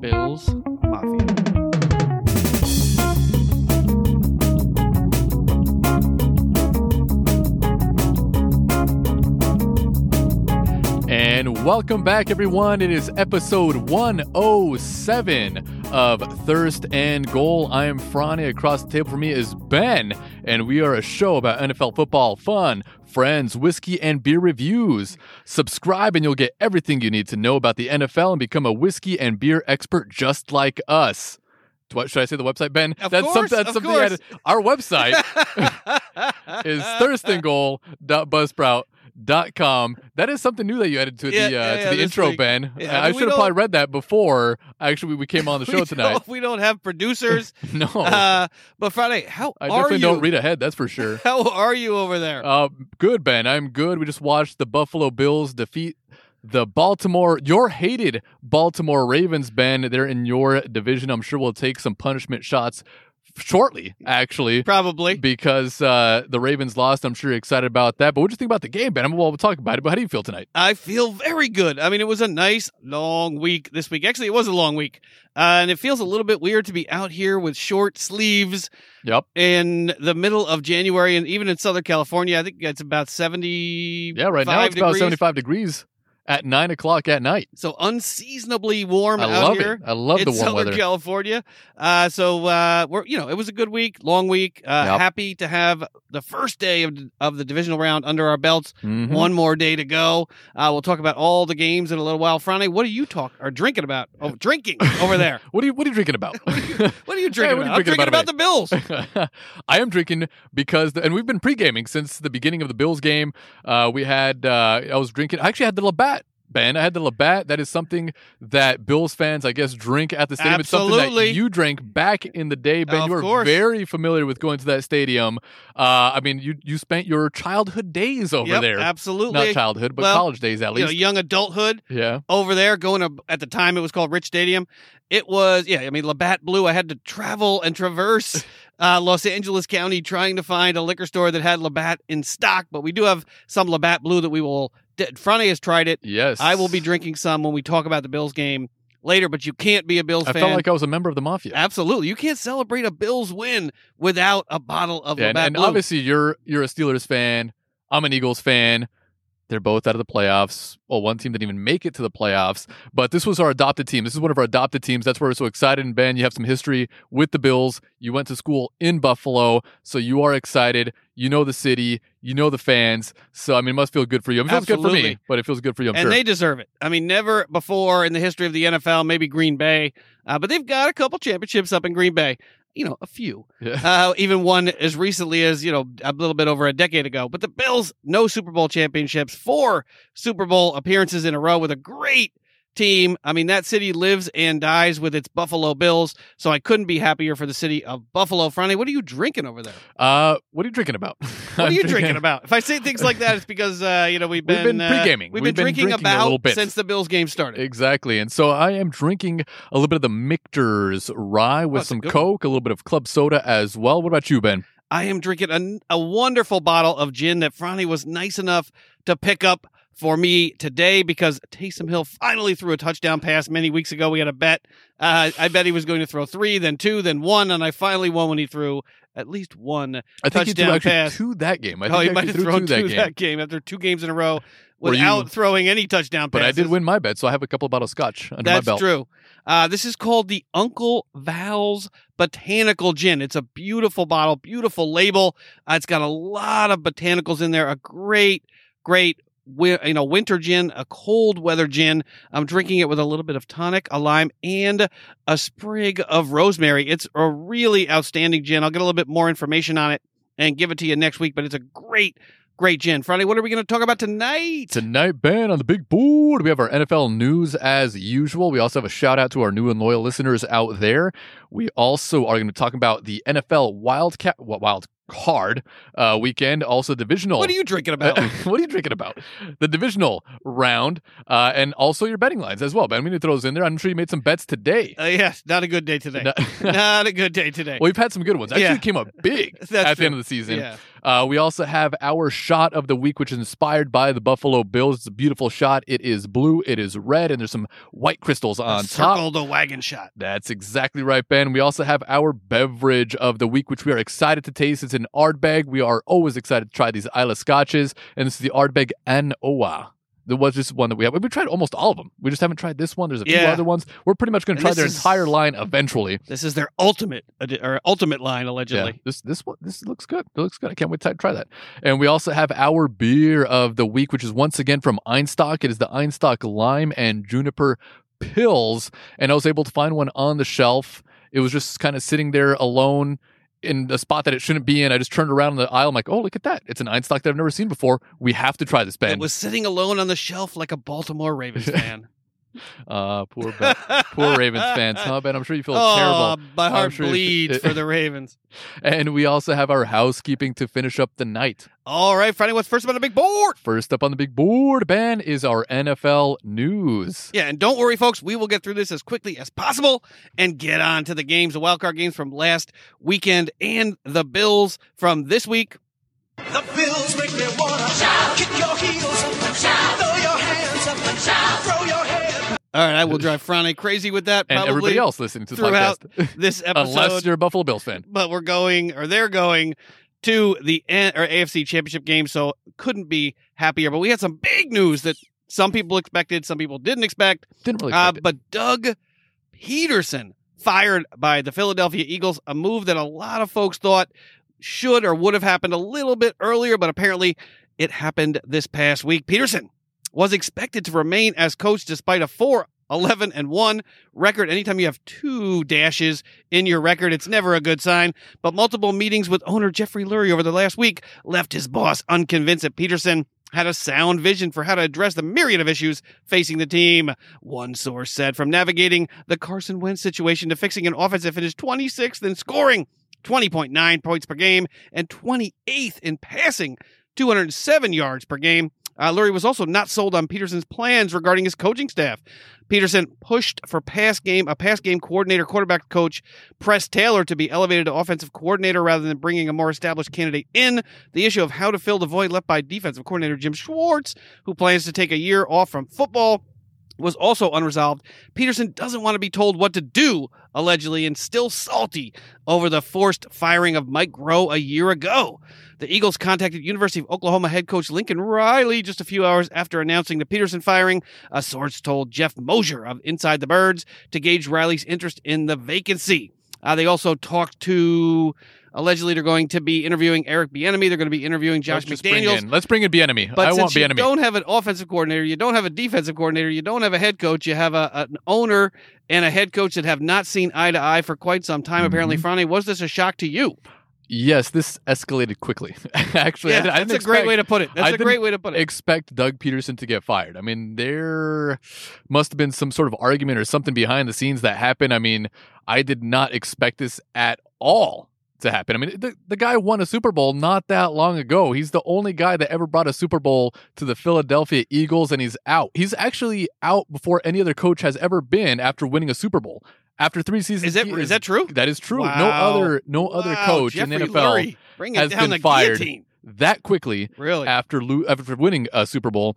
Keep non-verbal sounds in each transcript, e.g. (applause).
Bills Mafia. And welcome back, everyone. It is episode 107 of Thirst and Goal. I am Franny. Across the table from me is Ben, and we are a show about NFL football, fun, friends, whiskey, and beer reviews. Subscribe, and you'll get everything you need to know about the NFL and become a whiskey and beer expert just like us. What should I say? The website, Ben? Of that's course, something. That's something. course. Our website (laughs) is thirstandgoal.buzzsprout.com. That is something new that you added to Yeah, the uh, yeah, to the intro, week. Ben. I, I mean, should have probably read that before. Actually, we came on the (laughs) show tonight. Don't, we don't have producers. (laughs) No, uh, but Franny, how I are definitely you? don't read ahead. That's for sure. (laughs) How are you over there? Uh, good, Ben. I'm good. We just watched the Buffalo Bills defeat the Baltimore, your hated Baltimore Ravens, Ben. They're in your division. I'm sure we'll take some punishment shots shortly, actually. Probably. because uh, the Ravens lost. I'm sure you're excited about that. But what do you think about the game, Ben? Well, we'll talk about it. But how do you feel tonight? I feel very good. I mean, it was a nice long week this week. Actually, it was a long week, uh, and it feels a little bit weird to be out here with short sleeves Yep. in the middle of January, and even in Southern California, I think it's about seventy. Yeah, right now it's degrees. about 75 degrees at 9 o'clock at night. So unseasonably warm I out love here. it. I love in the warm Southern weather. California. Uh, so uh, we're you know it was a good week, long week. Uh, Yep. Happy to have the first day of of the divisional round under our belts. Mhm. One more day to go. Uh, we'll talk about all the games in a little while. Franny, what are you talk or drinking about? Oh, (laughs) drinking over there. (laughs) What are you What are you drinking about? (laughs) What are you drinking what are you about? I'm drinking drinking about, about, the Bills. I am drinking because, the, and we've been pre gaming since the beginning of the Bills game. Uh, we had, uh, I was drinking, I actually had the Labatt. Ben, I had the Labatt. That is something that Bills fans, I guess, drink at the stadium. It's something that you drank back in the day, Ben. Of you are course. very familiar with going to that stadium. Uh, I mean, you you spent your childhood days over Yep, there. absolutely. Not childhood, but Well, college days at you know, least. young adulthood yeah. over there, going to at the time it was called Rich Stadium. It was yeah. I mean, Labatt Blue. I had to travel and traverse (laughs) uh, Los Angeles County trying to find a liquor store that had Labatt in stock. But we do have some Labatt Blue that we will. Franny has tried it. Yes. I will be drinking some when we talk about the Bills game later. But you can't be a Bills I fan. I felt like I was a member of the mafia. Absolutely, you can't celebrate a Bills win without a bottle of Yeah, and, and obviously you're you're a Steelers fan. I'm an Eagles fan. They're both out of the playoffs. Well, one team didn't even make it to the playoffs, but this was our adopted team. This is one of our adopted teams. That's why we're so excited. And Ben, you have some history with the Bills. You went to school in Buffalo, so you are excited. You know the city. You know the fans. So I mean, it must feel good for you. It feels good for me, but it feels good for you. I'm and sure. they deserve it. I mean, never before in the history of the NFL, maybe Green Bay, uh, but they've got a couple championships up in Green Bay. You know, a few. Yeah. (laughs) Uh, even one as recently as you know a little bit over a decade ago. But the Bills, no Super Bowl championships, four Super Bowl appearances in a row with a great team. I mean, that city lives and dies with its Buffalo Bills. So I couldn't be happier for the city of Buffalo. Franny, what are you drinking over there? uh, what are you drinking about? (laughs) What are (laughs) you drinking about? If I say things like that, it's because uh, you know we've We've been, been uh, pre-gaming. We've, We've been, been drinking, drinking a about little bit. since the Bills game started. Exactly. And so I am drinking a little bit of the Michter's rye with a some good Coke, a little bit of club soda as well. What about you, Ben? I am drinking a, a wonderful bottle of gin that Franny was nice enough to pick up for me today because Taysom Hill finally threw a touchdown pass many weeks ago. We had a bet. Uh, I bet he was going to throw three, then two, then one, and I finally won when he threw at least one. I think he threw pass. two that game. I oh, think he he might have thrown two that two game. that game after two games in a row Were you- without throwing any touchdown But I did win my bet, so I have a couple of bottles of scotch under That's my belt. That's true. Uh, this is called the Uncle Val's Botanical Gin. It's a beautiful bottle, beautiful label. Uh, it's got a lot of botanicals in there. A great, great, you know, winter gin, a cold weather gin. I'm drinking it with a little bit of tonic, a lime, and a sprig of rosemary. It's a really outstanding gin. I'll get a little bit more information on it and give it to you next week. But it's a great, great gin. Franny, what are we going to talk about tonight? Tonight, Ben, on the big board, we have our NFL news as usual. We also have a shout out to our new and loyal listeners out there. We also are going to talk about the NFL Wildcat, what wild card uh, weekend, also divisional. What are you drinking about? (laughs) what are you drinking about? The divisional round, uh, and also your betting lines as well. Ben, we need to throw those in there. I'm sure you made some bets today. Uh, yes, not a good day today. (laughs) Not a good day today. well, we've had some good ones. Actually, Yeah. came up big (laughs) That's at the end of the season. yeah. Uh, we also have our shot of the week, which is inspired by the Buffalo Bills. It's a beautiful shot. It is blue, it is red, and there's some white crystals on top. Circle the wagon shot. That's exactly right, Ben. We also have our beverage of the week, which we are excited to taste. It's an Ardbeg. We are always excited to try these Islay scotches, and this is the Ardbeg An Oa. There was just one that we have. We've tried almost all of them. We just haven't tried this one. There's a few Yeah. other ones. We're pretty much going to try their is- entire line eventually. This is their ultimate or ultimate line allegedly. Yeah, this this one this looks good. It looks good. I can't wait to try that. And we also have our beer of the week, which is once again from Einstock. It is the Einstock Lime and Juniper Pills, and I was able to find one on the shelf. It was just kind of sitting there alone in a spot that it shouldn't be in. I just turned around in the aisle. I'm like, oh, look at that! It's an Einstock that I've never seen before. We have to try this, Ben. It was sitting alone on the shelf like a Baltimore Ravens (laughs) fan. (laughs) uh, poor Ben. poor Ravens fans, huh, Ben? I'm sure you feel oh, terrible. my heart sure bleeds for the (laughs) Ravens. And we also have our housekeeping to finish up the night. All right, Franny, what's first up on the big board? First up on the big board, Ben, is our NFL news. Yeah, and don't worry, folks. We will get through this as quickly as possible and get on to the games, the wildcard games from last weekend and the Bills from this week. The Bills make me wanna shout. Kick your heels All right, I will (laughs) drive Franny crazy with that And probably everybody else listening to the throughout podcast. (laughs) this episode. Unless you're a Buffalo Bills fan. but we're going or they're going to the N- or AFC Championship game, so couldn't be happier. But we had some big news that some people expected, some people didn't expect. Didn't really Uh, expect it. but Doug Pederson fired by the Philadelphia Eagles, a move that a lot of folks thought should or would have happened a little bit earlier, but apparently it happened this past week. Pederson was expected to remain as coach despite a 4 11 and 1 record. Anytime you have two dashes in your record, it's never a good sign. But multiple meetings with owner Jeffrey Lurie over the last week left his boss unconvinced that Pederson had a sound vision for how to address the myriad of issues facing the team. One source said from navigating the Carson Wentz situation to fixing an offense that finished 26th in scoring, 20.9 points per game, and 28th in passing, 207 yards per game. Uh, Lurie was also not sold on Pederson's plans regarding his coaching staff. Pederson pushed for pass game, a pass game coordinator, quarterback coach, Press Taylor to be elevated to offensive coordinator rather than bringing a more established candidate in. The issue of how to fill the void left by defensive coordinator Jim Schwartz, who plans to take a year off from football, was also unresolved. Pederson doesn't want to be told what to do, allegedly, and still salty over the forced firing of Mike Groh a year ago. The Eagles contacted University of Oklahoma head coach Lincoln Riley just a few hours after announcing the Pederson firing. A source told Jeff Mosier of Inside the Birds to gauge Riley's interest in the vacancy. Uh, they also talked to. Allegedly, they're going to be interviewing Eric Bieniemy. They're going to be interviewing Josh Let's just bring in- Let's bring in Bieniemy. But I since you don't have an offensive coordinator, you don't have a defensive coordinator, you don't have a head coach, you have a, an owner and a head coach that have not seen eye to eye for quite some time. Apparently, Mhm. Franny, was this a shock to you? Yes, this escalated quickly. (laughs) Actually, I, yeah, didn't- I that's a great way to put it. That's I a great way to put it. expect Doug Pederson to get fired. I mean, there must have been some sort of argument or something behind the scenes that happened. I mean, I did not expect this at all to happen. I mean, the, the guy won a Super Bowl not that long ago. He's the only guy that ever brought a Super Bowl to the Philadelphia Eagles, and he's out. He's actually out before any other coach has ever been after winning a Super Bowl. After three seasons, is that is that true? that is true. No other no other coach Jeffrey in the NFL Lurie, bring it has down been fired. guillotine. that quickly Really? after lo- after winning a Super Bowl.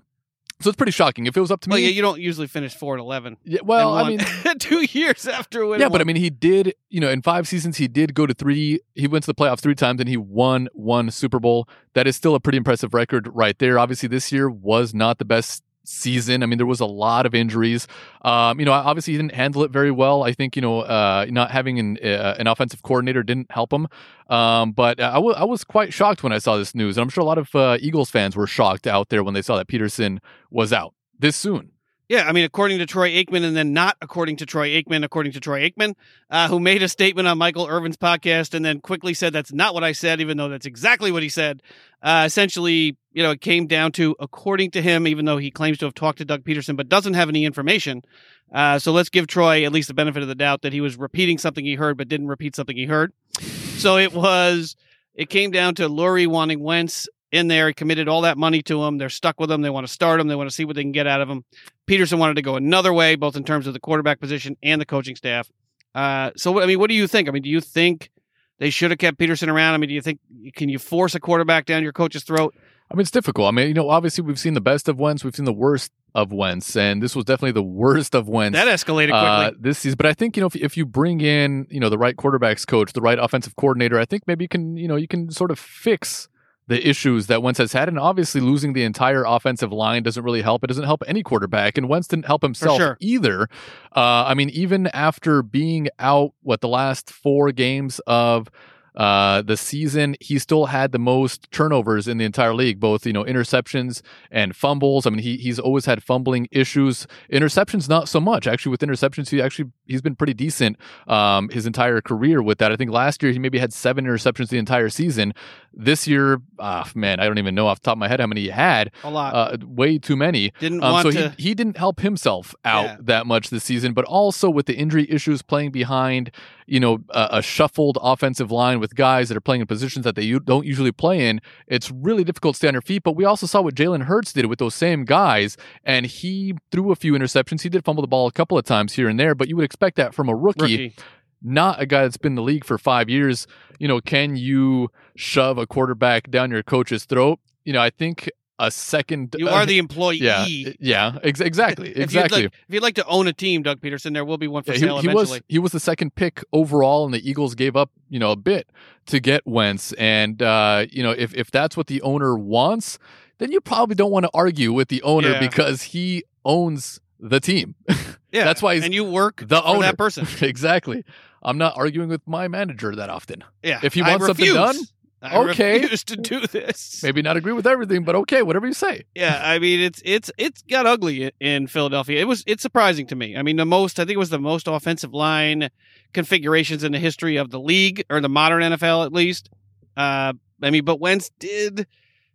So it's pretty shocking. If it was up to well, me, yeah, you don't usually finish four and eleven. yeah, well, I mean, (laughs) two years after winning. yeah, but I mean, he did. You know, in five seasons, he did go to three. He went to the playoffs three times, and he won one Super Bowl. That is still a pretty impressive record right there. Obviously, this year was not the best season. I mean, there was a lot of injuries. Um, you know, obviously he didn't handle it very well. I think you know, uh, not having an uh, an offensive coordinator didn't help him. Um, but I, w- I was quite shocked when I saw this news, and I'm sure a lot of uh, Eagles fans were shocked out there when they saw that Pederson was out this soon. Yeah, I mean, according to Troy Aikman, and then not according to Troy Aikman, according to Troy Aikman, uh, who made a statement on Michael Irvin's podcast and then quickly said that's not what I said, even though that's exactly what he said. Uh, essentially, you know, it came down to, according to him, even though he claims to have talked to Doug Pederson but doesn't have any information. Uh, so let's give Troy at least the benefit of the doubt that he was repeating something he heard but didn't repeat something he heard. So it was, it came down to Lurie wanting Wentz in there. He committed all that money to him. They're stuck with him. They want to start him. They want to see what they can get out of him. Pederson wanted to go another way, both in terms of the quarterback position and the coaching staff. Uh, so, I mean, what do you think? I mean, do you think they should have kept Pederson around. I mean, do you think can you force a quarterback down your coach's throat? I mean, it's difficult. I mean, you know, obviously we've seen the best of Wentz, we've seen the worst of Wentz, and this was definitely the worst of Wentz. That escalated quickly. uh, this season. But I think you know if, if you bring in you know the right quarterbacks coach, the right offensive coordinator, I think maybe you can you know you can sort of fix the issues that Wentz has had. And obviously, losing the entire offensive line doesn't really help. It doesn't help any quarterback, and Wentz didn't help himself sure. either. Uh, I mean, even after being out what the last four games of uh, the season, he still had the most turnovers in the entire league, both you know interceptions and fumbles. I mean, he he's always had fumbling issues. Interceptions, not so much. Actually, with interceptions, he actually he's been pretty decent um, his entire career with that. I think last year he maybe had seven interceptions the entire season. This year, ah, man, I don't even know off the top of my head how many he had. a lot. Uh, way too many. Didn't Um, want so to. he, he didn't help himself out Yeah. that much this season, but also with the injury issues playing behind, you know, a, a shuffled offensive line with guys that are playing in positions that they u- don't usually play in. It's really difficult to stay on your feet. But we also saw what Jalen Hurts did with those same guys, and he threw a few interceptions. He did fumble the ball a couple of times here and there, but you would expect that from a rookie rookie. not a guy that's been in the league for five years. You know, can you shove a quarterback down your coach's throat? You know, I think a second. You uh, are the employee. yeah, yeah, ex- exactly, If you'd exactly. like, if you'd like to own a team, Doug Pederson, there will be one for Yeah, sale he, he eventually. was he was the second pick overall, and the Eagles gave up you know a bit to get Wentz. And uh, you know, if if that's what the owner wants, then you probably don't want to argue with the owner Yeah. because he owns the team. (laughs) yeah, that's why he's and you work the for owner. that person. (laughs) exactly. I'm not arguing with my manager that often. Yeah, If he wants something done, I okay. refuse to do this. Maybe not agree with everything, but okay, whatever you say. Yeah, I mean it's it's it's got ugly in Philadelphia. It was it's surprising to me. I mean the most I think it was the most offensive line configurations in the history of the league or the modern NFL at least. Uh, I mean, but Wentz did,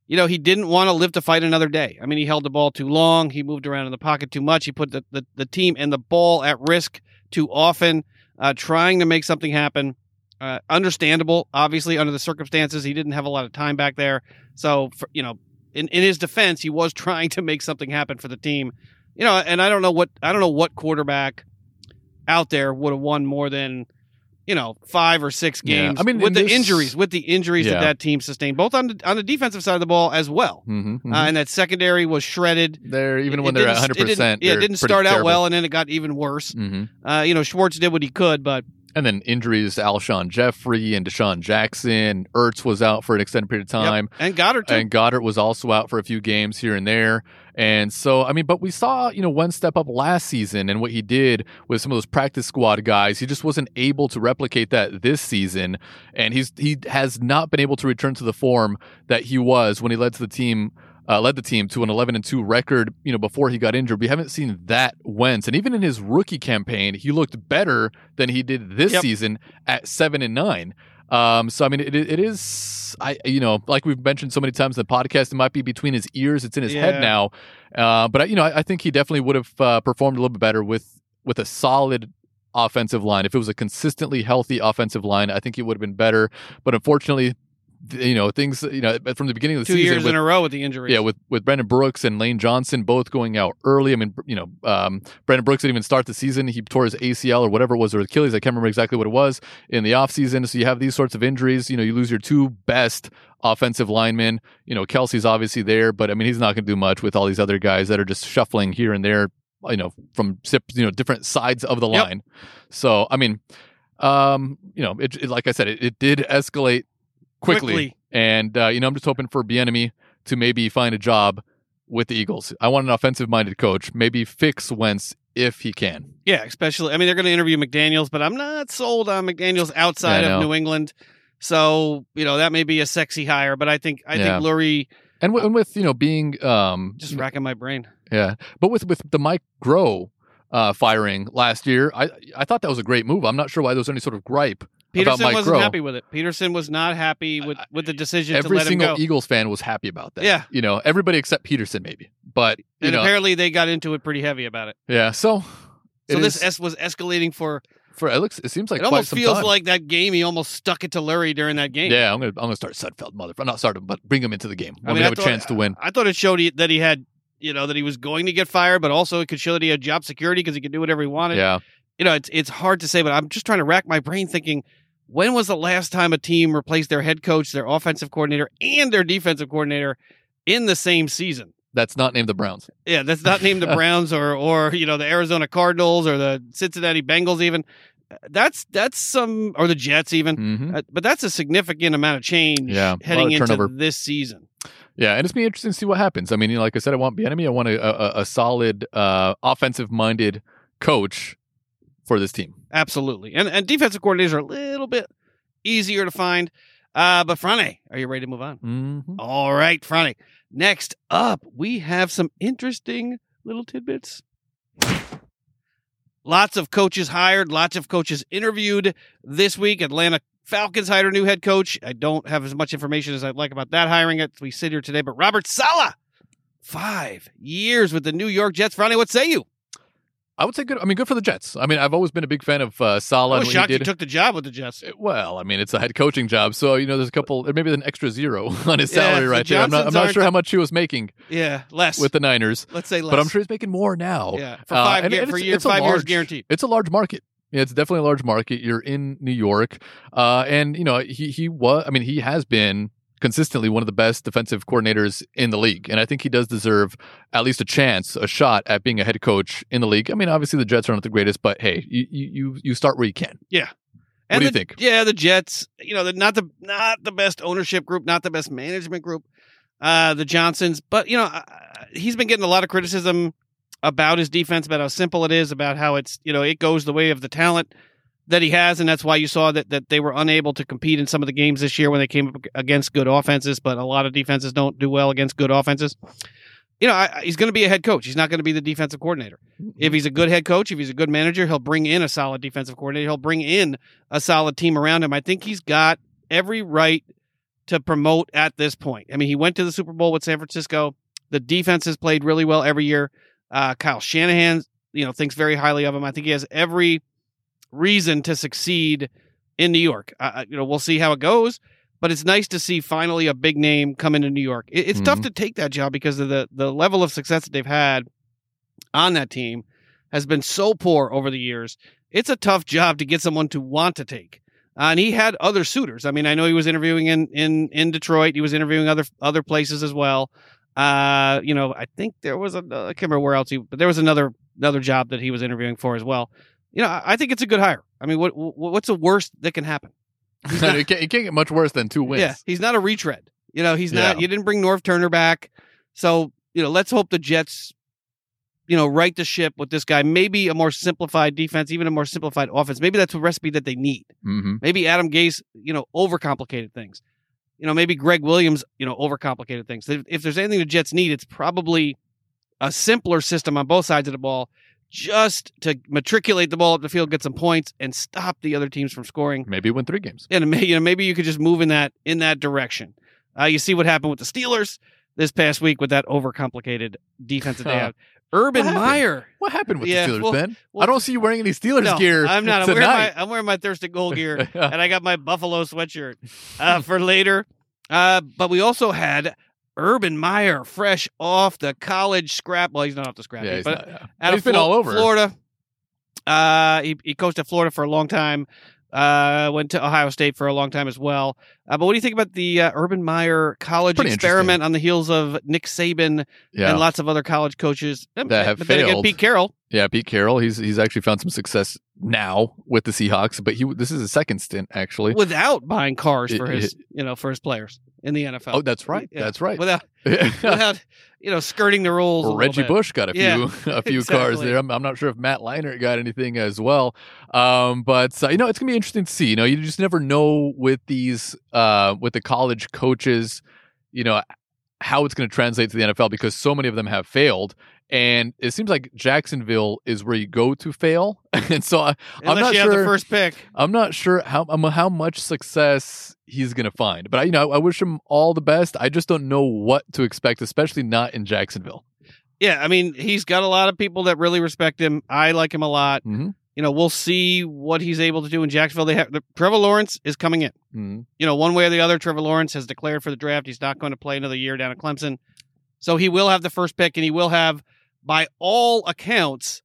you know, he didn't want to live to fight another day. I mean, he held the ball too long. He moved around in the pocket too much. He put the the, the team and the ball at risk too often, uh, trying to make something happen. Uh, understandable, obviously, under the circumstances. He didn't have a lot of time back there. So, for, you know, in, in his defense, he was (laughs) trying to make something happen for the team. You know, and I don't know what I don't know what quarterback out there would have won more than you know five or six Yeah, games. I mean, with the this- injuries, with the injuries Yeah. that that team sustained, both on the on the defensive side of the ball as well. Mm-hmm, Uh, and that secondary was shredded. they're even It- when it they're at didn't- 100, it didn't- percent Yeah, it didn't start out well, and then it got even worse. hmm Uh, you know, Schwartz did what he could, but And then injuries: to Alshon Jeffery and DeSean Jackson. Ertz was out for an extended period of yep. time. and Goedert too. and Goedert was also out for a few games here and there. And so, I mean, but we saw, you know, one step up last season and what he did with some of those practice squad guys. He just wasn't able to replicate that this season. And he's he has not been able to return to the form that he was when he led to the team. Uh, led the team to an 11 and 2 record, you know, before he got injured. We haven't seen that Wentz, and even in his rookie campaign, he looked better than he did this Yep. season at seven and nine. Um, so I mean, it, it is, I you know, like we've mentioned so many times in the podcast, it might be between his ears, it's in his Yeah. head now. Uh, but I, you know, I, I think he definitely would have uh, performed a little bit better with with a solid offensive line. If it was a consistently healthy offensive line, I think it would have been better. But unfortunately, you know, things, you know, from the beginning of the two season, years with, in a row with the injuries. yeah, with with Brandon Brooks and Lane Johnson both going out early. I mean, you know, um, Brandon Brooks didn't even start the season. He tore his ACL or whatever it was, or Achilles. I can't remember exactly what it was in the offseason. So you have these sorts of injuries. You know, you lose your two best offensive linemen. You know, Kelce's obviously there, but I mean, he's not going to do much with all these other guys that are just shuffling here and there. You know, from you know different sides of the Yep. line. So I mean, um, you know, it, it like I said, it, it did escalate quickly. Quickly. And uh, you know, I'm just hoping for Bieniemy to maybe find a job with the Eagles. I want an offensive-minded coach. Maybe fix Wentz if he can. Yeah, especially. I mean, they're going to interview McDaniels, but I'm not sold on McDaniels outside Yeah, of. New England. So you know that may be a sexy hire, but I think I Yeah. think Lurie And, w- and with you know being um just racking my brain. yeah, but with with the Mike Groh uh, firing last year, I I thought that was a great move. I'm not sure why there was any sort of gripe Pederson wasn't Groh. happy with it. Pederson was not happy with with the decision to Every let him single go. Eagles fan was happy about that. Yeah. you know everybody except Pederson maybe, but you and know apparently they got into it pretty heavy about it. yeah. So So this is- es- was escalating for. for it looks it seems like it almost feels time. like that game. He almost stuck it to Lurie during that game. Yeah, I'm gonna I'm gonna start Sudfeld, mother. Not start him, but bring him into the game. I When mean, we I have a chance to win. I thought it showed he, that he had, you know, that he was going to get fired, but also it could show that he had job security because he could do whatever he wanted. Yeah, You know, it's it's hard to say, but I'm just trying to rack my brain thinking, when was the last time a team replaced their head coach, their offensive coordinator, and their defensive coordinator in the same season? That's not named the Browns. Yeah, that's not named the (laughs) Browns or or you know the Arizona Cardinals or the Cincinnati Bengals even. That's that's some or the Jets even. hmm Uh, but that's a significant amount of change Yeah, heading into turnover. this season. Yeah, and it's gonna be interesting to see what happens. I mean, like I said, I want Bieniemy. I want a, a, a solid, uh, offensive-minded coach for this team. Absolutely. And and defensive coordinators are a little bit easier to find. Uh, but Franny, are you ready to move on? Mm-hmm. All right, Franny. Next up, we have some interesting little tidbits. Lots of coaches hired, lots of coaches interviewed this week. Atlanta Falcons hired a new head coach. I don't have as much information as I'd like about that hiring as we sit here today, but Robert Saleh, five years with the New York Jets. Franny, what say you? I would say good. I mean, good for the Jets. I mean, I've always been a big fan of uh, I Saleh. was and shocked he did. took the job with the Jets. Well, I mean, it's a head coaching job, so you know, there's a couple, there maybe an extra zero (laughs) on his Yeah, salary the right there. I'm not, I'm not sure how much he was making Yeah, less. with the Niners, Let's say less. but I'm sure he's making more now. Yeah, for Uh, five and- year- and for it's- year, five years large- guaranteed. It's a large market. Yeah, it's definitely a large market. You're in New York, uh, and you know he he was. I mean, he has been consistently one of the best defensive coordinators in the league, and I think he does deserve at least a chance, a shot at being a head coach in the league. I mean, obviously the Jets are not the greatest, but hey, you you you, start where you can. Yeah. What And do you think? Yeah, the Jets. You know, they're not the not the best ownership group, not the best management group. Uh, the Johnsons, but you know, uh, he's been getting a lot of criticism about his defense, about how simple it is, about how it's you know it goes the way of the talent that he has, and that's why you saw that that they were unable to compete in some of the games this year when they came up against good offenses. But a lot of defenses don't do well against good offenses. You know, I, he's going to be a head coach. He's not going to be the defensive coordinator. If he's a good head coach, if he's a good manager, he'll bring in a solid defensive coordinator. He'll bring in a solid team around him. I think he's got every right to promote at this point. I mean, he went to the Super Bowl with San Francisco. The defense has played really well every year. Uh, Kyle Shanahan, you know, thinks very highly of him. I think he has every reason to succeed in New York. Uh, you know, we'll see how it goes. But it's nice to see finally a big name come into New York. It, it's tough to take that job because of the the level of success that they've had on that team has been so poor over the years. It's a tough job to get someone to want to take. Uh, and he had other suitors. I mean, I know he was interviewing in in in Detroit. He was interviewing other other places as well. Uh, you know, I think there was a I can't remember where else he, but there was another another job that he was interviewing for as well. You know, I, think it's a good hire. I mean, what, what what's the worst that can happen? (laughs) Not- it, can't, it can't get much worse than two wins. yeah, he's not a retread. You know, he's not. Yeah. You didn't bring Norv Turner back, so you know. Let's hope the Jets, you know, right the ship with this guy. Maybe a more simplified defense, even a more simplified offense. Maybe that's a recipe that they need. hmm Maybe Adam Gase, you know, overcomplicated things. You know, maybe Gregg Williams, you know, overcomplicated things. If if there's anything the Jets need, it's probably a simpler system on both sides of the ball, just to matriculate the ball up the field, get some points, and stop the other teams from scoring Maybe win three games. and may- you know maybe you could just move in that in that direction. Uh, you see what happened with the Steelers this past week with that overcomplicated defensive day out. Urban What? Meyer. What happened with Yeah, the Steelers, well- Ben? well- I don't see you wearing any Steelers No, gear. I'm not. I'm wearing, my. I'm wearing my Thirst and Goal (laughs) gear, and I got my Buffalo sweatshirt uh, for later. Uh, but we also had Urban Meyer fresh off the college scrap. Well, he's not off the scrap, yeah, he's, but not, yeah. out he's of been all over. Florida. Uh, he, he coached at Florida for a long time. Uh, went to Ohio State for a long time as well. Uh, but what do you think about the uh, Urban Meyer college Pretty experiment on the heels of Nick Saban Yeah, and lots of other college coaches That have but then again, failed. Pete Carroll. yeah. Pete Carroll. He's he's actually found some success now with the Seahawks, but he this is his second stint actually. without buying cars It- for his, you know, for his players in the NFL. Oh, that's right. Yeah. That's right. Without, (laughs) without, you know, skirting the rules. a Well, Reggie. Bush got a few Yeah, (laughs) a few cars there. I'm, I'm not sure if Matt Leinart got anything as well. Um, but uh, you know, it's gonna be interesting to see. You know, you just never know with these uh, with the college coaches. You know how it's going to translate to the NFL because so many of them have failed. And it seems like Jacksonville is where you go to fail, (laughs) and so I, I'm Unless not have the sure- first pick. I'm not sure how um, how much success he's going to find, but I, you know, I wish him all the best. I just don't know what to expect, especially not in Jacksonville. Yeah, I mean, he's got a lot of people that really respect him. I like him a lot. Mm-hmm. You know, we'll see what he's able to do in Jacksonville. They have the, Trevor Lawrence is coming in. Mm-hmm. You know, one way or the other, Trevor Lawrence has declared for the draft. He's not going to play another year down at Clemson, so he will have the first pick, and he will have, by all accounts,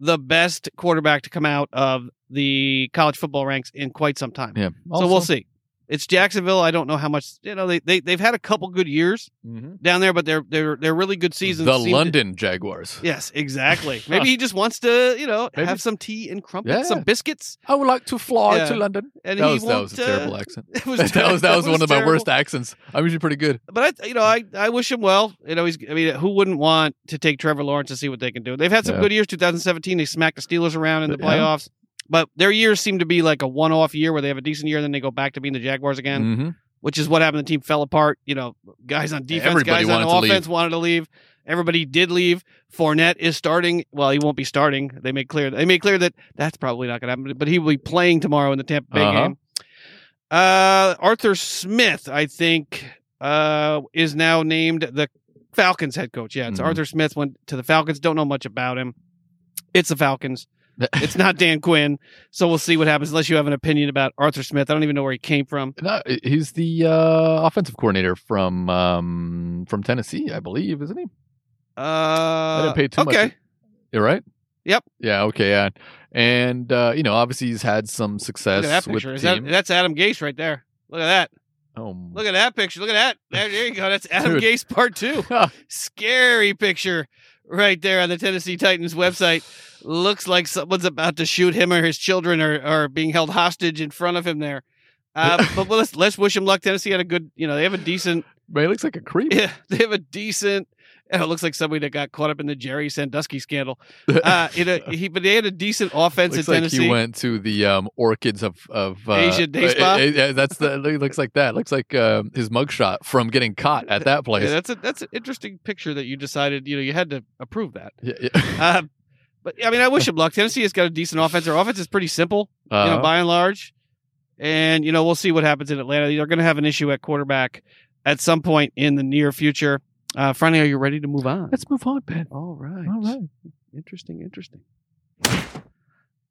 the best quarterback to come out of the college football ranks in quite some time. Yeah. so we'll see. It's Jacksonville. I don't know how much you know. They they they've had a couple good years Mhm. down there, but they're they're they're really good seasons. The seem to- London Jaguars. yes, exactly. (laughs) Maybe he just wants to you know Maybe. have some tea and crumpets, Yeah. some biscuits, I would like to fly Yeah. to London. and That he was, that was a terrible uh, accent. (laughs) It was (laughs) that was that was one of my worst accents. I'm usually pretty good. But I, you know, I, I wish him well. You know, he's. I mean, who wouldn't want to take Trevor Lawrence and see what they can do? They've had some Yeah. good years. 2017, they smacked the Steelers around in the playoffs. But their years seem to be like a one-off year where they have a decent year, and then they go back to being the Jaguars again, hmm which is what happened. The team fell apart. You know, guys on defense, Everybody guys on wanted to offense wanted to leave. Everybody did leave. Fournette is starting. Well, he won't be starting. They made clear. They made clear that that's probably not going to happen. But he will be playing tomorrow in the Tampa Bay Uh-huh. game. Uh, Arthur Smith, I think, uh, is now named the Falcons head coach. Yeah, it's Mhm. Arthur Smith went to the Falcons. Don't know much about him. It's the Falcons. It's not Dan Quinn. So we'll see what happens. Unless you have an opinion about Arthur Smith, I don't even know where he came from. No, he's the uh, offensive coordinator from um, from Tennessee, I believe, isn't he? Uh, I didn't pay too okay. much. You're right. Yep. Yeah. Okay. Yeah. And uh, you know, obviously, he's had some success that with picture. the Is that, that's Adam Gase right there. Look at that. oh, Look at that picture. Look at that. (laughs) There, there you go. That's Adam Dude. Gase part two. (laughs) Scary picture right there on the Tennessee Titans website. Looks like someone's about to shoot him or his children are, are being held hostage in front of him there. Uh, but let's let's wish him luck. Tennessee had a good, you know, they have a decent, man, he looks like a creep. yeah, (laughs) they have a decent. and It looks like somebody that got caught up in the Jerry Sandusky scandal. (laughs) Uh, you know, he but they had a decent offense looks in like Tennessee. he went to the um, orchids of of uh, Asia Day Spa? uh, uh, yeah, that's the. It looks like that. Looks like um, his mugshot from getting caught at that (laughs) place. Yeah, that's a that's an interesting picture that you decided. You know, you had to approve that. Yeah, yeah. Uh, but I mean, I wish him luck. Tennessee has got a decent offense. Their offense is pretty simple, you know, Uh-huh. by and large. And you know, we'll see what happens in Atlanta. They're going to have an issue at quarterback at some point in the near future. Uh, Franny, are you ready to move on? Let's move on, Ben. All right. All right. Interesting. Interesting.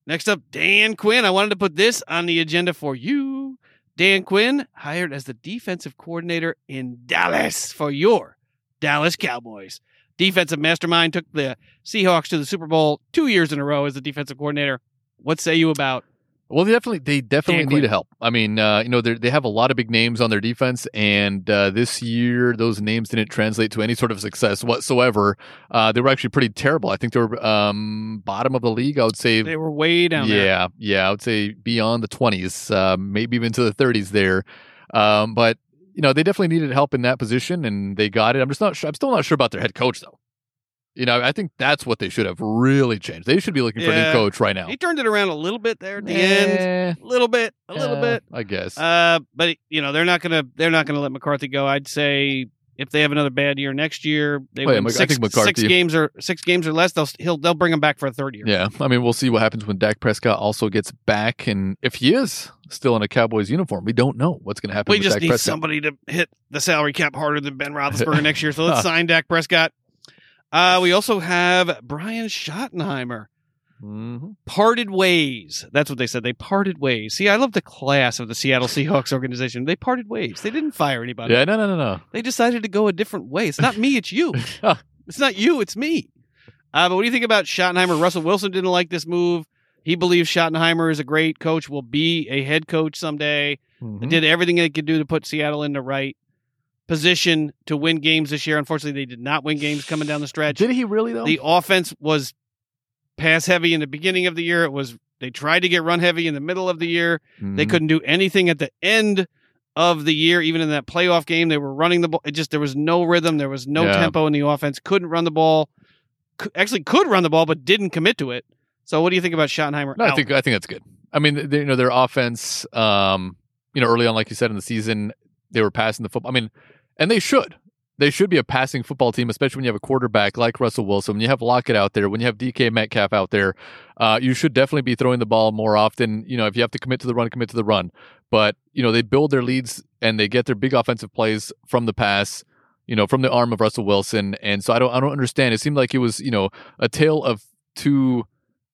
Next up, Dan Quinn. I wanted to put this on the agenda for you. Dan Quinn hired as the defensive coordinator in Dallas for your Dallas Cowboys. Defensive mastermind took the Seahawks to the Super Bowl two years in a row as the defensive coordinator. What say you about? Well, they definitely they definitely need help. I mean, uh, you know, they they have a lot of big names on their defense, and uh, this year those names didn't translate to any sort of success whatsoever. Uh, they were actually pretty terrible. I think they were um, bottom of the league. I would say. They were way down there. yeah, yeah, I would say beyond the twenties, uh, maybe even to the thirties there. Um, but you know, they definitely needed help in that position, and they got it. I'm just not sure. I'm still not sure about their head coach though. You know, I think that's what they should have really changed. They should be looking for a new coach right now. He turned it around a little bit there at the end. Eh, A little bit. A little eh, bit. I guess. Uh, but you know they're not gonna they're not gonna let McCarthy go. I'd say if they have another bad year next year, they Oh, yeah, win six, think McCarthy- six games or six games or less. They'll he'll they'll bring him back for a third year. Yeah, I mean, we'll see what happens when Dak Prescott also gets back, and if he is still in a Cowboys uniform, we don't know what's going to happen. we just Dak need Prescott. somebody to hit the salary cap harder than Ben Roethlisberger (laughs) next year. So let's sign Dak Prescott. Uh, we also have Brian Schottenheimer. Mhm. Parted ways. That's what they said. They parted ways. See, I love the class of the Seattle Seahawks organization. They parted ways. They didn't fire anybody. Yeah, no, no, no, no. They decided to go a different way. It's not me, it's you. (laughs) it's not you, it's me. Uh, but what do you think about Schottenheimer? Russell Wilson didn't like this move. He believes Schottenheimer is a great coach, will be a head coach someday. Mhm. Did everything they could do to put Seattle in the right position to win games this year. Unfortunately, they did not win games coming down the stretch. Did he really though? The offense was pass heavy in the beginning of the year. It was they tried to get run heavy in the middle of the year. They Mhm. couldn't do anything at the end of the year, even in that playoff game. They were running the ball. It just there was no rhythm. There was no Yeah. tempo in the offense. Couldn't run the ball. Cou- Actually, could run the ball, but didn't commit to it. So, what do you think about Schottenheimer? No, I think I think that's good. I mean, they, you know, their offense, um, you know, early on, like you said in the season, they were passing the football. I mean, and they should. They should be a passing football team, especially when you have a quarterback like Russell Wilson. When you have Lockett out there, when you have DK Metcalf out there, uh, you should definitely be throwing the ball more often. You know, if you have to commit to the run, commit to the run. But you know, they build their leads and they get their big offensive plays from the pass. You know, from the arm of Russell Wilson, and so I don't, I don't understand. It seemed like it was, you know, a tale of two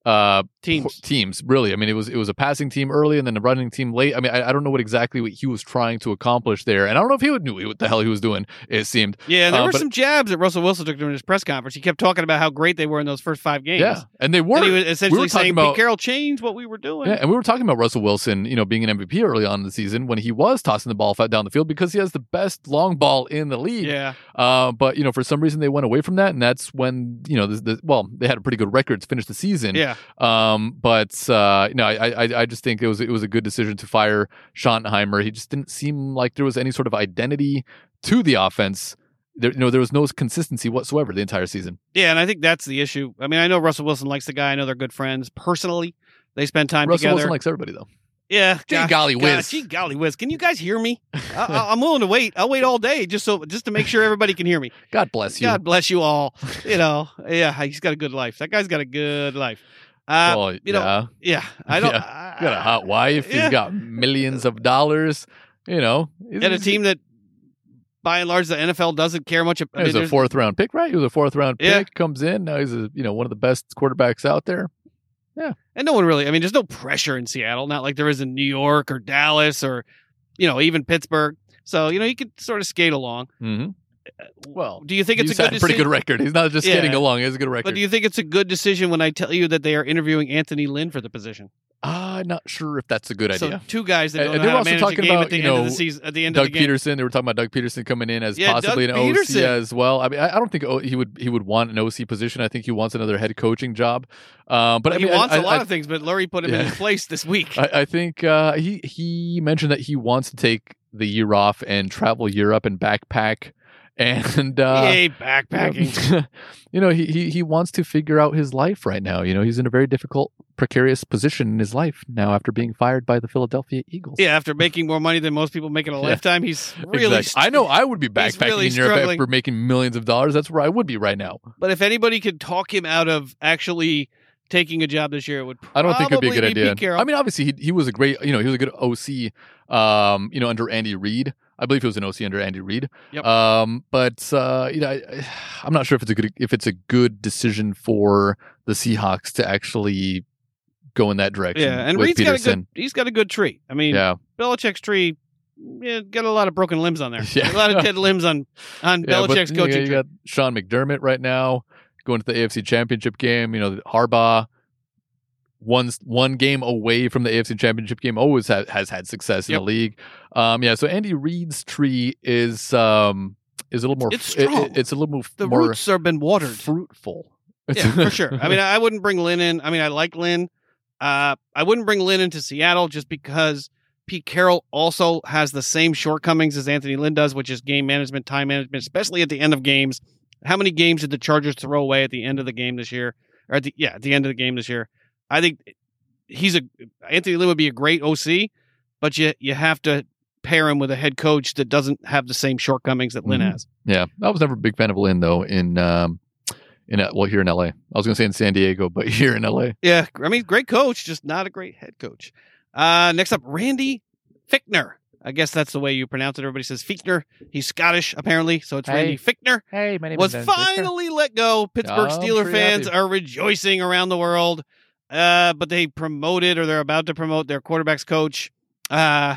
uh teams. teams really i mean it was it was a passing team early and then a running team late i mean i, I don't know what exactly what he was trying to accomplish there and i don't know if he would knew what the hell he was doing it seemed Yeah, there Uh, were but- some jabs that Russell Wilson took during his press conference. He kept talking about how great they were in those first five games. yeah and they were And he was essentially talking saying, about- Pete Carroll changed what we were doing. yeah, and we were talking about Russell Wilson, you know, being an MVP early on in the season when he was tossing the ball down the field because he has the best long ball in the league. Yeah. Uh, but you know, for some reason they went away from that, and that's when you know, the, the, well, they had a pretty good record to finish the season. Yeah. Um, but uh, you know, I, I I just think it was it was a good decision to fire Schottenheimer. He just didn't seem like there was any sort of identity to the offense. There, you know, there was no consistency whatsoever the entire season. Yeah, and I think that's the issue. I mean, I know Russell Wilson likes the guy. I know they're good friends personally. They spend time Russell together. Wilson likes everybody though. yeah, Gee gosh, golly whiz. gee golly whiz. Can you guys hear me? (laughs) I, I- I'm willing to wait. I'll wait all day just so just to make sure everybody can hear me. God bless you. God bless you all. (laughs) You know, yeah, he's got a good life. That guy's got a good life. Uh, well, you know, yeah. yeah, I don't. (laughs) Yeah, He's got a hot wife. Yeah. He's got millions of dollars. You know, and a team that, by and large, the NFL doesn't care much. ab- I mean, was a fourth round pick, right? He was a fourth round pick. Yeah. Comes in now. He's a you know one of the best quarterbacks out there. Yeah, and no one really. I mean, there's no pressure in Seattle. Not like there is in New York or Dallas or, you know, even Pittsburgh. So you know, you could sort of skate along. Mm-hmm. Well, do you think it's a good a pretty good record. He's not just Yeah. along. Has a good record. But do you think it's a good decision when I tell you that they are interviewing Anthony Lynn for the position? I'm not sure if that's a good So idea. two guys that don't and know they were also talking about, at the you end of know, the season. At the end Doug of the game. Doug Pederson. They were talking about Doug Pederson coming in as Yeah, possibly Doug an Pederson. OC as well. I mean, I, I don't think he would he would want an OC position. I think he wants another head coaching job. Um, but I he wants a a lot of things, but Lurie put him in his place this week. I, I think uh, he he mentioned that he wants to take the year off and travel Europe and backpack. And uh, Yay, backpacking. (laughs) you know, he, he he wants to figure out his life right now. You know, he's in a very difficult, precarious position in his life now after being fired by the Philadelphia Eagles. Yeah, after making more money than most people make in a (laughs) Yeah. lifetime, he's really. Exactly. I know I would be backpacking really in Europe struggling. after making millions of dollars. That's where I would be right now. But if anybody could talk him out of actually taking a job this year, it would. I don't think it'd be a good idea. I mean, obviously he he was a great, you know, he was a good OC, um, you know, under Andy Reid. I believe he was an OC under Andy Reid. Yep. Um, but uh, you know, I, (sighs) I'm not sure if it's a good if it's a good decision for the Seahawks to actually go in that direction. yeah, and Reid's got a good. He's got a good tree. I mean, Yeah, Belichick's tree. Yeah, got a lot of broken limbs on there. (laughs) Yeah. a lot of dead limbs on on (laughs) yeah, but, Belichick's you know, coaching you got Sean McDermott right now going to the AFC Championship game. You know, Harbaugh. One one game away from the AFC Championship game, always ha- has had success in Yep. the league. Um, yeah, so Andy Reid's tree is um is a little more. It's it- it- strong. it's a little more, the more roots have been watered. fruitful. Yeah, for (laughs) sure. I mean, I wouldn't bring Lynn in. I mean, I like Lynn. Uh, I wouldn't bring Lynn into Seattle just because Pete Carroll also has the same shortcomings as Anthony Lynn does, which is game management, time management, especially at the end of games. How many games did the Chargers throw away at the end of the game this year? Or at the yeah, at the end of the game this year. I think he's a Anthony Lynn would be a great OC, but you you have to pair him with a head coach that doesn't have the same shortcomings that Lynn Mhm. has. yeah, I was never a big fan of Lynn though. In um, in uh, well here in LA, I was going to say in San Diego, but (laughs) here in LA. Yeah, I mean, great coach, just not a great head coach. Uh, next up, Randy Fichtner. I guess that's the way you pronounce it. Everybody says Fichtner. He's Scottish, apparently, so it's Randy Fichtner. Hey, my name Was finally let go. Pittsburgh Oh, Steeler fans happy. are rejoicing around the world. Uh, but they promoted, or they're about to promote their quarterbacks coach, uh,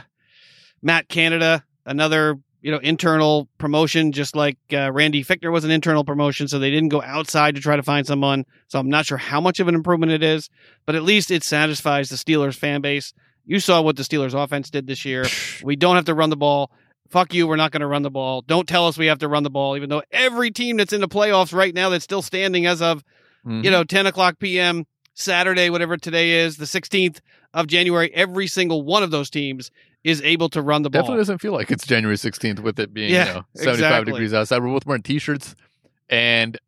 Matt Canada, another you know internal promotion, just like uh, Randy Fichtner was an internal promotion. So they didn't go outside to try to find someone. So I'm not sure how much of an improvement it is, but at least it satisfies the Steelers fan base. You saw what the Steelers offense did this year. (sighs) We don't have to run the ball. Fuck you, we're not going to run the ball. Don't tell us we have to run the ball, even though every team that's in the playoffs right now that's still standing as of Mhm. you know 10 o'clock p.m. Saturday, whatever today is, the 16th of January, every single one of those teams is able to run the ball. Definitely doesn't feel like it's January 16th with it being Yeah, you know, (laughs) 75 exactly. degrees outside. We're both wearing t-shirts. And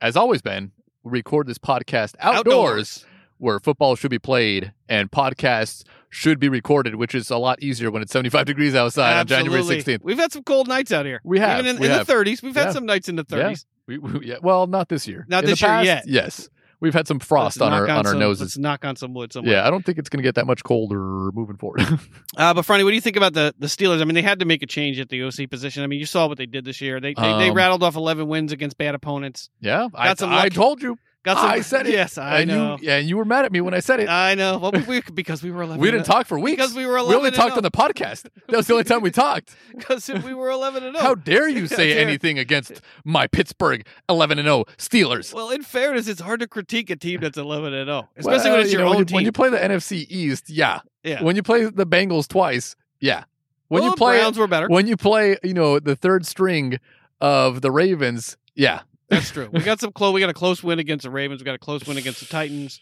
as always, Ben, we record this podcast outdoors, where football should be played and podcasts should be recorded, which is a lot easier when it's 75 degrees outside on January 16th. We've had some cold nights out here. We have, Even in, in have. the 30s. We've had some nights in the Yeah. 30s. We, we, yeah, well, not this year. Not In this year past, yet. Yes. We've had some frost on our on our some- noses. Let's knock on some wood somewhere. Yeah, I don't think it's going to get that much colder moving forward. (laughs) Uh, but Franny, what do you think about the the Steelers? I mean, they had to make a change at the OC position. I mean, you saw what they did this year. They they, they Um, rattled off 11 wins against bad opponents. yeah, I, I told you. Got ah, some, I said it. Yes, I and know. You, yeah, and you were mad at me when I said it. I know. Well, we, because we were (laughs) 11 we didn't talk for weeks. Because we were 11. We only talked oh. on the podcast. That was the only time we talked. (laughs) Because we were 11 and 0. How dare you (laughs) say anything against my Pittsburgh 11 and 0 Steelers? Well, in fairness, it's hard to critique a team that's 11 and 0, especially Well, when uh, it's you your know, own when you, team. When you play the NFC East, yeah. yeah. When you play the Bengals twice, yeah. When Well, you play Browns were better. when you play, you know, the third string of the Ravens, yeah. That's true. We got some close. We got a close win against the Ravens. We got a close win against the Titans.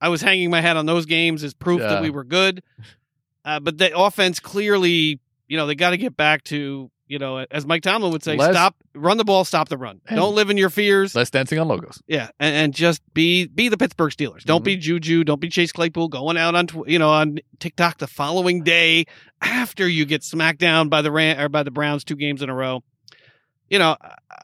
I was hanging my hat on those games as proof Yeah. that we were good. Uh, but the offense clearly, you know, they got to get back to, you know, as Mike Tomlin would say, Less- stop, run the ball, stop the run. Don't live in your fears. Less dancing on logos. Yeah, and, and just be be the Pittsburgh Steelers. Don't Mm-hmm. be Juju. Don't be Chase Claypool going out on you know on TikTok the following day after you get smacked down by the Ran- or by the Browns two games in a row. You know,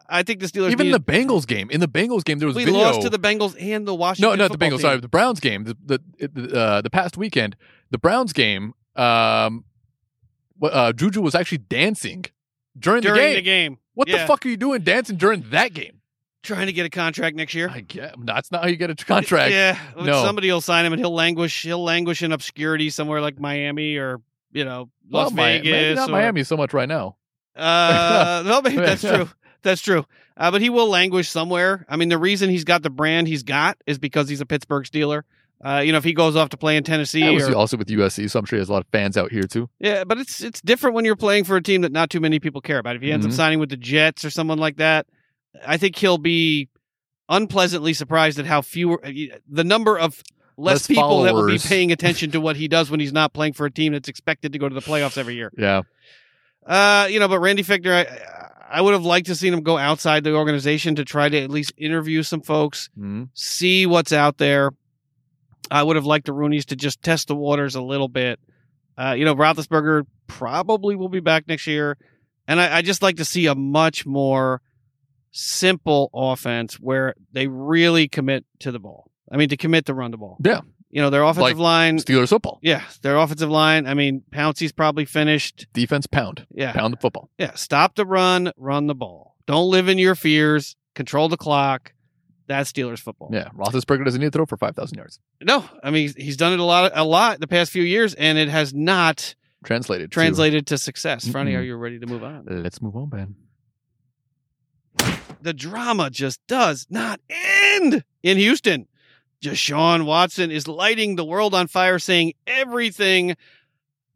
I- think the Steelers Even need- the Bengals game. In the Bengals game, there was we video. lost to the Bengals and the Washington. no, not the Bengals. team. Sorry, the Browns game. The the uh, the past weekend, the Browns game. Um, uh, Juju was actually dancing during, during the game. the game. What Yeah. the fuck are you doing dancing during that game? Trying to get a contract next year. I get that's not how you get a contract. Yeah, No. somebody will sign him and he'll languish. He'll languish in obscurity somewhere like Miami or you know Las well, Vegas. maybe not or- Miami so much right now. Uh, no, (laughs) maybe that's true. That's true. Uh, but he will languish somewhere. I mean, the reason he's got the brand he's got is because he's a Pittsburgh Steeler. Uh, you know, if he goes off to play in Tennessee, or, also with USC, so I'm sure he has a lot of fans out here too. yeah, but it's it's different when you're playing for a team that not too many people care about. If he ends Mhm. up signing with the Jets or someone like that, I think he'll be unpleasantly surprised at how fewer the number of less, Less people that will be paying (laughs) attention to what he does when he's not playing for a team that's expected to go to the playoffs every year. Yeah, Uh, you know, but Randy Fichtner, I, I would have liked to seen him go outside the organization to try to at least interview some folks, Mhm. see what's out there. I would have liked the Rooneys to just test the waters a little bit. Uh, you know, Roethlisberger probably will be back next year, and I, I just like to see a much more simple offense where they really commit to the ball. I mean, to commit to run the ball. Yeah. You know, their offensive Like- line. Steelers football Yeah, their offensive line. I mean, Pouncey's probably finished. defense pound Yeah, pound the football. yeah, stop the run, run the ball. Don't live in your fears. Control the clock. That's Steelers football. Yeah, Roethlisberger doesn't need to throw for five thousand yards. No, I mean he's done it a lot, a lot the past few years, and it has not Translated. to- translated to success. Franny, Mm-mm. are you ready to move on? Let's move on, Ben. The drama just does not end in Houston. Deshaun Watson is lighting the world on fire, saying everything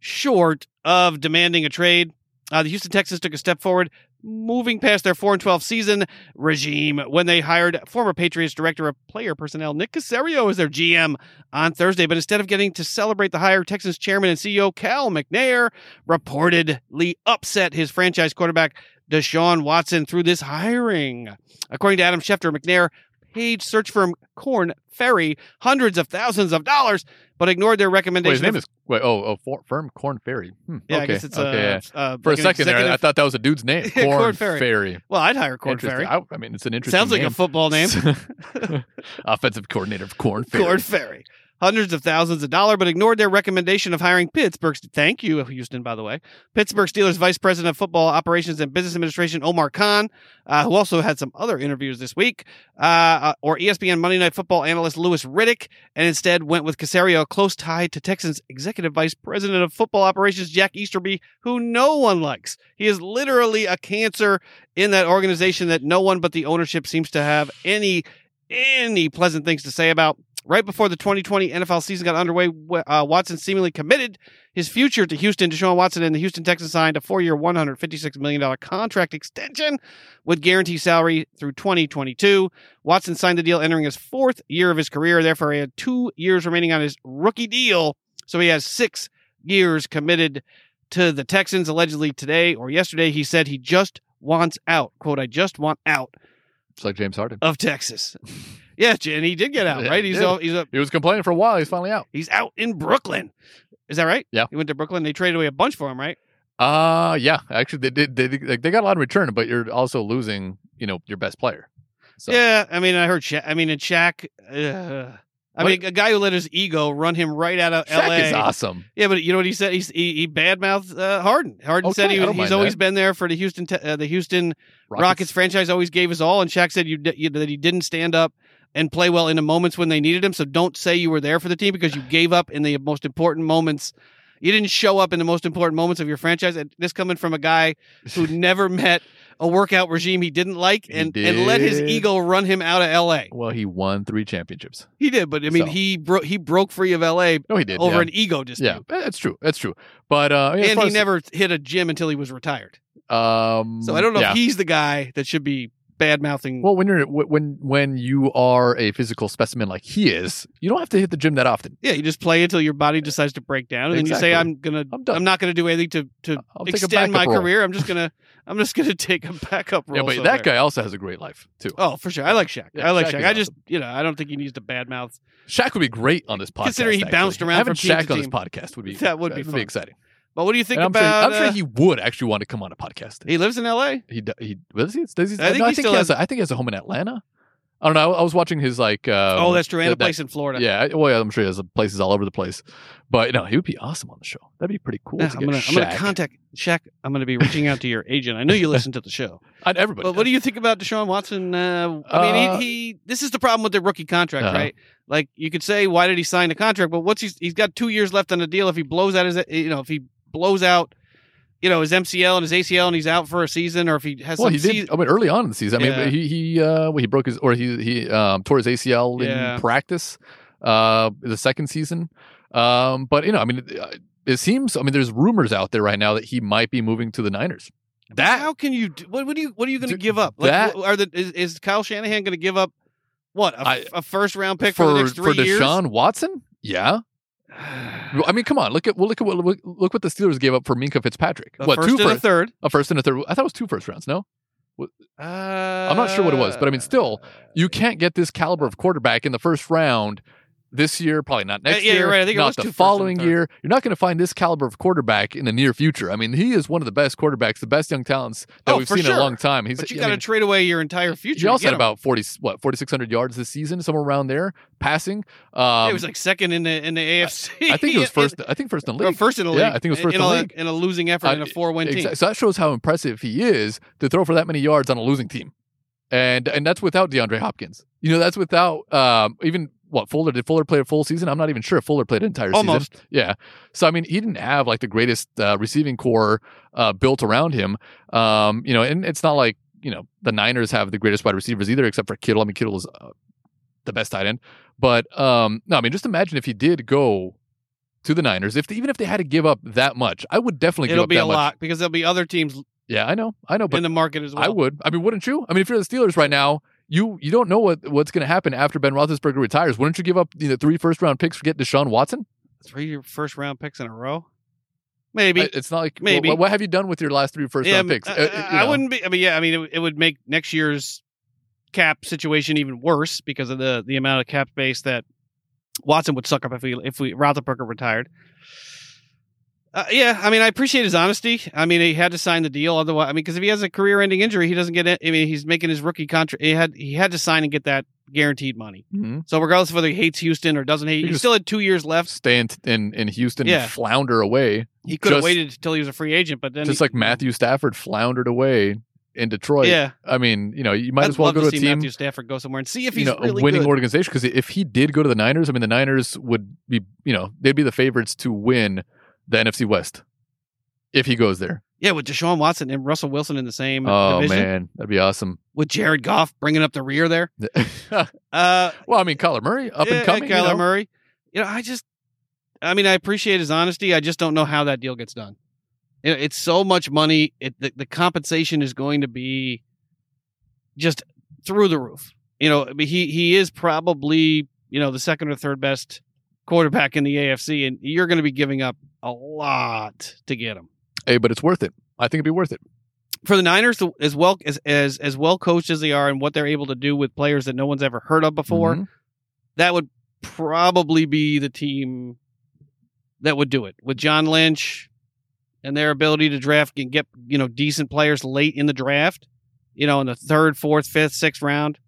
short of demanding a trade. Uh, the Houston Texans took a step forward, moving past their 4 and 12 season regime when they hired former Patriots director of player personnel Nick Caserio as their GM on Thursday. But instead of getting to celebrate the hire, Texans chairman and CEO Cal McNair reportedly upset his franchise quarterback Deshaun Watson through this hiring. According to Adam Schefter, McNair paid search firm Korn Ferry hundreds of thousands of dollars, but ignored their Wait, recommendation. his name is wait. Oh, oh, for, firm Korn Ferry. Hmm, yeah, okay. I guess it's okay. uh, uh, For like a second there, I thought that was a dude's name. (laughs) Corn, Korn Ferry. Ferry. Well, I'd hire Corn. Ferry. I, I mean, it's an interesting. Sounds like a name. football name. (laughs) (laughs) Offensive coordinator of Korn Ferry. Korn Ferry. Hundreds of thousands of dollars, but ignored their recommendation of hiring Pittsburgh's. Thank you, Houston, by the way. Pittsburgh Steelers Vice President of Football Operations and Business Administration, Omar Khan, uh, who also had some other interviews this week, uh, uh, or ESPN Monday Night Football analyst Louis Riddick, and instead went with Caserio, close tie to Texans Executive Vice President of Football Operations, Jack Easterby, who no one likes. He is literally a cancer in that organization that no one but the ownership seems to have any any pleasant things to say about. Right before the 2020 NFL season got underway, uh, Watson seemingly committed his future to Houston. Deshaun Watson and the Houston Texans signed a four-year, $156 million contract extension with guaranteed salary through 2022. Watson signed the deal entering his fourth year of his career. Therefore, he had two years remaining on his rookie deal. So he has six years committed to the Texans. Allegedly today or yesterday, he said he just wants out. Quote, I just want out It's like James Harden. of Texas. (laughs) Yeah, and he did get out, right? he He's all, he's a, He was complaining for a while. He's finally out. he's out in Brooklyn. Is that right? Yeah. He went to Brooklyn. They traded away a bunch for him, right? Uh yeah. Actually, they did. They, they, they got a lot in return, but you're also losing. You know, your best player. So Yeah, I mean, I heard. Sha- I mean, and Shaq. Uh, I What- mean, a guy who let his ego run him right out of Shaq L.A. is awesome. Yeah, but you know what he said? He's, he he badmouthed uh, Harden. Harden said he he's always that. been there for the Houston uh, the Houston Rockets. franchise. Always gave his all, and Shaq said you, you that he didn't stand up and play well in the moments when they needed him. So don't say you were there for the team because you gave up in the most important moments. You didn't show up in the most important moments of your franchise. And this coming from a guy who (laughs) never met a workout regime he didn't like and, and let his ego run him out of LA. Well, he won three championships. He did, but I mean, So. he broke he broke free of LA No, he did. over yeah. an ego dispute. Yeah, that's true. That's true. But uh, yeah, and he as- never hit a gym until he was retired. Um, So I don't know yeah. if he's the guy that should be bad mouthing. Well, when you're when when you are a physical specimen like he is, you don't have to hit the gym that often. yeah, you just play until your body decides to break down, and then you say, "I'm gonna, I'm done. I'm, not gonna do anything to to I'll extend my role. career. I'm just gonna, I'm just gonna (laughs) take a backup role." Yeah, but somewhere." that guy also has a great life too. Oh, for sure. I like Shaq. Yeah, I like Shaq Shaq. I just, you know, I don't think he needs to badmouth. Shaq would be great on this podcast. Considering he actually. bounced around having from team Shaq on this podcast would be That would be fun. exciting. But what do you think I'm, sure, about? I'm sure uh, he would actually want to come on a podcast. he lives in L.A. He he does he does he? I think no, he I think still he has. has- A, I think he has a home in Atlanta. I don't know. I, I was watching his like. Um, oh, that's true. And a place in Florida. Yeah, well, yeah, I'm sure he has places all over the place. But no, he would be awesome on the show. That'd be pretty cool. Yeah, to I'm gonna, I'm gonna contact Shaq. I'm gonna be reaching out to your agent. I know you listen to the show. (laughs) And everybody. But what do you think about Deshaun Watson? Uh, I mean, Uh, he, he. This is the problem with the rookie contract, Uh-huh. right? Like you could say, why did he sign the contract? But what's he's he's got two years left on the deal. If he blows out his, you know, if he blows out, you know, his MCL and his ACL and he's out for a season, or if he has Well, he did. I mean, early on in the season. I Yeah. mean, he he uh, well, he broke his or he he um, tore his ACL Yeah. in practice. Uh, the second season. Um, but you know, I mean, it, uh, it seems. I mean, there's rumors out there right now that he might be moving to the Niners. That how can you? do- What, what are you? What are you going to give up? Like, that- are the is, is Kyle Shanahan going to give up what a, I- a first round pick for, the next for three years? Deshaun Watson. Yeah, I mean, come on. Look at well, look at what look, look what the Steelers gave up for Minkah Fitzpatrick. A what first two and a third. a first and a third? I thought it was two first rounds. No, Uh, I'm not sure what it was, but I mean, still, you can't get this caliber of quarterback in the first round this year. Probably not next Uh, yeah, year. you're right. I think it not was the two first and a following year. You're not going to find this caliber of quarterback in the near future. I mean, he is one of the best quarterbacks, the best young talents that Oh, we've seen in a long time. He's but you got to trade away your entire future. he also had him. about 40 what 4600 yards this season somewhere around there passing um Yeah, it was like second in the in the AFC. i think it was (laughs) first i think first in the or league first in the league. Yeah, I think it was first in, in the a, league. in a losing effort I- in a four win team. So that shows how impressive he is to throw for that many yards on a losing team, and and that's without DeAndre Hopkins. You know, that's without um, even what Fuller did. Fuller play a full season. I'm not even sure if Fuller played an entire Almost. season. Yeah. So I mean, he didn't have like the greatest uh, receiving corps uh, built around him. Um, you know, and it's not like you know the Niners have the greatest wide receivers either, except for Kittle. I mean, Kittle is uh, the best tight end. But um, no, I mean, just imagine if he did go to the Niners. If even if they had to give up that much, I would definitely give It'll be a much. lot because there'll be other teams Yeah, I know, I know, but in the market as well. I would. I mean, wouldn't you? I mean, if you're the Steelers right now, you you don't know what what's going to happen after Ben Roethlisberger retires. Wouldn't you give up you know, three first round picks for get Deshaun Watson? Three first round picks in a row. Maybe. It's not like Maybe. What, what have you done with your last three first yeah, round picks? I, Uh, I- you I wouldn't be. I mean, yeah. I mean, it, it would make next year's cap situation even worse because of the the amount of cap space that Watson would suck up if we if we Roethlisberger retired. Uh, yeah, I mean, I appreciate his honesty. I mean, he had to sign the deal, otherwise, I mean, because if he has a career-ending injury, he doesn't get it. I mean, he's making his rookie contract. He had he had to sign and get that guaranteed money. Mhm. So regardless of whether he hates Houston or doesn't hate, He he still had two years left. Stay in, in in Houston Yeah. and flounder away, He could have waited until he was a free agent, but then just he- like Matthew Stafford floundered away in Detroit. Yeah, I mean, you know, you might I'd as well go to to a see team. Matthew Stafford go somewhere and see if you he's know, really a winning good. organization because if he did go to the Niners, I mean, the Niners would be, you know, they'd be the favorites to win the NFC West if he goes there. Yeah, with Deshaun Watson and Russell Wilson in the same Oh division, man, that'd be awesome. with Jared Goff bringing up the rear there. (laughs) Uh, well, I mean, Kyler Murray up yeah, and coming. you Kyler know? Murray. You know, I just, I mean, I appreciate his honesty. I just don't know how that deal gets done. It, it's so much money. It the, the compensation is going to be just through the roof. You know, he he is probably you know the second or third best quarterback in the AFC, and you're going to be giving up a lot to get him. Hey, but it's worth it. I think it'd be worth it. for the Niners, as well as as as well coached as they are, and what they're able to do with players that no one's ever heard of before, Mhm. that would probably be the team that would do it with John Lynch and their ability to draft and get you know decent players late in the draft. You know, in the third, fourth, fifth, sixth round.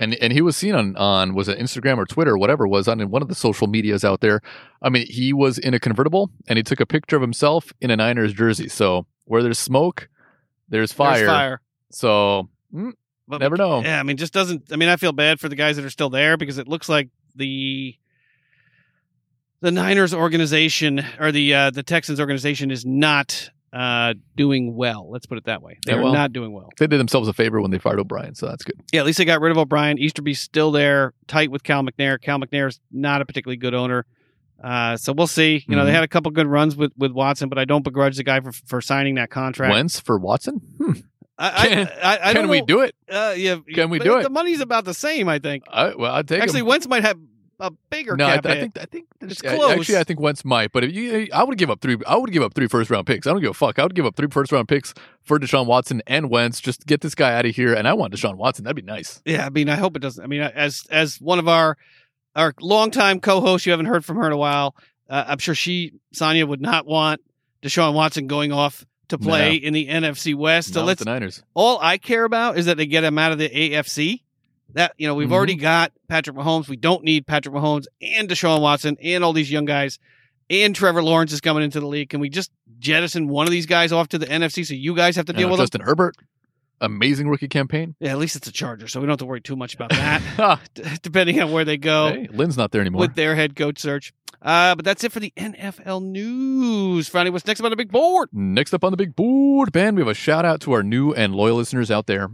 And and he was seen on on was it Instagram or Twitter or whatever it was on one of the social medias out there. I mean, he was in a convertible and he took a picture of himself in a Niners jersey. So where there's smoke, there's fire. There's fire. So mm, but Never know. Yeah, I mean, just doesn't. I mean, I feel bad for the guys that are still there because it looks like the the Niners organization or the uh, the Texans organization is not uh, doing well. Let's put it that way. They're well- not doing well. They did themselves a favor when they fired O'Brien, so that's good. Yeah, at least they got rid of O'Brien. Easterby's still there, tight with Cal McNair. Cal McNair's not a particularly good owner. Uh, so we'll see. You know, they Mhm. had a couple good runs with, with Watson, but I don't begrudge the guy for for signing that contract. Wentz for Watson? Hmm. I, Can- I, I, I Can we do it? Uh, yeah, Can we do it? The money's about the same, I think. I, well, I'd take Actually, him. Wentz might have a bigger No, I, cap I hit. think I think It's close. Actually, I think Wentz might, but if you, I would give up three. I would give up three first round picks. I don't give a fuck. I would give up three first round picks for Deshaun Watson and Wentz just get this guy out of here. And I want Deshaun Watson. That'd be nice. Yeah, I mean, I hope it doesn't. I mean, as as one of our our longtime co-hosts, you haven't heard from her in a while. Uh, I'm sure she Sonia would not want Deshaun Watson going off to play in the NFC West. So Not let's the Niners. all I care about is that they get him out of the AFC. That you know, we've Mhm. already got Patrick Mahomes. We don't need Patrick Mahomes and Deshaun Watson and all these young guys. And Trevor Lawrence is coming into the league. Can we just jettison one of these guys off to the NFC so you guys have to deal know, with them? Justin Herbert, amazing rookie campaign. Yeah, at least it's a Charger, so we don't have to worry too much about that. (laughs) depending on where they go hey, Lynn's not there anymore. with their head coach search. Uh, but that's it for the NFL news. Friday, what's next on the big board? Next up on the big board, Ben, we have a shout out to our new and loyal listeners out there.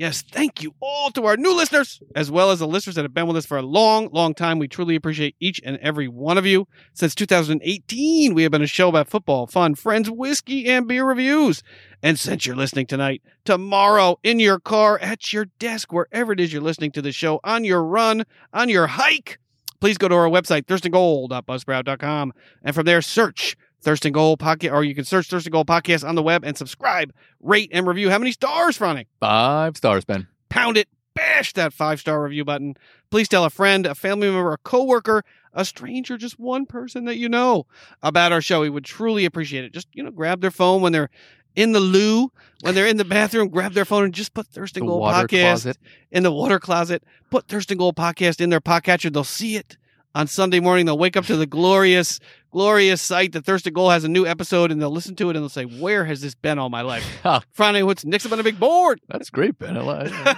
Yes, thank you all to our new listeners, as well as the listeners that have been with us for a long, long time. We truly appreciate each and every one of you. Since 2018, we have been a show about football, fun, friends, whiskey, and beer reviews. And since you're listening tonight, tomorrow, in your car, at your desk, wherever it is you're listening to the show, on your run, on your hike, please go to our website, thirstandgoal.buzzsprout.com. And from there, search Thirst and Goal Podcast, or you can search Thirst and Goal Podcast on the web and subscribe, rate, and review. How many stars, Franny? Five stars, Ben. pound it, bash that five star review button. Please tell a friend, a family member, a coworker, a stranger, just one person that you know about our show. We would truly appreciate it. Just, you know, grab their phone when they're in the loo, when they're in the bathroom, grab their phone and just put The Gold Podcast closet. in the water closet. Put Thirst and Goal Podcast in their podcatcher. They'll see it on Sunday morning. They'll wake up to the glorious, glorious sight that Thirst and Goal has a new episode and they'll listen to it and they'll say, Where has this been all my life? Friday, what's next up on the big board? That's great, Ben. I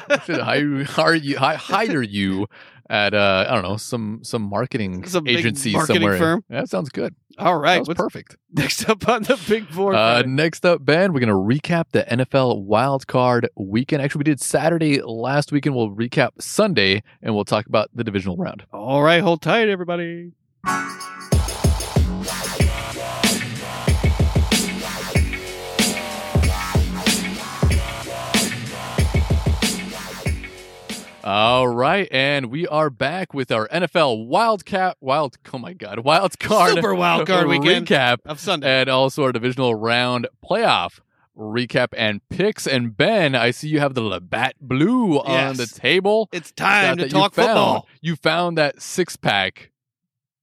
I should hire, hire you, hire you at uh, I don't know some some marketing Some agency marketing somewhere. firm. Yeah, that sounds good. All right. that was perfect. (laughs) next up on the big board? Uh, next up, Ben, we're going to recap the NFL wild card weekend. Actually, we did Saturday last weekend. We'll recap Sunday, and we'll talk about the divisional round. All right, hold tight, everybody. All right, and we are back with our NFL wildcat wild. Oh my God, wild card Super wild card (laughs) weekend recap, of Sunday. and also our divisional round playoff recap and picks. And Ben, I see you have the Labatt Blue on the table. it's time to you talk found. football. You found that six pack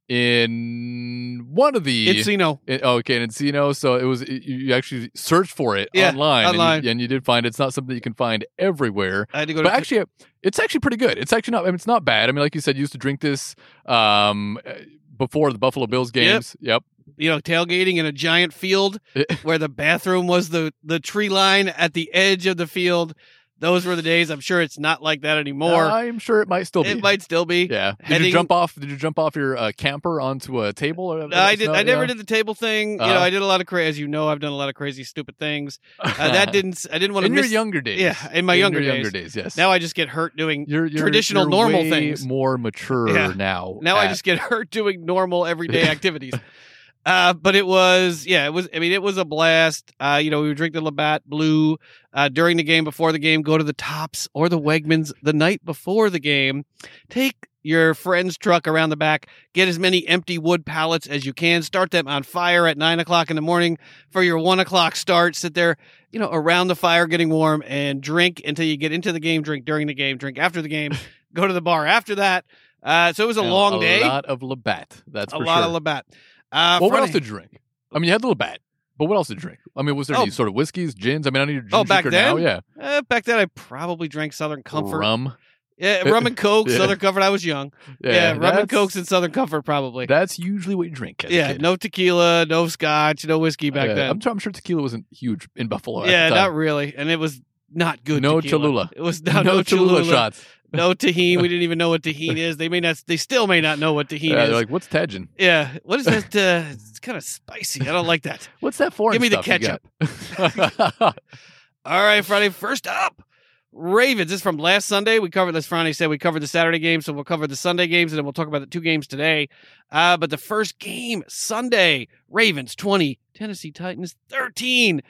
in one of the. Encino. in- oh, okay, in Encino. So it was you you actually searched for it Yeah, online, and you- online. And, you, did find it. it's not something you can find everywhere. I had to go But to actually, it's actually pretty good. It's actually not. I mean, it's not bad. I mean, like you said, you used to drink this um, uh, before the Buffalo Bills games. Yep. you know tailgating in a giant field (laughs) where the bathroom was the the tree line at the edge of the field. Those were the days. I'm sure it's not like that anymore. I'm sure it might still be. it might still be. Yeah. Did heading- you jump off? Did you jump off your uh, camper onto a table? Or I did. No, I never yeah? did the table thing. You know, Uh-huh. I did a lot of crazy. As you know, I've done a lot of crazy, stupid things. Uh, that (laughs) didn't. I didn't want to in your younger days. Yeah, in my younger your days. younger days. Yes. Now I just get hurt doing. you're, you're traditional you're normal way things. More mature Yeah. now. Now I just get (laughs) hurt doing normal everyday (laughs) activities. Uh, but it was, yeah, it was. I mean, it was a blast. Uh, you know, we would drink the Labatt Blue uh, during the game, before the game. Go to the Tops or the Wegmans the night before the game. Take your friend's truck around the back. Get as many empty wood pallets as you can. Start them on fire at nine o'clock in the morning for your one o'clock start. Sit there, you know, around the fire, getting warm, and drink until you get into the game. Drink during the game. Drink after the game. (laughs) go to the bar after that. Uh, so it was a and long a day. A lot of Labatt. That's a lot sure. of Labatt. Uh, well, what else to drink? I mean, you had a little Labatt, but what else to drink? I mean, was there Oh. any sort of whiskeys, gins? I mean, I you're a gin Oh, back drinker now. Yeah, Uh, back then, I probably drank Southern Comfort. rum. Yeah, (laughs) rum and Coke, Yeah. Southern Comfort. I was young. Yeah, Yeah, rum and Cokes and Southern Comfort, probably. That's usually what you drink. Yeah, no tequila, no scotch, no whiskey back Yeah, then. I'm, sure- I'm sure tequila wasn't huge in Buffalo. at yeah, not really. And it was not good. No tequila. Cholula. It was no, (laughs) no, Cholula Cholula, shots. No Tajin. We didn't even know what Tajin is. They may not. They still may not know what Tajin Yeah, is. they're like, what's Tajin? yeah. What is that? (laughs) Uh, it's kind of spicy. I don't like that. (laughs) What's that for? Give me the ketchup. (laughs) All right, Friday. First up, Ravens. This is from last Sunday. We covered this Friday. Said we covered the Saturday games, so we'll cover the Sunday games, and then we'll talk about the two games today. Uh, but the first game Sunday, Ravens twenty, Tennessee Titans thirteen.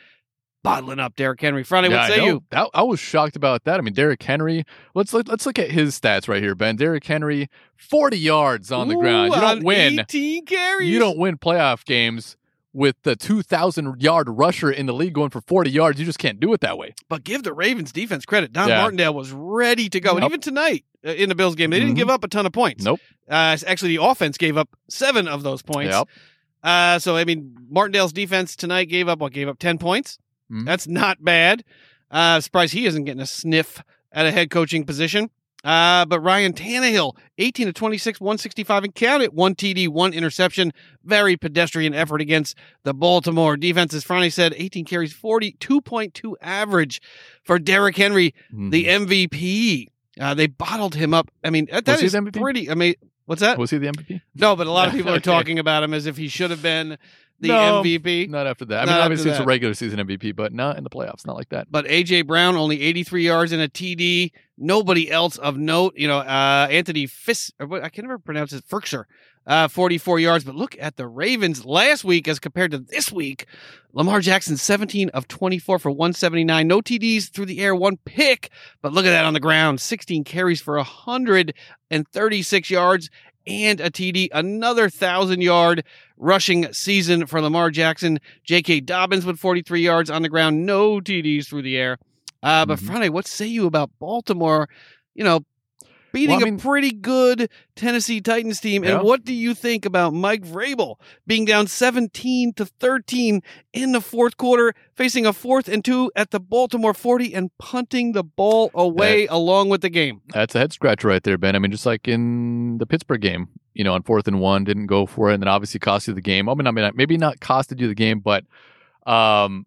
Bottling up Derrick Henry. Friday, Yeah, what I say you? That, I was shocked about that. I mean, Derrick Henry. Let's look, let's look at his stats right here, Ben. Derrick Henry, forty yards on the ground. You don't win. 18 carries. You don't win playoff games with the two thousand yard rusher in the league going for forty yards. You just can't do it that way. But give the Ravens defense credit. Don Yeah. Martindale was ready to go. And even tonight uh, in the Bills game, they didn't Mhm. give up a ton of points. Nope. Uh, actually, the offense gave up seven of those points. Yep. Uh, so, I mean, Martindale's defense tonight gave up what? Gave up 10 points. Mhm. That's not bad. Uh, surprised he isn't getting a sniff at a head coaching position. Uh, but Ryan Tannehill, 18 to 26, 165 and count it. One TD, one interception. Very pedestrian effort against the Baltimore defense. As Franny said, 18 carries, 42.2 average for Derrick Henry, the Mhm. MVP. Uh, they bottled him up. I mean, that, that is the MVP? pretty. I mean, what's that? was he the MVP? No, but a lot of people are (laughs) talking about him as if he should have been the No. MVP. Not after that. I Not mean, obviously it's a regular season MVP, but not in the playoffs. Not like that. But AJ Brown only 83 yards and a TD. Nobody else of note. You know, uh, Anthony Fis. I can never pronounce it. Firkser, uh, 44 yards. But look at the Ravens last week as compared to this week. Lamar Jackson 17 of 24 for 179. No TDs through the air, one pick. But look at that on the ground. 16 carries for 136 yards and a TD. Another thousand yard rushing season for Lamar Jackson. J.K. Dobbins with 43 yards on the ground, no TDs through the air. Uh, but Mhm. Friday, what say you about Baltimore? You know, beating Well, I mean- a pretty good Tennessee Titans team. Yeah. And what do you think about Mike Vrabel being down 17 to 13 in the fourth quarter, facing a fourth and two at the Baltimore 40 and punting the ball away along with the game? That's a head scratcher right there, Ben. I mean, just like in the Pittsburgh game, you know, on fourth and one, didn't go for it, and then obviously cost you the game. I mean, I mean, maybe not costed you the game, but, um,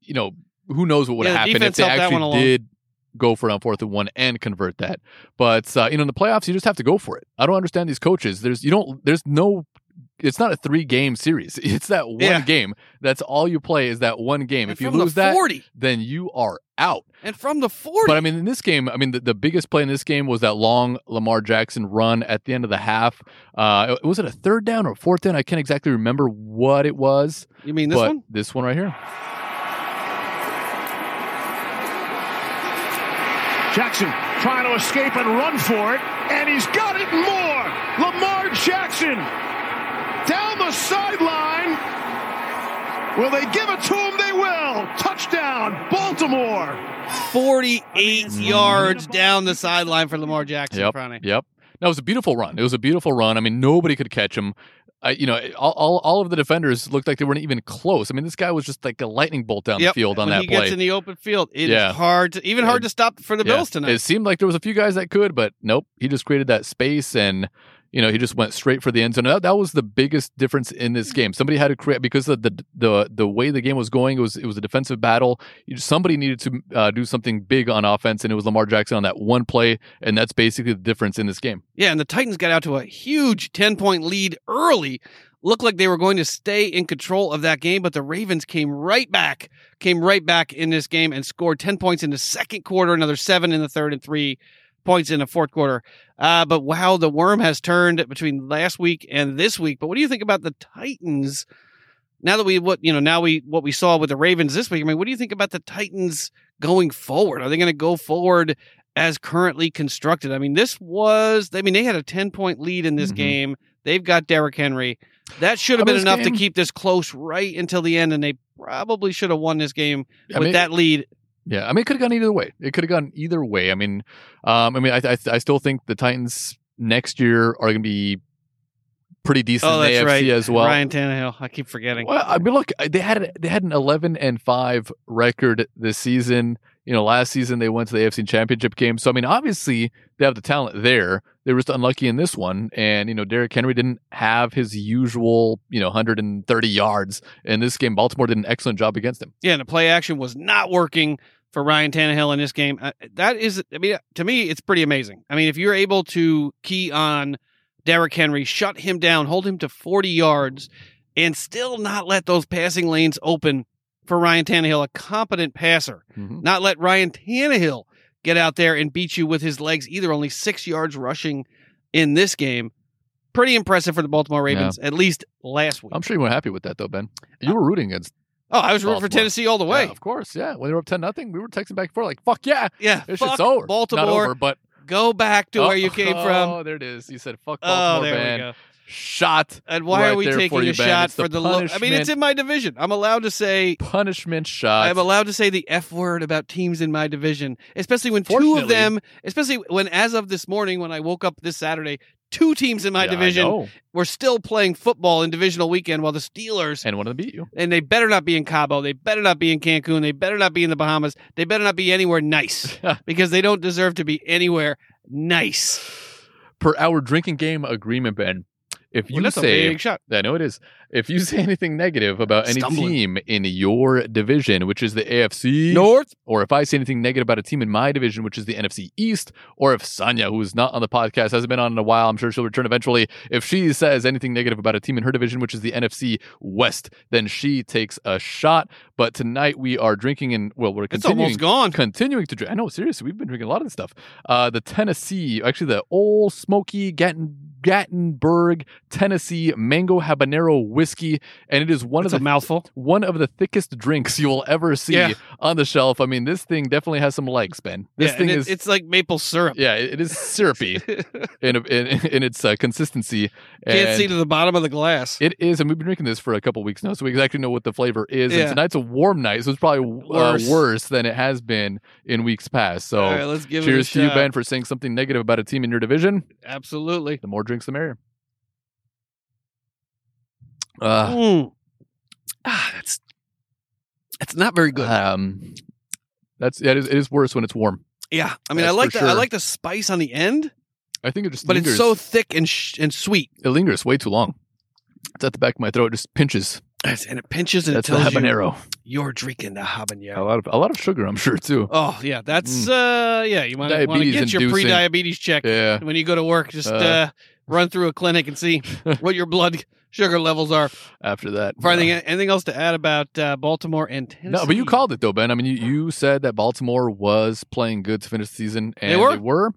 you know, who knows what would Yeah, have happened if they that actually did go for it on fourth and one and convert that. But uh, you know, in the playoffs, you just have to go for it. I don't understand these coaches. There's you don't. There's no. It's not a three game series. (laughs) It's that one Yeah. game. That's all you play is that one game. And if you lose the that, 40 then you are out. and from the 40. But I mean, in this game, I mean, the, the biggest play in this game was that long Lamar Jackson run at the end of the half. Uh, was it a third down or a fourth down? I can't exactly remember what it was. you mean this but one? this one right here. Jackson trying to escape and run for it, and he's got it more. Lamar Jackson down the sideline. Will they give it to him? They will. Touchdown, Baltimore. 48 yards down the sideline for Lamar Jackson. Yep. Friday. Yep. No, it was a beautiful run. It was a beautiful run. I mean, nobody could catch him. I, you know, all, all, all of the defenders looked like they weren't even close. I mean, this guy was just like a lightning bolt down Yep. the field on when that he play. gets in the open field, it is Yeah. hard to even hard Yeah. to stop for the Yeah. Bills tonight. It seemed like there was a few guys that could, but nope. He just created that space and you know, he just went straight for the end zone. That, that was the biggest difference in this game. Somebody had to create because of the the the way the game was going. It was it was a defensive battle. Somebody needed to uh, do something big on offense, and it was Lamar Jackson on that one play, and that's basically the difference in this game. Yeah, and the Titans got out to a huge 10 point lead early. Looked like they were going to stay in control of that game, but the Ravens came right back, came right back in this game and scored 10 points in the second quarter, another seven in the third, and three points in the fourth quarter. Uh, but wow, the worm has turned between last week and this week. But what do you think about the Titans? Now that we what you know now we what we saw with the Ravens this week. I mean, what do you think about the Titans going forward? Are they going to go forward as currently constructed? I mean, this was I mean they had a ten point lead in this Mhm. game. They've got Derrick Henry. That should have been enough to keep this close right until the end, and they probably should have won this game I with mean, that lead. Yeah, I mean, it could have gone either way. It could have gone either way. I mean, um, I mean, I, I, I still think the Titans next year are going to be pretty decent Oh, in the that's AFC right, as well. Ryan Tannehill. I keep forgetting. Well, I mean, look, they had they had an eleven and five record this season. You know, last season they went to the AFC Championship game. So I mean, obviously they have the talent there. They were just unlucky in this one, and you know, Derrick Henry didn't have his usual you know 130 yards in this game. Baltimore did an excellent job against him. Yeah, and the play action was not working for Ryan Tannehill in this game. Uh, that is, I mean, to me, it's pretty amazing. I mean, if you're able to key on Derrick Henry, shut him down, hold him to 40 yards, and still not let those passing lanes open for Ryan Tannehill, a competent passer, Mhm. not let Ryan Tannehill get out there and beat you with his legs either, only six yards rushing in this game. Pretty impressive for the Baltimore Ravens, at least last week. I'm sure you weren't happy with that though, Ben. You were rooting against. Oh, I was rooting for Tennessee all the way. Yeah, of course, yeah. When they were up ten nothing, we were texting back and forth like, "Fuck yeah, Yeah, this shit's over." Baltimore. Not over, but Go back to Oh, where you came oh, from. Oh, there it is. You said, "Fuck Oh, Baltimore, there Ben." we go. Shot And why right are we taking you, a Ben. shot It's for the low? I mean, it's in my division. I'm allowed to say punishment shot. I'm allowed to say the F word about teams in my division, especially when two of them, especially when, as of this morning, when I woke up this Saturday, two teams in my Yeah, division were still playing football in divisional weekend while the Steelers, and, one of them beat you. And they better not be in Cabo, they better not be in Cancun, they better not be in the Bahamas, they better not be anywhere nice (laughs) because they don't deserve to be anywhere nice. Per our drinking game agreement, Ben. If you Well, that's a say big shot. I know it is. If you (laughs) say anything negative about any Stumbling. team in your division, which is the AFC, North, or if I say anything negative about a team in my division, which is the NFC East, or if Sonia, who is not on the podcast, hasn't been on in a while, I'm sure she'll return eventually. If she says anything negative about a team in her division, which is the NFC West, then she takes a shot. But tonight we are drinking and well, we're it's continuing almost gone. continuing to drink. I know, seriously, we've been drinking a lot of this stuff. Uh, the Tennessee, actually, the Old Smoky Gatton, Tennessee Mango Habanero Whiskey, and it is one It's of the mouthful. one of the thickest drinks you will ever see Yeah. on the shelf. I mean, this thing definitely has some legs, Ben. This yeah, thing and is—it's like maple syrup. yeah, it it is syrupy (laughs) in, in in its uh, consistency. Can't and see to the bottom of the glass. it is, and we've been drinking this for a couple weeks now, so we exactly know what the flavor is. Yeah. And tonight's a warm night, so it's probably uh, Worse. worse than it has been in weeks past. So, right, let's give cheers it to you. Ben, for saying something negative about a team in your division. Absolutely. The more drinks, the merrier. Uh, Mm. Ah, that's that's not very good. um, that's yeah, it is, it is worse when it's warm. yeah, I mean, I like the I like the spice on the end, I think it just but lingers. it's so thick and sh- and sweet, it lingers way too long. It's at the back of my throat. It just pinches. and it pinches and That's it the tells you habanero. you're drinking the A habanero. lot of a lot of sugar, I'm sure too. Oh yeah, that's uh yeah. You want to Mm. Diabetes get your pre-diabetes check Yeah, when you go to work. Just uh, Uh. run through a clinic and see (laughs) what your blood sugar levels are. after that. Anything, uh, anything else to add about uh, Baltimore and Tennessee? no, but you called it though, Ben. I mean, you, you said that Baltimore was playing good to finish the season, and They were. They were.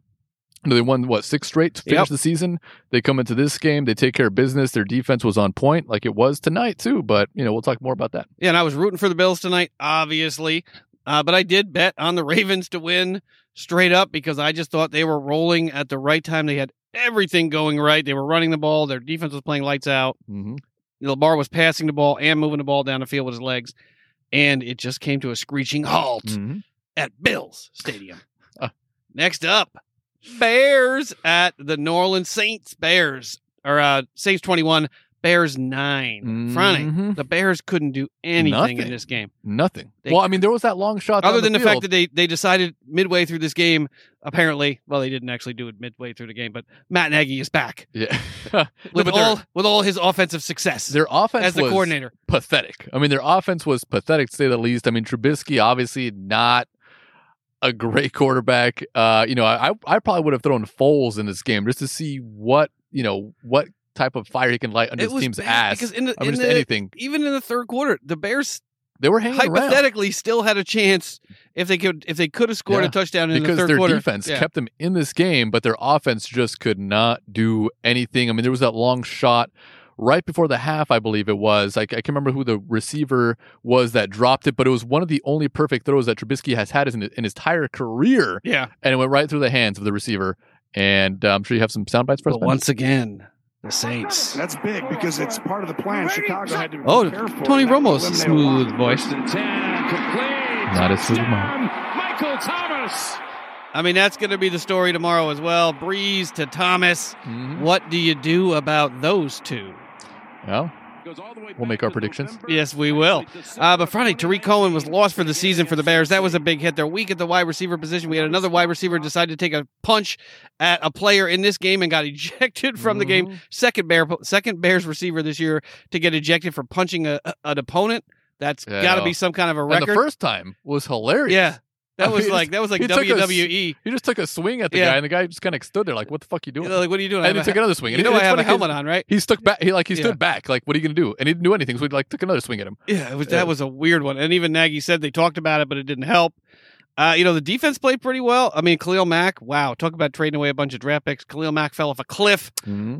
They won what six straight to finish Yep. the season. They come into this game, they take care of business. Their defense was on point, like it was tonight too. But you know, we'll talk more about that. Yeah, and I was rooting for the Bills tonight, obviously. Uh, but I did bet on the (laughs) Ravens to win straight up because I just thought they were rolling at the right time. They had everything going right. They were running the ball. Their defense was playing lights out. Mm-hmm. Lamar was passing the ball and moving the ball down the field with his legs. And it just came to a screeching halt Mm-hmm. at Bills Stadium. Uh. Next up, Bears at the New Orleans Saints. Bears or uh, Saints twenty one, Bears 9 Friday, Mhm. the Bears couldn't do anything Nothing. in this game, Nothing. They- well, I mean, there was that long shot. other than the, fact that they they decided midway through this game. Apparently, well, they didn't actually do it midway through the game, but Matt Nagy is back yeah, (laughs) with their- all with all his offensive success their offense as the was coordinator. pathetic. I mean, their offense was pathetic to say the least. I mean, Trubisky obviously not a great quarterback. Uh, you know, I I probably would have thrown Foles in this game just to see what you know what type of fire he can light under It his team's bad ass. because in the, I mean, in the- anything. even in the third quarter, the Bears They were hanging around hypothetically still had a chance if they could if they could have scored Yeah, a touchdown in because the third their quarter. defense Yeah. kept them in this game, but their offense just could not do anything. I mean, there was that long shot right before the half, I believe it was. I, I can't remember who the receiver was that dropped it, but it was one of the only perfect throws that Trubisky has had in, in his entire career, yeah. and it went right through the hands of the receiver. And uh, I'm sure you have some sound bites for us. But once again, the Saints. That's big because it's part of the plan. Chicago had to Oh, prepare for Tony not Romo's smooth a voice. First and 10, complete. Not as smooth, Touchdown, Michael Thomas. I mean, that's going to be the story tomorrow as well. Brees to Thomas. Mhm. What do you do about those two? Well, We'll make our predictions. Yes, we will. Uh, but Friday, Tarik Cohen was lost for the season for the Bears. That was a big hit. They're weak at the wide receiver position. We had another wide receiver decide to take a punch at a player in this game and got ejected from the game. Mhm. Second Bear, second Bears receiver this year to get ejected for punching a, a- an opponent. That's Yeah, got to be some kind of a and record. the first time was hilarious. yeah, That (laughs) I was mean, like that was like took a WWE. He just took a swing at the Yeah. guy, and the guy just kind of stood there like, "What the fuck you You doing?" know, like what are you doing? And he took he- another swing. You and know it's I have a helmet on, right? He stuck back. He like he stood Yeah. back. Like, what are you gonna do? And he didn't do anything, so he like took another swing at him. Yeah, it was that was a weird one. And even Nagy said they talked about it, but it didn't help. Uh, you know, the defense played pretty well. I mean, Khalil Mack, wow, talk about trading away a bunch of draft picks. Khalil Mack fell off a cliff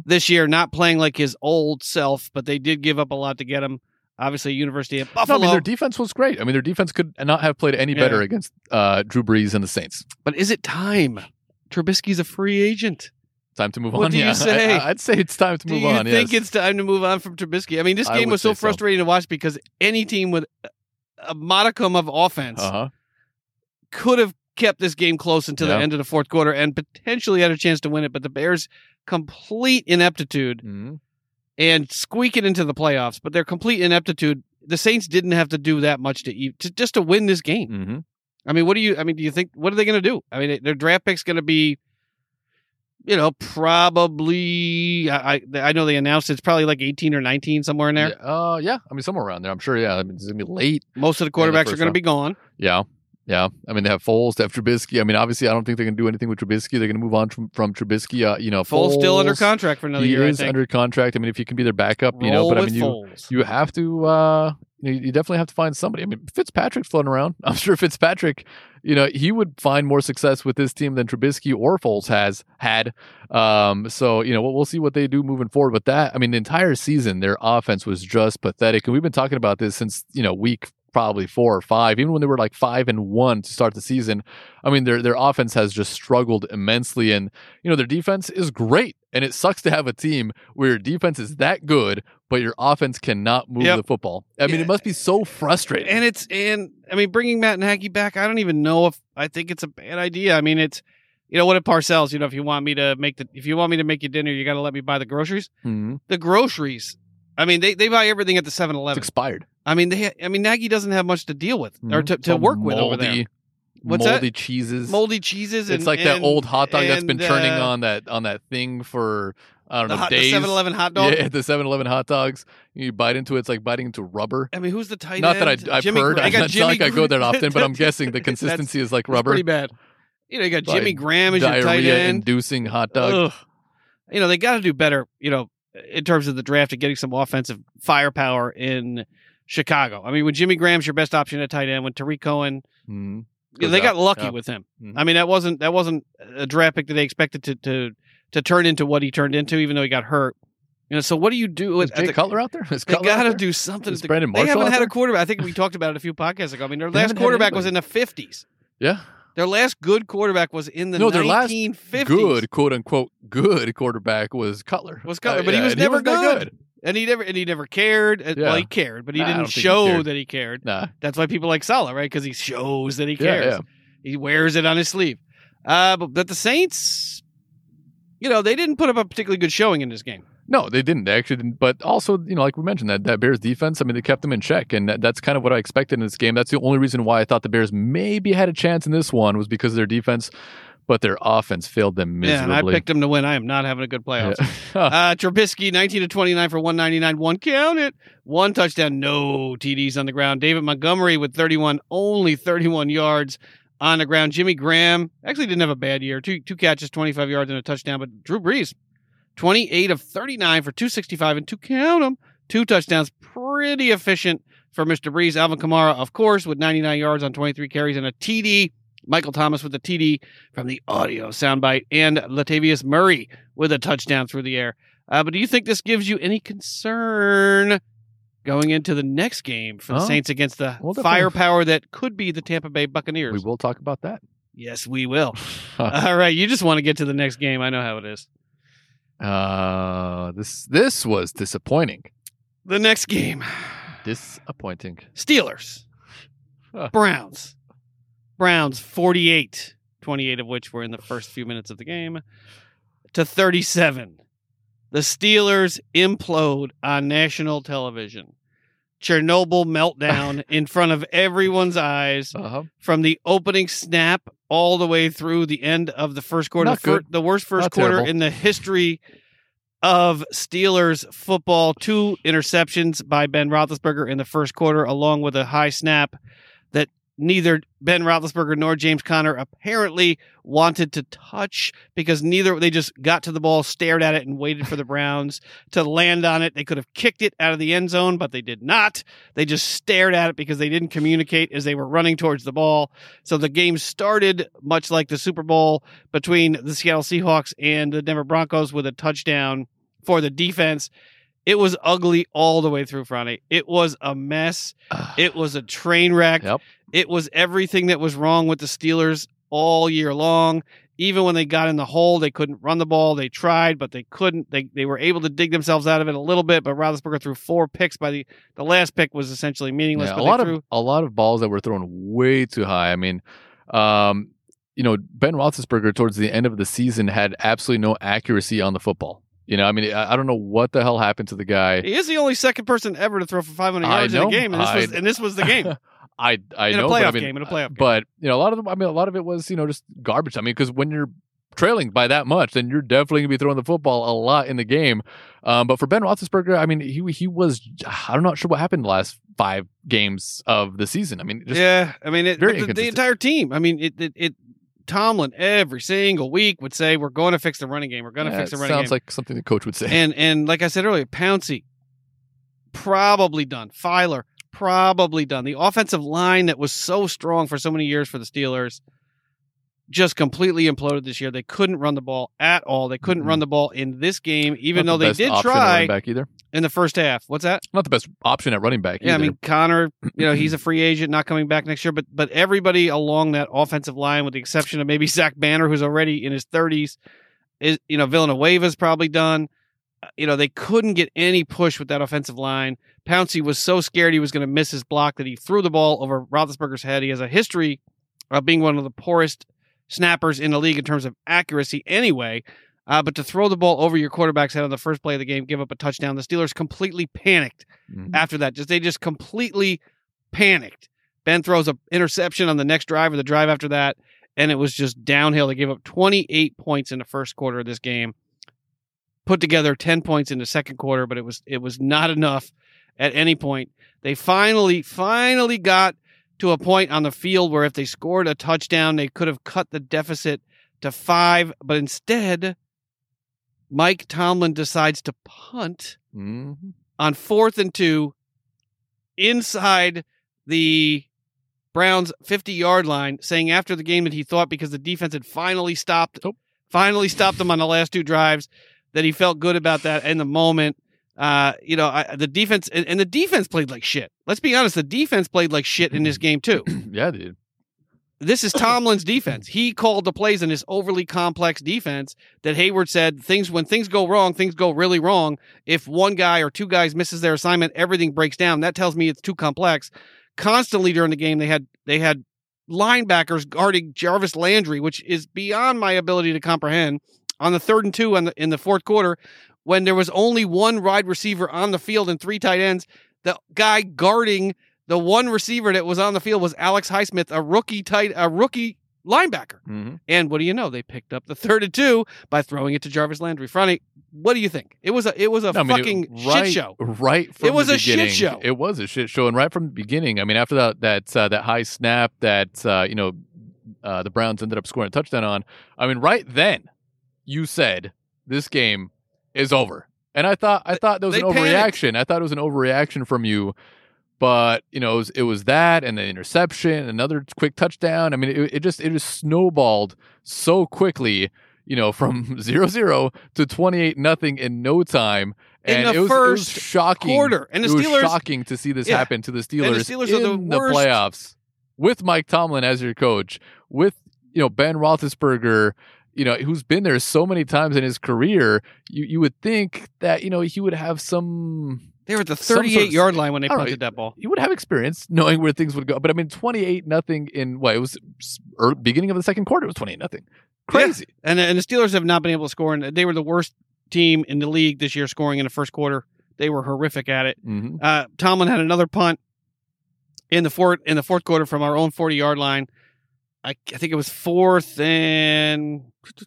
this year, not playing like his old self, but they did give up a lot to get him. Obviously, University of No, I mean their defense was great. I mean their defense could not have played any better Yeah. against uh, Drew Brees and the Saints. but is it time? Trubisky's a free agent. Time to move What on. do you yeah. say? (laughs) I, would say it's time to Do move you on. think yes. it's time to move on from Trubisky? I mean, this game was so say so. frustrating to watch because any team with a modicum of offense uh-huh. could have kept this game close until Yeah. the end of the fourth quarter and potentially had a chance to win it. But the Bears' complete ineptitude Mhm. And squeak it into the playoffs, but their complete ineptitude. The Saints didn't have to do that much to, e- to just to win this game. Mhm. I mean, what do you? I mean, do you think what are they going to do? I mean, their draft pick's going to be, you know, probably. I, I I know they announced it's probably like eighteen or nineteen somewhere in there. Yeah. Uh, yeah. I mean somewhere around there. I'm sure. Yeah. I mean it's gonna be late. Most of the Yeah, the quarterbacks are going to be gone. Yeah. Yeah. I mean, they have Foles, they have Trubisky. I mean, obviously, I don't think they're going to do anything with Trubisky. They're going to move on from, from Trubisky. Uh, you know, Foles still under contract for another He year. is I think. under contract. I mean, if you can be their backup, you know, but I mean, you, Foles. you have to, uh, you, you definitely have to find somebody. I mean, Fitzpatrick's floating around. (laughs) I'm sure Fitzpatrick, you know, he would find more success with this team than Trubisky or Foles has had. Um, so, you know, we'll, we'll see what they do moving forward. But that, I mean, the entire season, their offense was just pathetic. And we've been talking about this since, you know, week probably four or five, even when they were like five and one to start the season. I mean, their their offense has just struggled immensely, and you know their defense is great. And it sucks to have a team where your defense is that good, but your offense cannot move Yep. the football. I mean, Yeah. it must be so frustrating. And it's and I mean bringing Matt Nagy back, I don't even know if I think it's a bad idea. I mean it's you know what at Parcells, you know if you want me to make the if you want me to make you dinner, you got to let me buy the groceries. Mhm. The groceries. I mean they, they buy everything at the 7-Eleven. It's expired I mean they I mean Nagy doesn't have much to deal with or Mhm. to, to work with over there. moldy- What's that? moldy cheeses. Moldy cheeses and it's like that and- old hot dog that's been and, turning uh, on that on that thing for I don't the, know hot, the days. 7-Eleven hot dog. Yeah, (laughs) the 7-Eleven hot dogs. You bite into it, it's like biting into rubber. I mean who's the tight Not that end? I, I've Jimmy heard. Gra- (laughs) I got it's Jimmy not like I go there Gra- often, but I'm guessing the (laughs) that's- consistency is like rubber. pretty bad. You know, you got Like Jimmy Graham as your tight Diarrhea end. inducing hot dog. Ugh. You know, they got to do better, you know, in terms of the draft and getting some offensive firepower in Chicago. I mean, when Jimmy Graham's your best option at tight end, when Tarik Cohen, Mhm. you they got lucky Yeah. with him. Mhm. I mean, that wasn't that wasn't a draft pick that they expected to to to turn into what he turned into, even though he got hurt. You know, so what do you do? Is at Jay the- Cutler out there? (laughs) Is They got to do something. Is Brandon they haven't had there? a quarterback. I think we talked about it a few podcasts ago. I mean, their They last quarterback was in the fifties. Yeah. Their last good quarterback was in the No, their last 1950s. Good, quote unquote, good quarterback was Cutler. Was Cutler, Uh, but he was never that good. and he never and he never cared. Yeah. Well, he cared, but he Nah, didn't don't he show that he cared. Nah. That's why people like Saleh, right? Because he shows that he Yeah, cares. yeah. He wears it on his sleeve. Uh, but, but the Saints, you know, they didn't put up a particularly good showing in this game. No, they didn't. They actually didn't. But also, you know, like we mentioned, that, that Bears defense, I mean, they kept them in check. And that, that's kind of what I expected in this game. That's the only reason why I thought the Bears maybe had a chance in this one was because of their defense, but their offense failed them miserably. Yeah, I picked them to win. I am not having a good playoffs. Yeah. (laughs) uh, Trubisky, 19 to 29 for 199. One count it. One touchdown, no TDs on the ground. David Montgomery with 31, only 31 yards on the ground. Jimmy Graham actually didn't have a bad year. Two two catches, 25 yards and a touchdown. But Drew Brees, 28 of 39 for 265 and two count them. Two touchdowns. Pretty efficient for Mr. Brees. Alvin Kamara, of course, with 99 yards on 23 carries and a TD. Michael Thomas with the TD from the audio soundbite, and Latavius Murray with a touchdown through the air. Uh, but do you think this gives you any concern going into the next game for the Oh, Saints against the we'll firepower that could be the Tampa Bay Buccaneers? we will talk about that. Yes, we will. (laughs) All right, you just want to get to the next game. I know how it is. Uh, this this was disappointing. The next game Disappointing. Steelers, Huh. Browns. Browns 48, 28 of which were in the first few minutes of the game, to 37. The Steelers implode on national television. Chernobyl meltdown (laughs) in front of everyone's eyes Uh-huh. from the opening snap all the way through the end of the first quarter. The, fir- the worst first Not quarter terrible. in the history of Steelers football. Two interceptions by Ben Roethlisberger in the first quarter, along with a high snap neither Ben Roethlisberger nor James Conner apparently wanted to touch because neither they just got to the ball, stared at it, and waited for the (laughs) Browns to land on it. They could have kicked it out of the end zone, but they did not. They just stared at it because they didn't communicate as they were running towards the ball. So the game started much like the Super Bowl between the Seattle Seahawks and the Denver Broncos with a touchdown for the defense. It was ugly all the way through, Friday. It was a mess. It was a train wreck. Yep. It was everything that was wrong with the Steelers all year long. Even when they got in the hole, they couldn't run the ball. They tried, but they couldn't. They they were able to dig themselves out of it a little bit. But Roethlisberger threw four picks. By the the last pick was essentially meaningless. Yeah, a lot threw, of a lot of balls that were thrown way too high. I mean, um, you know, Ben Roethlisberger towards the end of the season had absolutely no accuracy on the football. You know, I mean, I, I don't know what the hell happened to the guy. he is the only second person ever to throw for 500 I yards in a game, and this was and this was the game (laughs) I I in a know, but I playoff mean, game. In a playoff game. But you know, a lot of them. I mean, a lot of it was you know just garbage. I mean, because when you're trailing by that much, then you're definitely gonna be throwing the football a lot in the game. Um, but for Ben Roethlisberger, I mean, he he was. (sighs) I'm not sure what happened the last five games of the season. I mean, just yeah, I mean, it, very the, the entire team. I mean, it, it it Tomlin every single week would say, "We're going to fix the running game. We're going to yeah, fix the running sounds game." Sounds like something the coach would say. and and like I said earlier, Pouncey probably done. Feiler probably done. The offensive line that was so strong for so many years for the Steelers just completely imploded this year. They couldn't run the ball at all. They couldn't Mhm. run the ball in this game, even Not though the they did try back either. in the first half. What's that? Not the best option at running back. Yeah, I mean Conner, you know, he's a (clears throat) free agent, not coming back next year. But but everybody along that offensive line, with the exception of maybe (laughs) Zach Banner, who's already in his thirties, is you know Villanueva's probably done. Uh, You know, they couldn't get any push with that offensive line. Pouncey was so scared he was going to miss his block that he threw the ball over Roethlisberger's head. He has a history of being one of the poorest snappers in the league in terms of accuracy, anyway. Uh, but to throw the ball over your quarterback's head on the first play of the game, give up a touchdown, the Steelers completely panicked Mhm. after that. Just they just completely panicked. Ben throws a interception on the next drive or the drive after that, and it was just downhill. They gave up 28 points in the first quarter of this game. Put together 10 points in the second quarter, but it was it was not enough at any point. They finally finally got to a point on the field where if they scored a touchdown, they could have cut the deficit to 5, but instead Mike Tomlin decides to punt Mhm. on fourth and two inside the Browns 50 yard line, saying after the game that he thought because the defense had finally stopped, Oh. finally stopped them on the last two drives, that he felt good about that in the moment. Uh, you know, I, the defense and, and the defense played like shit. Let's be honest, the defense played like shit in this game too. (clears throat) yeah, dude. This is (laughs) Tomlin's defense. He called the plays in this overly complex defense that Heyward said things when things go wrong, things go really wrong. If one guy or two guys misses their assignment, everything breaks down. That tells me it's too complex. Constantly during the game, they had they had linebackers guarding Jarvis Landry, which is beyond my ability to comprehend. On the third and two the, in the fourth quarter, when there was only one wide receiver on the field and three tight ends, the guy guarding the one receiver that was on the field was Alex Highsmith, a rookie tight, a rookie linebacker. hmm And what do you know? They picked up the third and two by throwing it to Jarvis Landry. Franny, what do you think? It was a it was a I mean, it- fucking right, shit show. Right from It was a shit show. It was a shit show, and right from the beginning. I mean, after that that uh, that high snap that uh, you know uh, the Browns ended up scoring a touchdown on. I mean, right then you said this game is over, and I thought I thought there was They an panicked. overreaction. I thought it was an overreaction from you. But you know, it was, it was that, and the interception, another quick touchdown. I mean, it, it just it just snowballed so quickly. You know, from (laughs) zero zero to twenty eight nothing in no time, In and the it was, it was first shocking quarter. And the it was Steelers- shocking to see this Yeah. happen to the And Steelers, the Steelers are the in the, playoffs with Mike Tomlin as your coach, with you know Ben Roethlisberger, you know who's been there so many times in his career. You you would think that you know he would have some They were at the Some sort of- 38 yard line when they don't know, punted that ball. he would have experience knowing where things would go. But I mean, twenty eight nothing in what it was er, beginning of the second quarter. It was twenty eight nothing. Crazy. And and the Steelers have not been able to score, and they were the worst team in the league this year scoring in the first quarter. They were horrific at it. hmm Uh, Tomlin had another punt in the fourth in the fourth quarter from our own 40 yard line. I, I think it was fourth and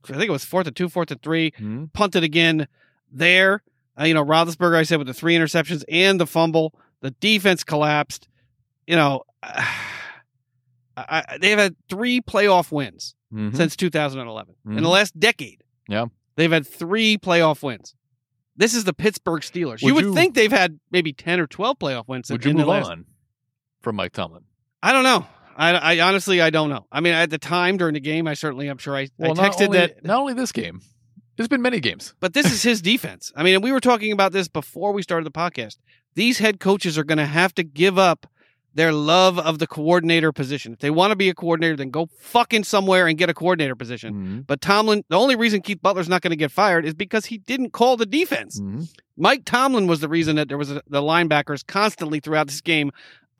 I think it was fourth and two, fourth and three. hmm Punted again there. Uh, you know, Roethlisberger, I said with the three interceptions and the fumble, the defense collapsed. You know, (sighs) I, I- they've had three playoff wins Mhm. since 2011. In the Mhm. last decade, Yeah. they've had three playoff wins. This is the Pittsburgh Steelers. you Would would you- think they've had maybe 10 or 12 playoff wins. Would in you the move last- on from Mike Tomlin? I don't know. I, I honestly I don't know. I mean, at the time during the game, I certainly I'm sure I, Well, I texted only, that. not only this game. There's been many games. But this is his (laughs) defense. I mean, and we were talking about this before we started the podcast. These head coaches are going to have to give up their love of the coordinator position. If they want to be a coordinator, then go fucking somewhere and get a coordinator position. Mhm. But Tomlin, the only reason Keith Butler's not going to get fired is because he didn't call the defense. Mhm. Mike Tomlin was the reason that there was a, the linebackers constantly throughout this game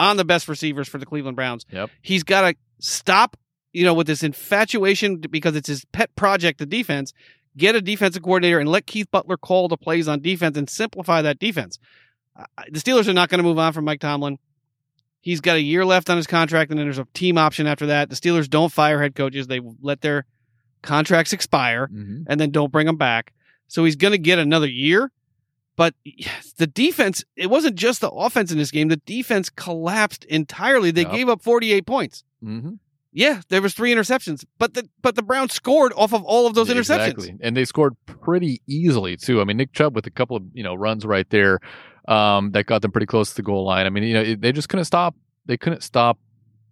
on the best receivers for the Cleveland Browns. Yep. He's got to stop, you know, with this infatuation because it's his pet project, the defense. Get a defensive coordinator and let Keith Butler call the plays on defense and simplify that defense. Uh, the Steelers are not going to move on from Mike Tomlin. He's got a year left on his contract, and then there's a team option after that. The Steelers don't fire head coaches; they let their contracts expire Mhm. and then don't bring them back. So he's going to get another year. But (sighs) the defense, it wasn't just the offense in this game. The defense collapsed entirely. They Yep. gave up 48 points. Mhm. Yeah, there was three interceptions, but the but the Browns scored off of all of those interceptions. Exactly. And they scored pretty easily too. I mean, Nick Chubb with a couple of you know runs right there um, that got them pretty close to the goal line. I mean, you know, it- they just couldn't stop. They couldn't stop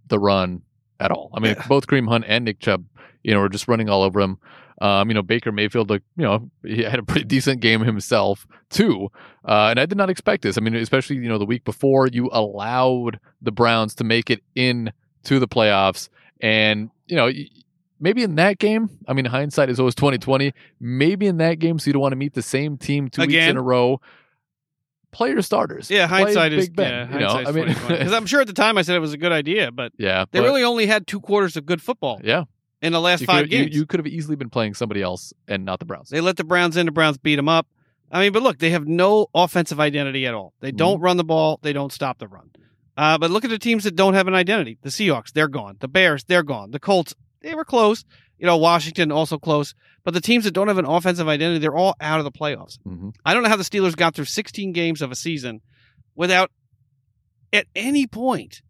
the run at all. I mean, Yeah. both Kareem Hunt and Nick Chubb, you know, were just running all over him. Um, you know, Baker Mayfield, like, you know, he had a pretty (laughs) decent game himself too. Uh, and I did not expect this. I mean, especially you know the week before, you allowed the Browns to make it in to the playoffs, and you know. Maybe in that game, I mean, hindsight is always twenty twenty. Maybe in that game, so you don't want to meet the same team two weeks in a row. Play your starters. Yeah, hindsight is Ben. yeah, you know, hindsight's I mean, because (laughs) I'm sure at the time I said it was a good idea, but yeah, they but- really only had two quarters of good football yeah. In the last You five could, you, games. you could have easily been playing somebody else and not the Browns. They let the Browns in. The Browns beat them up. I mean, but look, they have no offensive identity at all. They don't run the ball. They don't stop the run. Uh, but look at the teams that don't have an identity. The Seahawks, they're gone. The Bears, they're gone. The Colts, they were close. You know, Washington also close. But the teams that don't have an offensive identity, they're all out of the playoffs. Mhm. I don't know how the Steelers got through 16 games of a season without at any point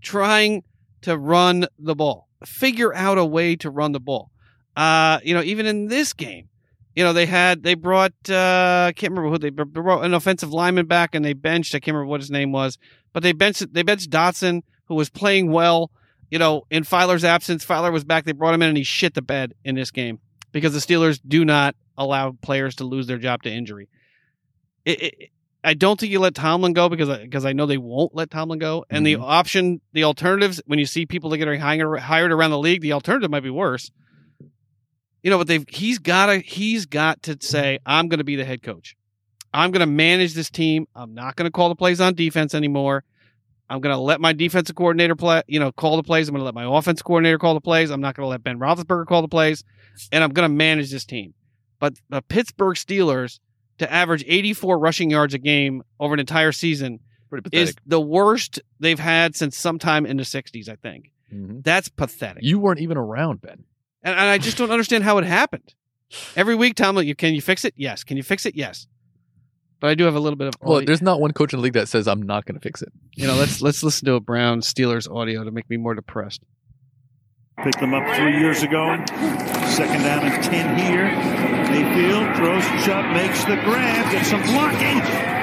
trying to run the ball, figure out a way to run the ball. Uh, you know, even in this game, you know, they had, they brought, uh, I can't remember who they brought an offensive lineman back and they benched, I can't remember what his name was, but they benched, they benched Dotson, who was playing well. You know, in Feiler's absence, Filer was back. They brought him in and he shit the bed in this game because the Steelers do not allow players to lose their job to injury. It, it, I don't think you let Tomlin go because I, because I know they won't let Tomlin go. And the mm-hmm. option, the alternatives, when you see people that get hired, hired around the league, the alternative might be worse. You know, but they've he's got to he's got to say I'm going to be the head coach. I'm going to manage this team. I'm not going to call the plays on defense anymore. I'm going to let my defensive coordinator play, you know, call the plays. I'm going to let my offense coordinator call the plays. I'm not going to let Ben Roethlisberger call the plays, and I'm going to manage this team. But the Pittsburgh Steelers to average 84 rushing yards a game over an entire season is the worst they've had since sometime in the 60s. I think Mhm. that's pathetic, You weren't even around, Ben. and, and I just don't understand how it happened. Every week, Tom, you can you fix it? Yes. Can you fix it? Yes. But I do have a little bit of Well, there's not one coach in the league that says I'm not going to fix it. you know. Let's let's listen to a Brown Steelers audio to make me more depressed. Picked them up three years ago. Second down and 10 here. Mayfield throws Chubb, makes the grab, gets some blocking,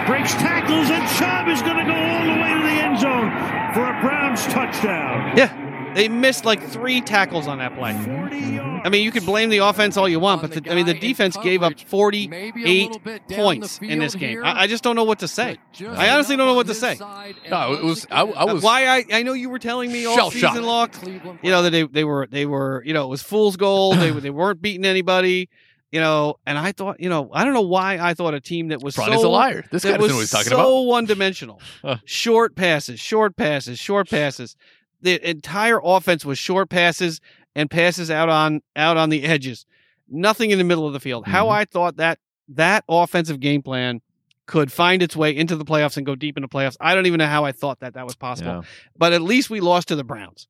breaks tackles, and Chubb is going to go all the way to the end zone for a Browns touchdown. Yeah, they missed like three tackles on that play. 40 yards. I mean, you could blame the offense all you want, but the, I mean, the defense gave up 48 points in this game. I, I just don't know what to say. I honestly don't know what to say. No, it was- I- I was- Why I I know you were telling me all Shell-shocked. season long, you know that they they were they were you know it was fool's gold. they they weren't beating anybody. You know, and I thought, you know, I don't know why I thought a team that was Ronnie's so a liar. This guy that doesn't was know what he's talking so about. one dimensional. (laughs) Huh. short passes, short passes, short passes. The entire offense was short passes and passes out on out on the edges. Nothing in the middle of the field. How Mhm. I thought that that offensive game plan could find its way into the playoffs and go deep into playoffs. I don't even know how I thought that that was possible. Yeah. But at least we lost to the Browns.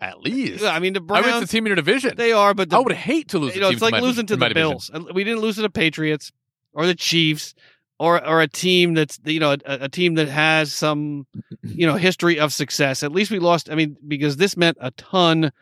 At least. I mean, the I Browns meant the team in your division. they are, but the, I would hate to lose. you a know, it's like losing to the division. Bills. We didn't lose to the Patriots or the Chiefs or or a team that's you know a, a team that has some you know (laughs) history of success. At least we lost. I mean, because this meant a ton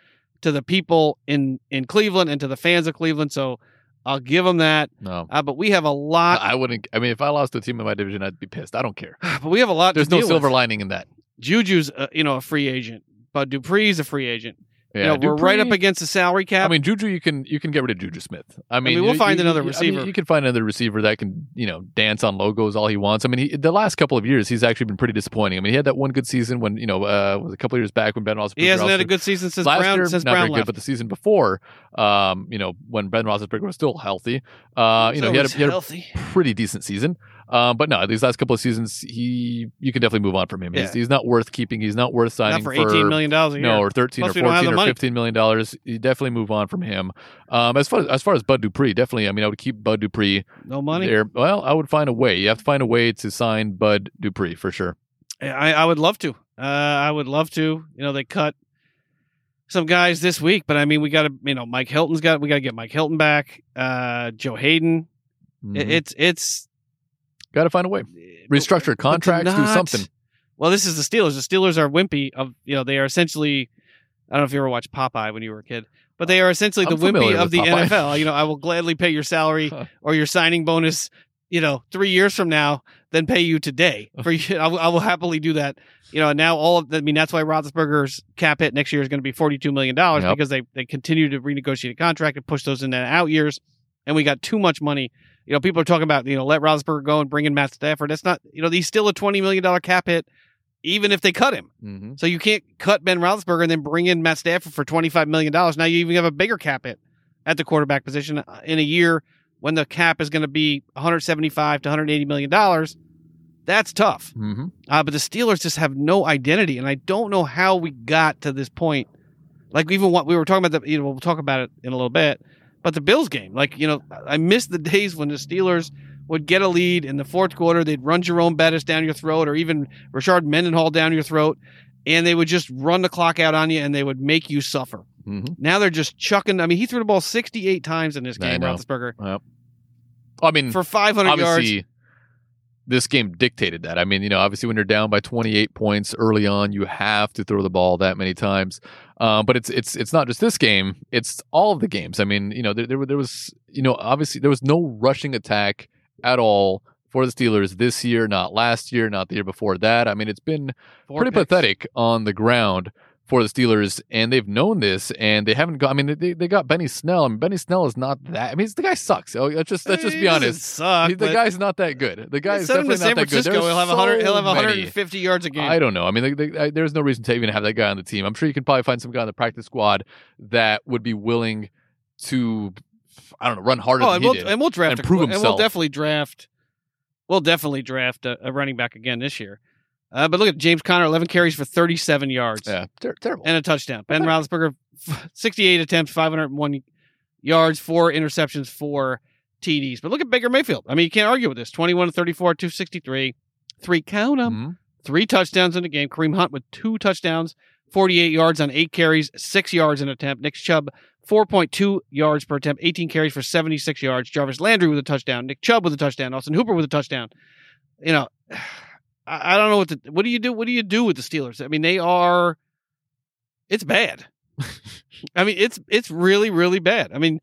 to the people in in Cleveland and to the fans of Cleveland. So I'll give them that. No. Uh, but we have a lot. I wouldn't. I mean, if I lost a team in my division, I'd be pissed. I don't care. (sighs) But we have a lot. There's no silver with. lining in that. Juju's uh, you know a free agent, but Dupree's a free agent. Yeah, you know, we're right up against the salary cap. I mean, Juju, you can you can get rid of Juju Smith. I mean, we'll you- find you- another you- I receiver. mean, you can find another receiver that can you know dance on logos all he wants. I mean, he, the last couple of years he's actually been pretty disappointing. I mean, he had that one good season when you know uh, was a couple of years back when Ben Roethlisberger. he hasn't had a good season since last Brown year, since not Brown very left. good, but the season before, um, you know, when Ben Roethlisberger was still healthy, uh, you know, he had, a, he had a pretty decent season. Um, but no, these last couple of seasons, he you can definitely move on from him. He's, Yeah. he's not worth keeping. He's not worth signing Not for eighteen million dollars a year. no, or thirteen Plus or we don't have fourteen or money. fifteen million dollars. You definitely move on from him. Um, as far as, as far as Bud Dupree, definitely. I mean, I would keep Bud Dupree no money. there. Well, I would find a way. You have to find a way to sign Bud Dupree for sure. I, I would love to. Uh, I would love to. You know, they cut some guys this week, but I mean, we got to. You know, Mike Hilton's got. We got to get Mike Hilton back. Uh, Joe Haden. It- it's it's Got to find a way. Restructure contracts, do something. Well, this is the Steelers. The Steelers are wimpy. Of you know, they are essentially. I don't know if you ever watched Popeye when you were a kid, but they are essentially I'm the wimpy of the Popeye. NFL. You know, I will gladly pay your salary Huh. (laughs) or your signing bonus. You know, three years from now, than pay you today. (laughs) For you, I will, I will happily do that. You know, and now all of. I mean, that's why Roethlisberger's cap hit next year is going to be forty-two million dollars Yep. because they they continue to renegotiate a contract and push those in the out years, and we got too much money. You know, people are talking about you know let Roethlisberger go and bring in Matt Stafford. That's not you know he's still a twenty million dollar cap hit, even if they cut him. hmm So you can't cut Ben Roethlisberger and then bring in Matt Stafford for twenty five million dollars. Now you even have a bigger cap hit at the quarterback position uh, in a year when the cap is going to be one hundred seventy five to one hundred eighty million dollars. That's tough. hmm Uh, but the Steelers just have no identity, and I don't know how we got to this point. Like even what we were talking about, the you know we'll talk about it in a little bit, but the Bills game, like you know, I miss the days when the Steelers would get a lead in the fourth quarter, they'd run Jerome Bettis down your throat, or even Rashard Mendenhall down your throat, and they would just run the clock out on you, and they would make you suffer. hmm Now they're just chucking. I mean, he threw the ball sixty-eight times in this game. Roethlisberger, I mean, for five hundred yards. This game dictated that. I mean, you know, obviously when you're down by 28 points early on, you have to throw the ball that many times. Um, but it's it's it's not just this game; it's all of the games. I mean, you know, there there, there was you know obviously there was no rushing attack at all for the Steelers this year, not last year, not the year before that. I mean, it's been Four pretty picks. pathetic on the ground for the Steelers, and they've known this, and they haven't got. I mean, they, they got Benny Snell. I mean, Benny Snell is not that. I mean, the guy sucks. Oh, let's just let's just He be honest. Suck, He- the guy's not that good. The guy's is Send him definitely not that good. He'll have 100. He'll have so many. 150 yards a game. I don't know. I mean, like, they- I- there's no reason to even have that guy on the team. I'm sure you can probably find some guy on the practice squad that would be willing to, I don't know, run harder Oh, than and he we'll, did. and we'll draft and a- prove And we'll himself. definitely draft. We'll definitely draft a, a running back again this year. Uh, but look at James Conner, 11 carries for 37 yards yeah, ter- terrible. and a touchdown. Ben Roethlisberger, (laughs) 68 attempts, 501 yards, four interceptions, four TDs. But look at Baker Mayfield. I mean, you can't argue with this. 21 to 34, 263, three count 'em, Mhm. three touchdowns in the game. Kareem Hunt with two touchdowns, 48 yards on eight carries, six yards in an attempt. Nick Chubb, 4.2 yards per attempt, 18 carries for 76 yards. Jarvis Landry with a touchdown. Nick Chubb with a touchdown. Austin Hooper with a touchdown. You know, I, don't know what to, what do you do? What do you do with the Steelers? I mean, they are, it's bad. I mean, it's it's really really bad. I mean,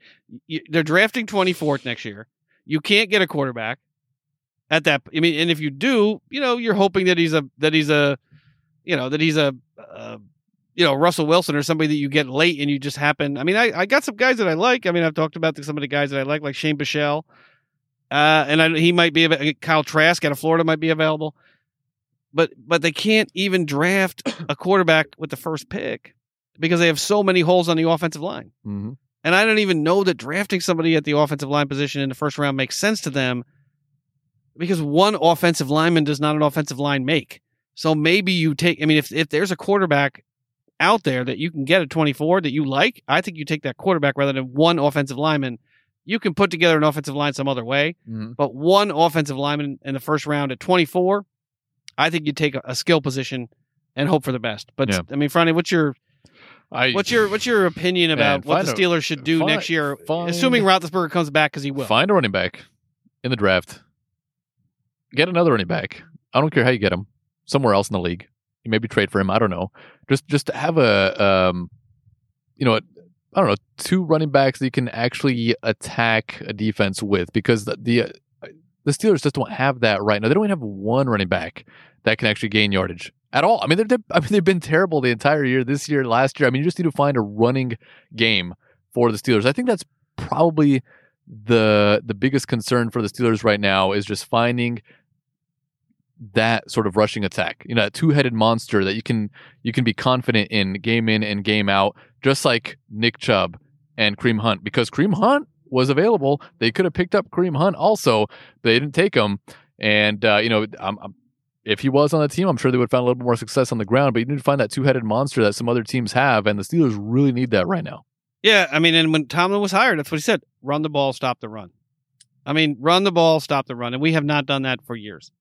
y they're drafting 24th next year. You can't get a quarterback at that. I mean, and if you do, you know, you're hoping that he's a that he's a, you know, that he's a, uh, you know, Russell Wilson or somebody that you get late and you just happen. I mean, I I got some guys that I like. I mean, I've talked about some of the guys that I like, like Shane Buechele, uh, and I, he might be av- Kyle Trask out of Florida might be available, but but they can't even draft a quarterback with the first pick because they have so many holes on the offensive line. Mhm. And I don't even know that drafting somebody at the offensive line position in the first round makes sense to them because one offensive lineman does not an offensive line make. So maybe you take, I mean, if, if there's a quarterback out there that you can get at 24 that you like, I think you take that quarterback rather than one offensive lineman. You can put together an offensive line some other way, Mhm. but one offensive lineman in the first round at 24, I think you take a, a skill position and hope for the best. But Yeah. I mean, Friday, what's your I, What's your what's your opinion Man, about what the find a- Steelers should do find- next year, find- assuming Roethlisberger comes back because he will? find a running back in the draft get another running back. I don't care how you get him. Somewhere else in the league. You maybe trade for him. I don't know. Just just have a um, you know, I don't know, two running backs that you can actually attack a defense with because the the, uh, the Steelers just don't have that right now. They don't even have one running back that can actually gain yardage at all. I mean, they're, I mean they've been terrible the entire year. This year, last year. I mean, you just need to find a running game for the Steelers. I think that's probably the the biggest concern for the Steelers right now is just finding that sort of rushing attack. You know, that two-headed monster that you can you can be confident in game in and game out, just like Nick Chubb and Kareem Hunt, because Kareem Hunt was available. They could have picked up Kareem Hunt also, but they didn't take him. And uh, you know, I'm, I'm, if he was on the team, I'm sure they would have found a little bit more success on the ground. But you need to find that two-headed monster that some other teams have, and the Steelers really need that right now. Yeah, I mean, and when Tomlin was hired, that's what he said: run the ball, stop the run. I mean, run the ball, stop the run, and we have not done that for years.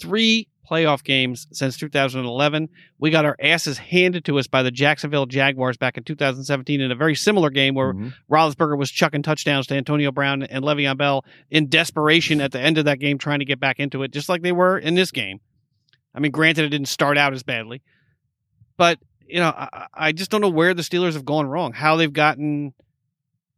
Three playoff games since 2011. We got our asses handed to us by the Jacksonville Jaguars back in 2017 in a very similar game where Mhm. Roethlisberger was chucking touchdowns to Antonio Brown and Le'Veon Bell in desperation at the end of that game, trying to get back into it, just like they were in this game. I mean, granted, it didn't start out as badly, but you know, I, I just don't know where the Steelers have gone wrong. How they've gotten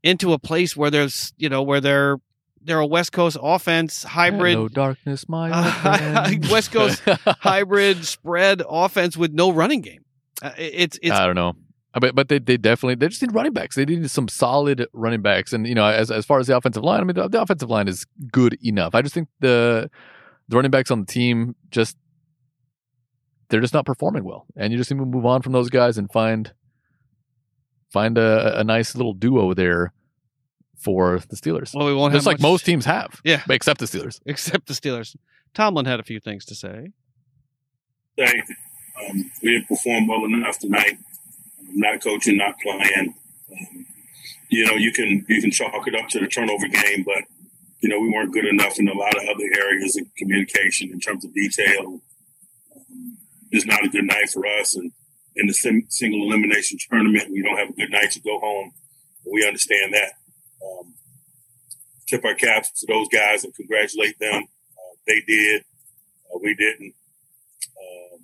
into a place where there's, you know, where they're they're a West Coast offense hybrid, Hello, darkness, my (laughs) Uh. West Coast (laughs) hybrid spread offense with no running game. Uh, it's it's I don't know. But but they, they definitely they just need running backs. They need some solid running backs. And you know, as as far as the offensive line, I mean the, the offensive line is good enough. I just think the the running backs on the team just they're just not performing well. And you just need to move on from those guys and find find a, a nice little duo there for the Steelers. well, we won't just have like much- most teams have. Yeah. Except the Steelers. except the Steelers. Tomlin had a few things to say. say um, we didn't perform well enough tonight. Um, not coaching, not playing. Um, you know, you can you can chalk it up to the turnover game, but you know we weren't good enough in a lot of other areas of communication in terms of detail. Um, it's not a good night for us, and in the sim- single elimination tournament, we don't have a good night to go home. We understand that. Tip our caps to those guys and congratulate them. Uh, they did. Uh, we didn't um,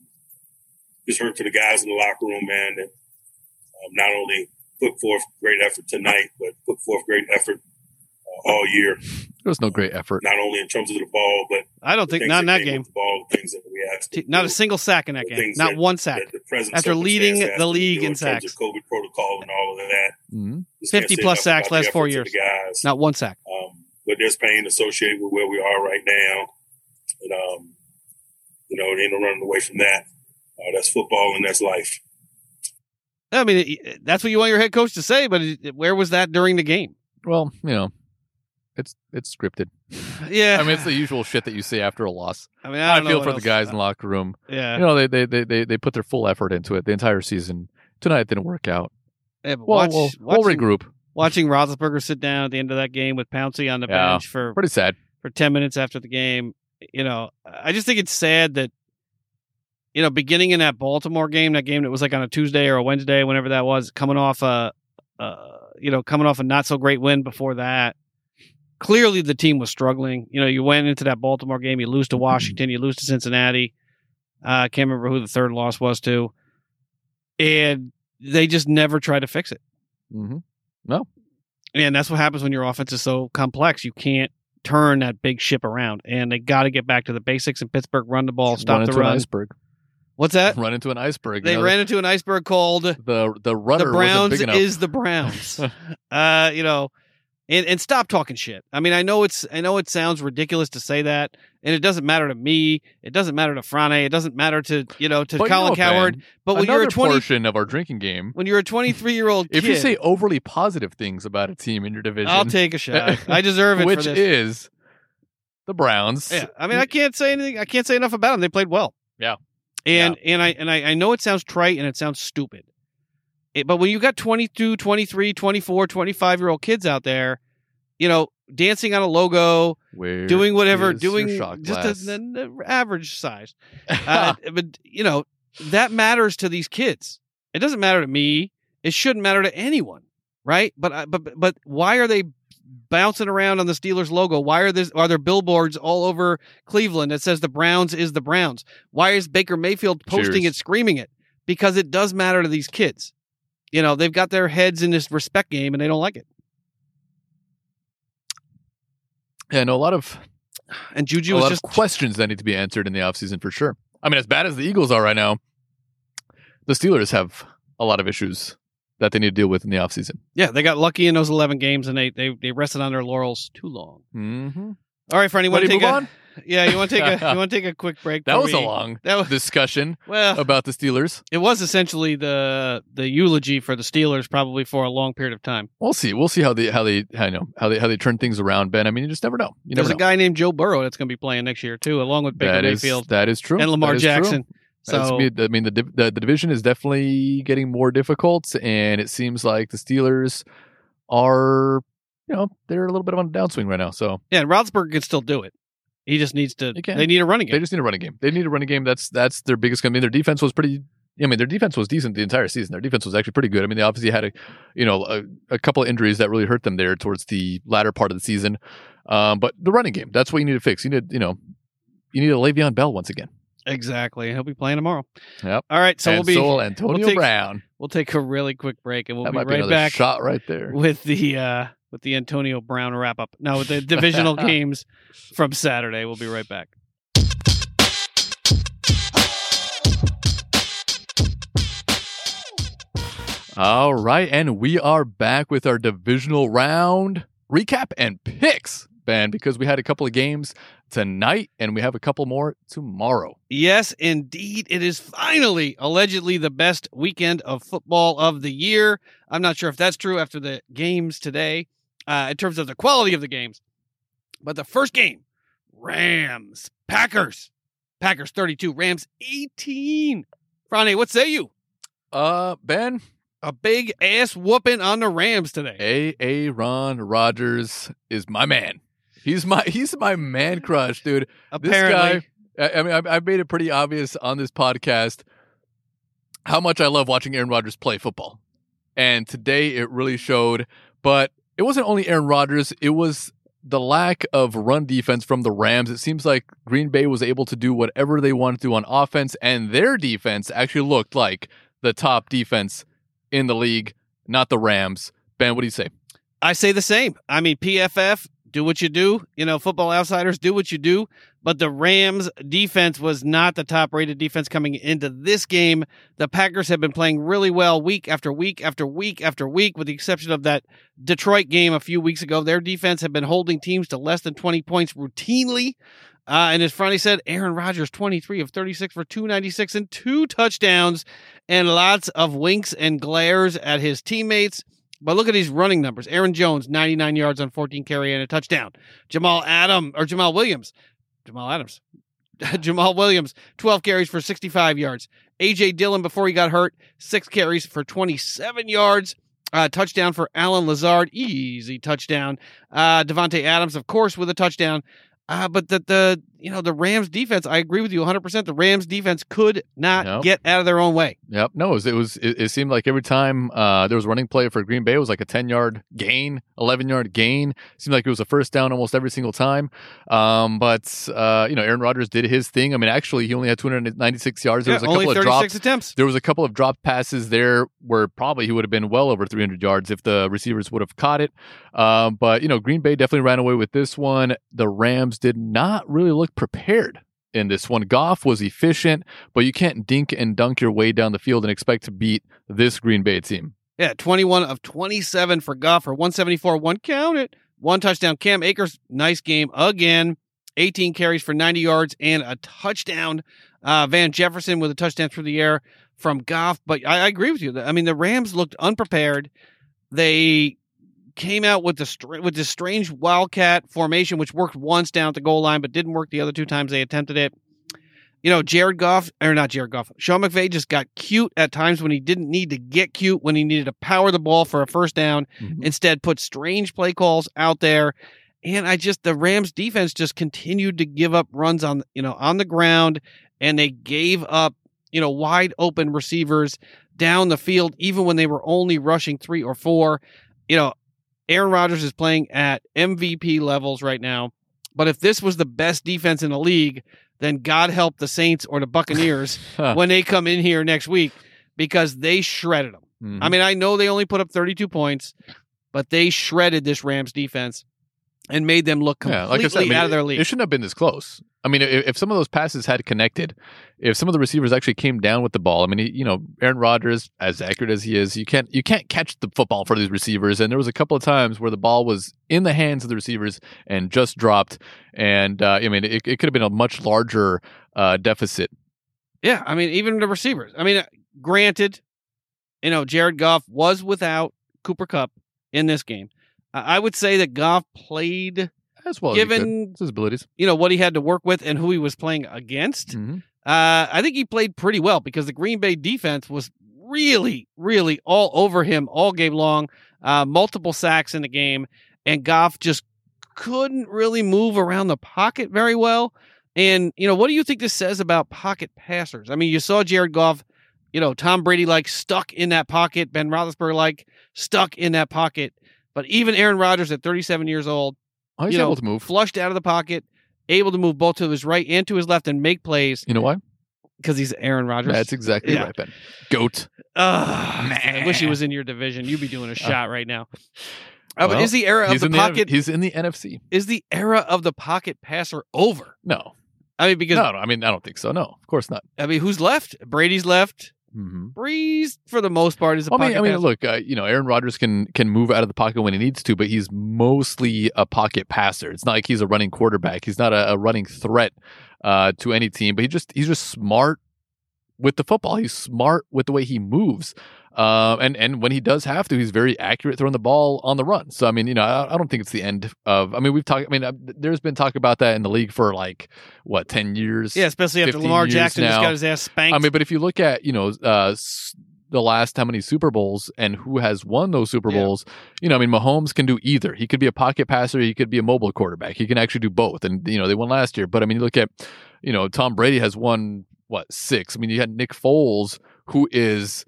just hurt to the guys in the locker room, man, that um, not only put forth great effort tonight, but put forth great effort uh, all year, There was no great effort. not only in terms of the ball, but I don't think not in that came game. The ball, the things that we asked. to T- Not a single sack in that game. Not that- one sack. the present After leading the asked them to league in in terms sacks. of COVID protocol and all of that. hmm 50 plus sacks last four years. Guys. Not one sack. Um, but there's pain associated with where we are right now. And, um, you know, ain't no running away from that. Uh, that's football and that's life. I mean, that's what you want your head coach to say, but where was that during the game? Well, you know, it's it's scripted. (laughs) Yeah, I mean, it's the usual shit that you say after a loss. I mean, I, I, don't know feel what for the guys in the locker room. Yeah, You know, they, they they they they put their full effort into it the entire season. Tonight didn't work out. yeah but Well, watch, we'll, we'll regroup. Watching Roethlisberger sit down at the end of that game with Pouncey on the Yeah. bench for Pretty sad. for 10 minutes after the game. You know, I just think it's sad that, you know, beginning in that Baltimore game, that game that was like on a Tuesday or a Wednesday, whenever that was, coming off a, uh, you know, coming off a not so great win before that. Clearly, the team was struggling. You know, you went into that Baltimore game, you lose to Washington, you lose to Cincinnati. Uh, I can't remember who the third loss was to. And they just never tried to fix it. Hmm And that's what happens when your offense is so complex. You can't turn that big ship around. And they got to get back to the basics in Pittsburgh run the ball, stop run the run. iceberg. What's that? Run into an iceberg. They you know, ran into an iceberg called the the the rudder wasn't Browns is the Browns. (laughs) uh, you know, and and stop talking shit. I mean, I know it's I know it sounds ridiculous to say that, and it doesn't matter to me. It doesn't matter to Frane. It doesn't matter to you know to But you Colin know, Cowherd. Ben, but when you're a twenty portion of our drinking game, when you're a twenty three year old kid. if kid, you say overly positive things about a team in your division, I'll take a shot. I deserve it which for this. is the Browns. Yeah, I mean, I can't say anything. I can't say enough about them. They played well. Yeah. and and I and I, I know it sounds trite and it sounds stupid, It- but when you got 22, 23, 24, 25 year old kids out there, you know, dancing on a logo, Where doing whatever, doing just an average size. (laughs) Uh, but you know that matters to these kids. It doesn't matter to me. It shouldn't matter to anyone, right? But but but why are they bouncing around on the Steelers logo? Why are this are there billboards all over Cleveland that says the Browns is the Browns? Why is Baker Mayfield posting Cheers. it, screaming it? Because it does matter to these kids. You know, they've got their heads in this respect game and they don't like it. Yeah, no, a lot of And Juju a was lot just of questions that need to be answered in the offseason for sure. I mean, as bad as the Eagles are right now, the Steelers have a lot of issues that they need to deal with in the offseason. yeah, they got lucky in those eleven games and they they, they rested on their laurels too long. Mm-hmm. All right, for want Ready to to take move a on? Yeah? You want to take a you (laughs) want to take a quick break? That was a long That was discussion (laughs) well. about the Steelers. It was essentially the the eulogy for the Steelers, probably for a long period of time. We'll see. We'll see how they how they how, you know how they how they turn things around, Ben. I mean, you just never know. You There's never a guy named Joe Burrow that's going to be playing next year too, along with Baker That is Mayfield that is true. and Lamar true. Jackson. That's So me- I mean, the, the the division is definitely getting more difficult, and it seems like the Steelers are, you know, they're a little bit on a downswing right now. So yeah, and Roethlisberger can still do it. He just needs to. He. They need a running game. they just need a running game. They need a running game. That's that's their biggest. I mean, their defense was pretty. I mean, their defense was decent the entire season. Their defense was actually pretty good. I mean, they obviously had a, you know, a, a couple of injuries that really hurt them there towards the latter part of the season. Um, but the running game, that's what you need to fix. You need, you know, you need a Le'Veon Bell once again. exactly. He'll be playing tomorrow. Yep. All right, so and we'll be so will Antonio we'll take- Brown. we'll take a really quick break, and we'll That be might be right another back shot right there. with the uh with the Antonio Brown wrap up. Now with the divisional (laughs) games from Saturday. We'll be right back. All right, and we are back with our divisional round recap and picks, Ben, because we had a couple of games tonight and we have a couple more tomorrow. Yes, indeed. It is finally, allegedly, the best weekend of football of the year. I'm not sure if that's true after the games today, uh, in terms of the quality of the games. But the first game Rams, Packers. Packers 32, Rams 18. Franny, what say you? Uh, Ben, A big ass whooping on the Rams today. A. A. Ron Rodgers is my man. He's my he's my man crush, dude. Apparently. This guy, I, I mean, I've, I've made it pretty obvious on this podcast how much I love watching Aaron Rodgers play football. And today it really showed. But it wasn't only Aaron Rodgers, it was the lack of run defense from the Rams. It seems like Green Bay was able to do whatever they wanted to on offense, and their defense actually looked like the top defense in the league, not the Rams. Ben, what do you say? I say the same. I mean, PFF, do what you do. You know, football outsiders, do what you do. But the Rams defense was not the top rated defense coming into this game. The Packers have been playing really well week after week after week after week, with the exception of that Detroit game a few weeks ago. Their defense have been holding teams to less than 20 points routinely. Uh, and as Franny said, Aaron Rodgers, 23 of 36 for 296 and two touchdowns and lots of winks and glares at his teammates. But look at these running numbers. Aaron Jones, 99 yards on 14 carry and a touchdown. Jamal Adam or Jamaal Williams. Jamal Adams. (laughs) Jamaal Williams, 12 carries for 65 yards. AJ Dillon before he got hurt, 6 carries for 27 yards. Uh, touchdown for Allen Lazard, easy touchdown. Uh, Davante Adams, of course, with a touchdown. Uh, but the the you know the Rams defense, I agree with you 100. percent The Rams defense could not Nope. get out of their own way. Yep. No, it was, it was it, it seemed like every time uh, there was a running play for Green Bay, it was like a 10 yard gain, 11 yard gain. seemed like it was a first down almost every single time. Um, but, uh, you know, Aaron Rodgers did his thing. I mean, actually, he only had 296 yards. There Yeah, was a couple of drops. attempts. There was a couple of drop passes there where probably he would have been well over 300 yards if the receivers would have caught it. Um, but, you know, Green Bay definitely ran away with this one. The Rams did not really look prepared in this one. Goff was efficient, but you can't dink and dunk your way down the field and expect to beat this Green Bay team. Yeah, 21 of 27 for Goff for 174. One count it. One touchdown. Cam Akers, nice game again. 18 carries for 90 yards and a touchdown. Uh, Van Jefferson with a touchdown through the air from Goff. But I, I agree with you. I mean, the Rams looked unprepared. They came out with the with this strange wildcat formation, which worked once down at the goal line, but didn't work the other two times they attempted it. You know, Jared Goff, or not Jared Goff, Sean McVay just got cute at times when he didn't need to get cute, when he needed to power the ball for a first down. Mm-hmm. Instead, put strange play calls out there. And I just, the Rams defense just continued to give up runs on, you know, on the ground, and they gave up, you know, wide open receivers down the field, even when they were only rushing three or four. You know, Aaron Rodgers is playing at MVP levels right now. But if this was the best defense in the league, then God help the Saints or the Buccaneers (laughs) when they come in here next week because they shredded them. Mhm. I mean, I know they only put up 32 points, but they shredded this Rams defense and made them look completely yeah, like I said, I mean, out of their league. It shouldn't have been this close. I mean, if, if some of those passes had connected, if some of the receivers actually came down with the ball, I mean, he, you know, Aaron Rodgers, as accurate as he is, you can't you can't catch the football for these receivers. And there was a couple of times where the ball was in the hands of the receivers and just dropped. And uh, I mean, it, it could have been a much larger uh, deficit. Yeah, I mean, even the receivers. I mean, uh, granted, you know, Jared Goff was without Cooper Kupp in this game. I would say that Goff played, As well, as given It's his abilities. you know what he had to work with and who he was playing against. Mhm. Uh, I think he played pretty well because the Green Bay defense was really, really all over him all game long. Uh, multiple sacks in the game, and Goff just couldn't really move around the pocket very well. And you know, what do you think this says about pocket passers? I mean, you saw Jared Goff, you know, Tom Brady like stuck in that pocket, Ben Roethlisberger like stuck in that pocket. But even Aaron Rodgers at 37 years old, Oh, he's you know, able to move. flushed out of the pocket, able to move both to his right and to his left and make plays You know why? because he's Aaron Rodgers. That's exactly Yeah. right, Ben. Goat. Ugh, Man. I wish he was in your division. You'd be doing a shot right now. Uh, but is the era of the in the, pocket? he's in the NFC. is the era of the pocket passer over? No, I mean, because no, no. I mean, I don't think so. No, of course not. I mean, who's left? Brady's left. Mm-hmm. Brees, for the most part, is a I mean, pocket I mean, passer. look, uh, you know, Aaron Rodgers can can move out of the pocket when he needs to, but he's mostly a pocket passer. It's not like he's a running quarterback. He's not a, a running threat uh, to any team, but he just he's just smart with the football. He's smart with the way he moves. Uh, and and when he does have to, he's very accurate throwing the ball on the run. So I mean, you know, I, I don't think it's the end of. I mean, we've talked. I mean, uh, there's been talk about that in the league for like what ten years. yeah, especially after Lamar Jackson just got his ass spanked. I mean, but if you look at you know uh, s- the last how many Super Bowls and who has won those Super Yeah. Bowls, you know, I mean, Mahomes can do either. He could be a pocket passer, he could be a mobile quarterback. He can actually do both, and you know they won last year. But I mean, you look at you know Tom Brady has won what six. I mean, you had Nick Foles, who is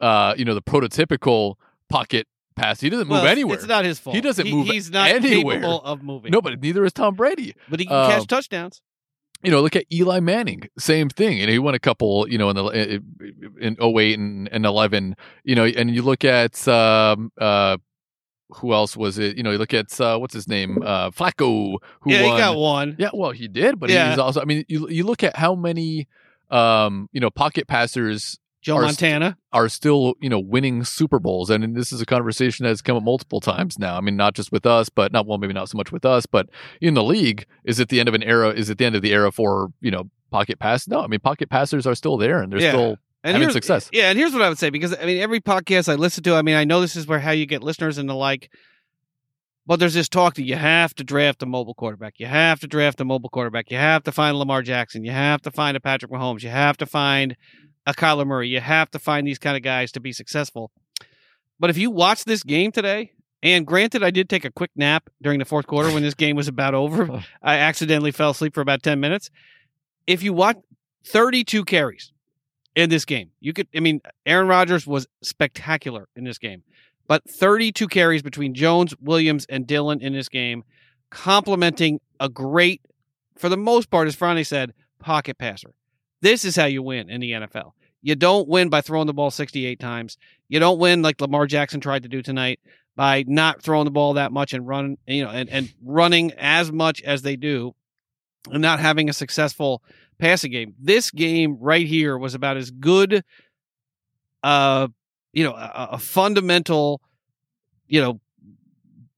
uh, you know the prototypical pocket pass. He doesn't move it's- anywhere. It's not his fault. He doesn't move He's not anywhere. capable of moving. no, but neither is Tom Brady. but he can um, catch touchdowns. you know, look at Eli Manning, same thing. You know, he won a couple, you know, in the in 08 and, and 11, you know, and you look at um uh who else was it? You know, you look at uh what's his name? Uh Flacco who Yeah, won. he got one. Yeah, well, he did, but Yeah. he's also I mean, you you look at how many um, you know, pocket passers Joe Our Montana. are still, you know, winning Super Bowls. And this is a conversation that's come up multiple times now. I mean, not just with us, but not well, maybe not so much with us, but in the league. Is it the end of an era? Is it the end of the era for, you know, pocket pass? No, I mean, pocket passers are still there and they're Yeah. still and having success. Yeah, and here's what I would say because I mean every podcast I listen to, I mean I know this is where how you get listeners and the like, but there's this talk that you have to draft a mobile quarterback, you have to draft a mobile quarterback, you have to find Lamar Jackson, you have to find a Patrick Mahomes, you have to find a Kyler Murray, you have to find these kind of guys to be successful. But if you watch this game today, and granted, I did take a quick nap during the fourth quarter when this game was about over. (laughs) I accidentally fell asleep for about 10 minutes. If you watch 32 carries in this game, you could, I mean, Aaron Rodgers was spectacular in this game, but 32 carries between Jones, Williams, and Dillon in this game, complementing a great, for the most part, as Franny said, pocket passer. This is how you win in the NFL. You don't win by throwing the ball 68 times. You don't win like Lamar Jackson tried to do tonight by not throwing the ball that much and run, you know, and, and running as much as they do and not having a successful passing game. This game right here was about as good uh you know, a, a fundamental, you know,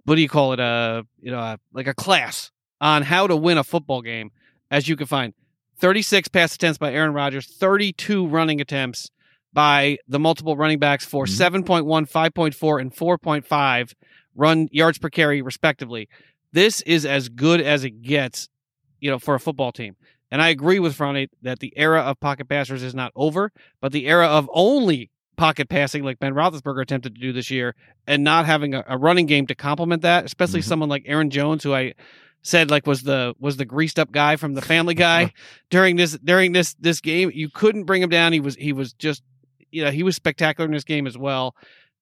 what do you call it? A you know, uh, like a class on how to win a football game as you can find. 36 pass attempts by Aaron Rodgers, 32 running attempts by the multiple running backs for Mhm. 7.1, 5.4, and 4.5 run yards per carry, respectively. This is as good as it gets, you know, for a football team. And I agree with Franny that the era of pocket passers is not over, but the era of only pocket passing, like Ben Roethlisberger attempted to do this year, and not having a, a running game to complement that, especially Mhm. someone like Aaron Jones, who I said like was the was the greased up guy from the Family Guy (laughs) during this during this this game. You couldn't bring him down. He was he was just you know he was spectacular in this game as well.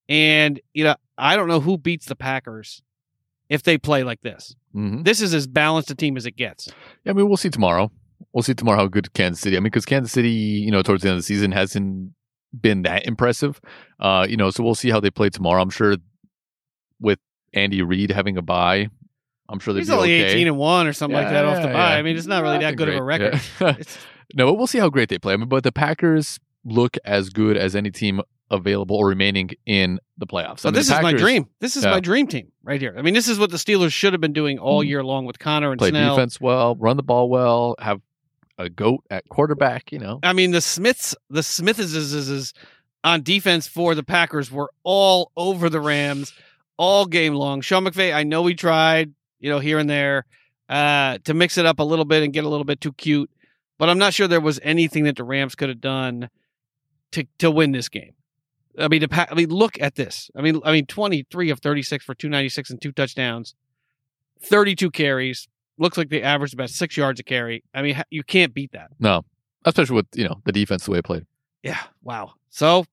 And you know I don't know who beats the Packers if they play like this. hmm This is as balanced a team as it gets. Yeah, I mean, we'll see tomorrow. We'll see tomorrow how good Kansas City. I mean, because Kansas City, you know, towards the end of the season hasn't been that impressive. Uh, you know, so we'll see how they play tomorrow. I'm sure with Andy Reid having a bye, I'm sure they'll He's be only okay. 18 and 1 or something like that off the Yeah, bye. yeah. I mean, it's not really that good of a record. Yeah. (laughs) (laughs) No, but we'll see how great they play. I mean, but the Packers look as good as any team available or remaining in the playoffs. I But mean, this the is my dream. This is Yeah. my dream team right here. I mean, this is what the Steelers should have been doing all Mhm. year long with Conner and Play Snell. defense well, run the ball well, have a goat at quarterback. You know, I mean, the Smiths, the Smiths is on defense for the Packers were all over the Rams all game long. Sean McVay, I know he tried, you know, here and there uh, to mix it up a little bit and get a little bit too cute, but I'm not sure there was anything that the Rams could have done to to win this game. I mean, I mean, look at this. I mean, I mean, 23 of 36 for 296 and two touchdowns, 32 carries. Looks like they averaged about six yards a carry. I mean, you can't beat that. no, especially with you know the defense the way it played. Yeah. Wow. So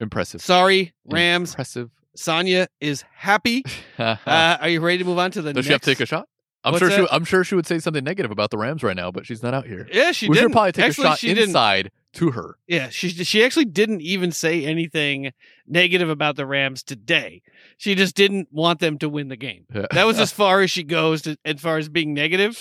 Impressive. sorry, Rams. Impressive. Sonya is happy. (laughs) Uh, are you ready to move on to the Does next? she have to take a shot? I'm What's sure. She. I'm sure she would say something negative about the Rams right now, but she's not out here. yeah, she we did. should probably take actually, a shot she didn't. inside to her. Yeah, she she actually didn't even say anything negative about the Rams today. She just didn't want them to win the game. That was as (laughs) far as she goes to, as far as being negative.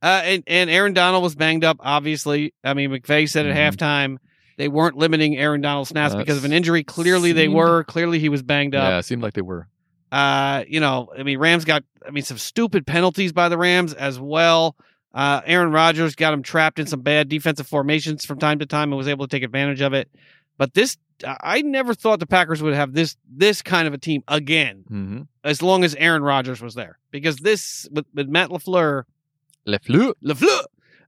Uh, and and Aaron Donald was banged up. Obviously, I mean McVay said at Mhm. halftime they weren't limiting Aaron Donald snaps because of an injury. Clearly, they were. Clearly, he was banged up. yeah, it seemed like they were. Uh, you know, I mean, Rams got, I mean, some stupid penalties by the Rams as well. Uh, Aaron Rodgers got him trapped in some bad defensive formations from time to time and was able to take advantage of it. But this, I never thought the Packers would have this this kind of a team again, Mm-hmm. as long as Aaron Rodgers was there. Because this with, with Matt Lafleur, Le Fleur. Lafleur,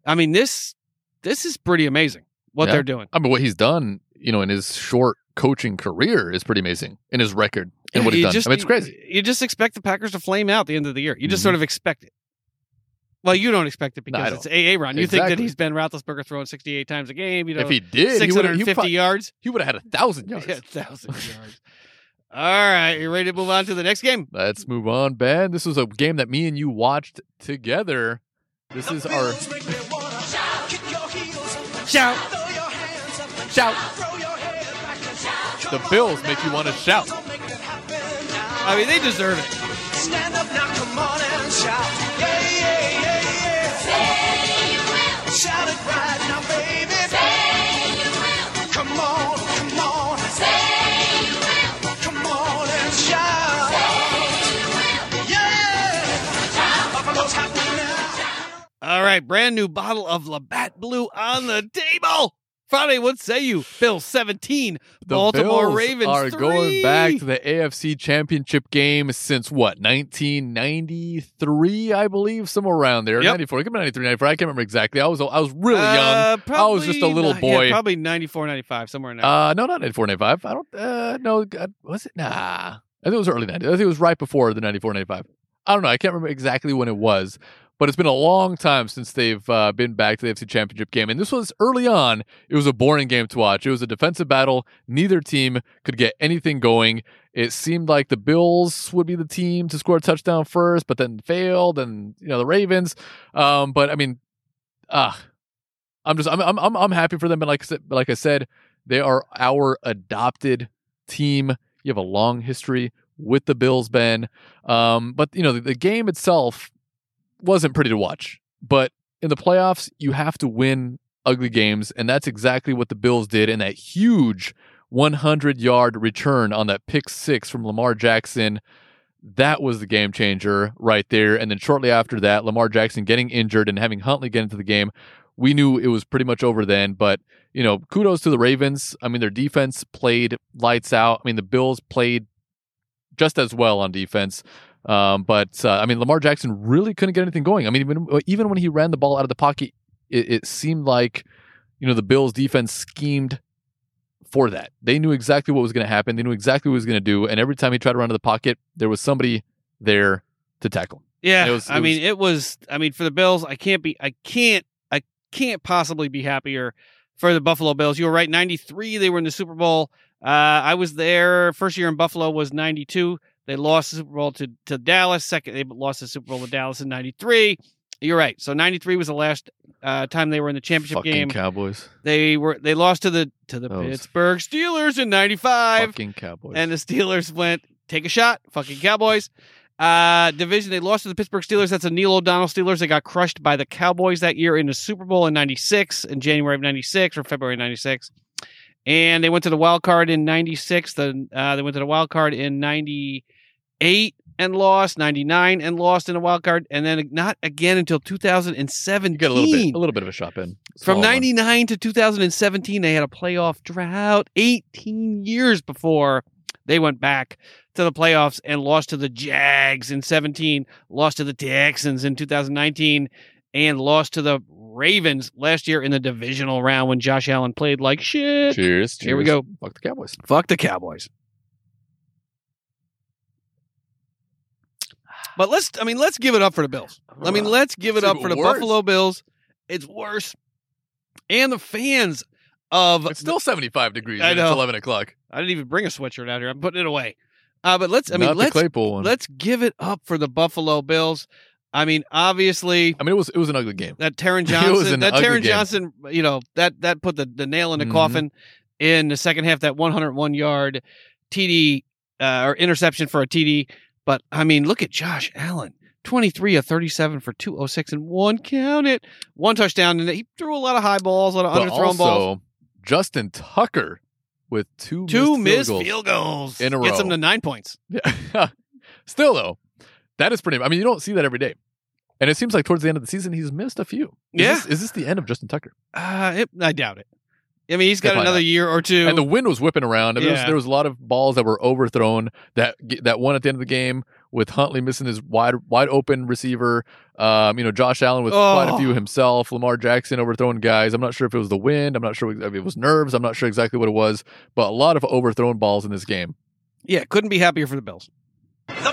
I mean this this is pretty amazing what Yeah. they're doing. I mean, what he's done, you know, in his short coaching career is pretty amazing. In his record and Yeah, what he's you done, just- I mean, it's crazy. You just expect the Packers to flame out at the end of the year. You just Mhm. sort of expect it. Well, you don't expect it No, because it's AA run. You think that Exactly. he's Ben Roethlisberger throwing 68 times a game. You know, if he did, he would 650 yards. he would have had a thousand (laughs) yards. Yeah, thousand yards. All right, you ready to move on to the next game? Let's move on, Ben. This was a game that me and you watched together. This is our Bills Shout. throw your head back and shout. The Bills make you want to shout. Don't make it happen now. I mean, they deserve it. Stand up now, come on and shout. Yeah, yeah, yeah, yeah. Say you will. Shout it right now, baby. Say you will. Come on, come on. Say you will. Come on and shout. Say you will. Yeah. Now. All right, brand new bottle of Labatt Blue on the table. Friday, what say you? Bill 17, The Baltimore Bills Ravens are 3. going back to the AFC Championship game since what 1993, I believe, somewhere around there. Yep. 94, it could be 93, 94. I can't remember exactly. I was I was really young. Uh, I was just a little ni- yeah, boy. probably 94, 95, somewhere in there. Uh, no, not 94, 95. I don't. Uh, no, was it? Nah, I think it was early 90s. I think it was right before the 94, 95. I don't know. I can't remember exactly when it was, but it's been a long time since they've uh, been back to the AFC Championship game. And this was early on. It was a boring game to watch. It was a defensive battle. Neither team could get anything going. It seemed like the Bills would be the team to score a touchdown first, but then failed, and you know the Ravens. Um, but I mean, ah, I'm just I'm I'm I'm, happy for them. But like like I said, they are our adopted team. You have a long history with the Bills, Ben. Um, but you know the, the game itself wasn't pretty to watch. But in the playoffs, you have to win ugly games, and that's exactly what the Bills did in that huge 100 yard return on that pick six from Lamar Jackson. That was the game changer right there. And then shortly after that, Lamar Jackson getting injured and having Huntley get into the game, we knew it was pretty much over then. But, you know, kudos to the Ravens. I mean, their defense played lights out. I mean, the Bills played just as well on defense. Um, but, uh, I mean, Lamar Jackson really couldn't get anything going. I mean, even, even when he ran the ball out of the pocket, it, it seemed like, you know, the Bills defense schemed for that. They knew exactly what was going to happen. They knew exactly what he was going to do. And every time he tried to run to the pocket, there was somebody there to tackle. him. yeah, it was- I mean, was- it was. I mean, for the Bills, I can't be. I can't. I can't possibly be happier for the Buffalo Bills. You were right. Ninety three, they were in the Super Bowl. Uh, I was there. First year in Buffalo was ninety two. They lost the Super Bowl to, to Dallas. Second, they lost the Super Bowl to Dallas in '93. You're right. So '93 was the last uh, time they were in the championship Fucking game. Cowboys. They were they lost to the to the Those Pittsburgh Steelers in '95, Fucking Cowboys. and the Steelers went take a shot. Fucking Cowboys. Uh, division they lost to the Pittsburgh Steelers. That's the Neil O'Donnell Steelers. They got crushed by the Cowboys that year in the Super Bowl in '96, in January of '96 or February '96, and they went to the wild card in '96. The uh, they went to the wild card in '98 and lost, '99 and lost in a wild card, and then not again until 2017. you got a little bit, a little bit of a shop in. From Small one. 99 to 2017, they had a playoff drought 18 years before they went back to the playoffs and lost to the Jags in 17, lost to the Texans in 2019, and lost to the Ravens last year in the divisional round when Josh Allen played like shit. Cheers, cheers. Here we go. Fuck the Cowboys. Fuck the Cowboys. But let's, I mean, let's give it up for the Bills. I mean, let's give it up for the worse. Buffalo Bills. It's worse. And the fans of It's still 75 degrees. I and know. It's 11 o'clock. I didn't even bring a sweatshirt out here. I'm putting it away. Uh, but let's I mean Not let's Claypool one. let's give it up for the Buffalo Bills. I mean, obviously I mean, it was it was an ugly game. that (laughs) Taron It was Johnson an that ugly Taron game. Johnson, you know, that that put the, the nail in the Mhm. coffin in the second half, that 101 yard TD uh, or interception for a TD. But I mean, look at Josh Allen. 23 of 37 for 206 and one count it. One touchdown and he threw a lot of high balls, a lot of But underthrown also, balls. Justin Tucker with two Two missed missed field goals. field goals. in a row. Gets them to 9 points. Yeah. (laughs) Still though, that is pretty. I mean, you don't see that every day, and it seems like towards the end of the season he's missed a few. Is Yeah. this, is this the end of Justin Tucker? Uh, it, I doubt it. I mean, he's got another not. year or two. And the wind was whipping around. And there, was, there was a lot of balls that were overthrown. That that one at the end of the game with Huntley missing his wide wide open receiver. Um, you know, Josh Allen with quite a Oh. few himself. Lamar Jackson overthrowing guys. I'm not sure if it was the wind. I'm not sure if it was nerves. I'm not sure exactly what it was. But a lot of overthrown balls in this game. yeah, couldn't be happier for the Bills. The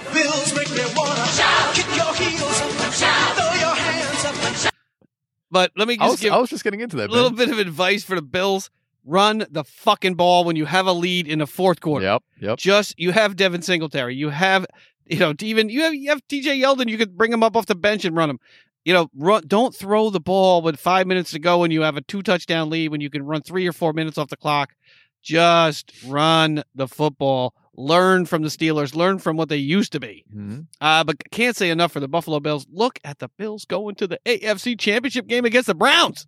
But let me I just was, give I was just getting into that. a little bit of advice for the Bills. Run the fucking ball when you have a lead in the fourth quarter. Yep. Yep. Just you have Devin Singletary. You have you know even you have you have TJ Yeldon. You could bring him up off the bench and run him. You know, run, don't throw the ball with five minutes to go when you have a two touchdown lead when you can run three or four minutes off the clock. Just run the football. Learn from the Steelers. Learn from what they used to be. Mhm. Uh, but can't say enough for the Buffalo Bills. Look at the Bills going to the AFC Championship game against the Browns.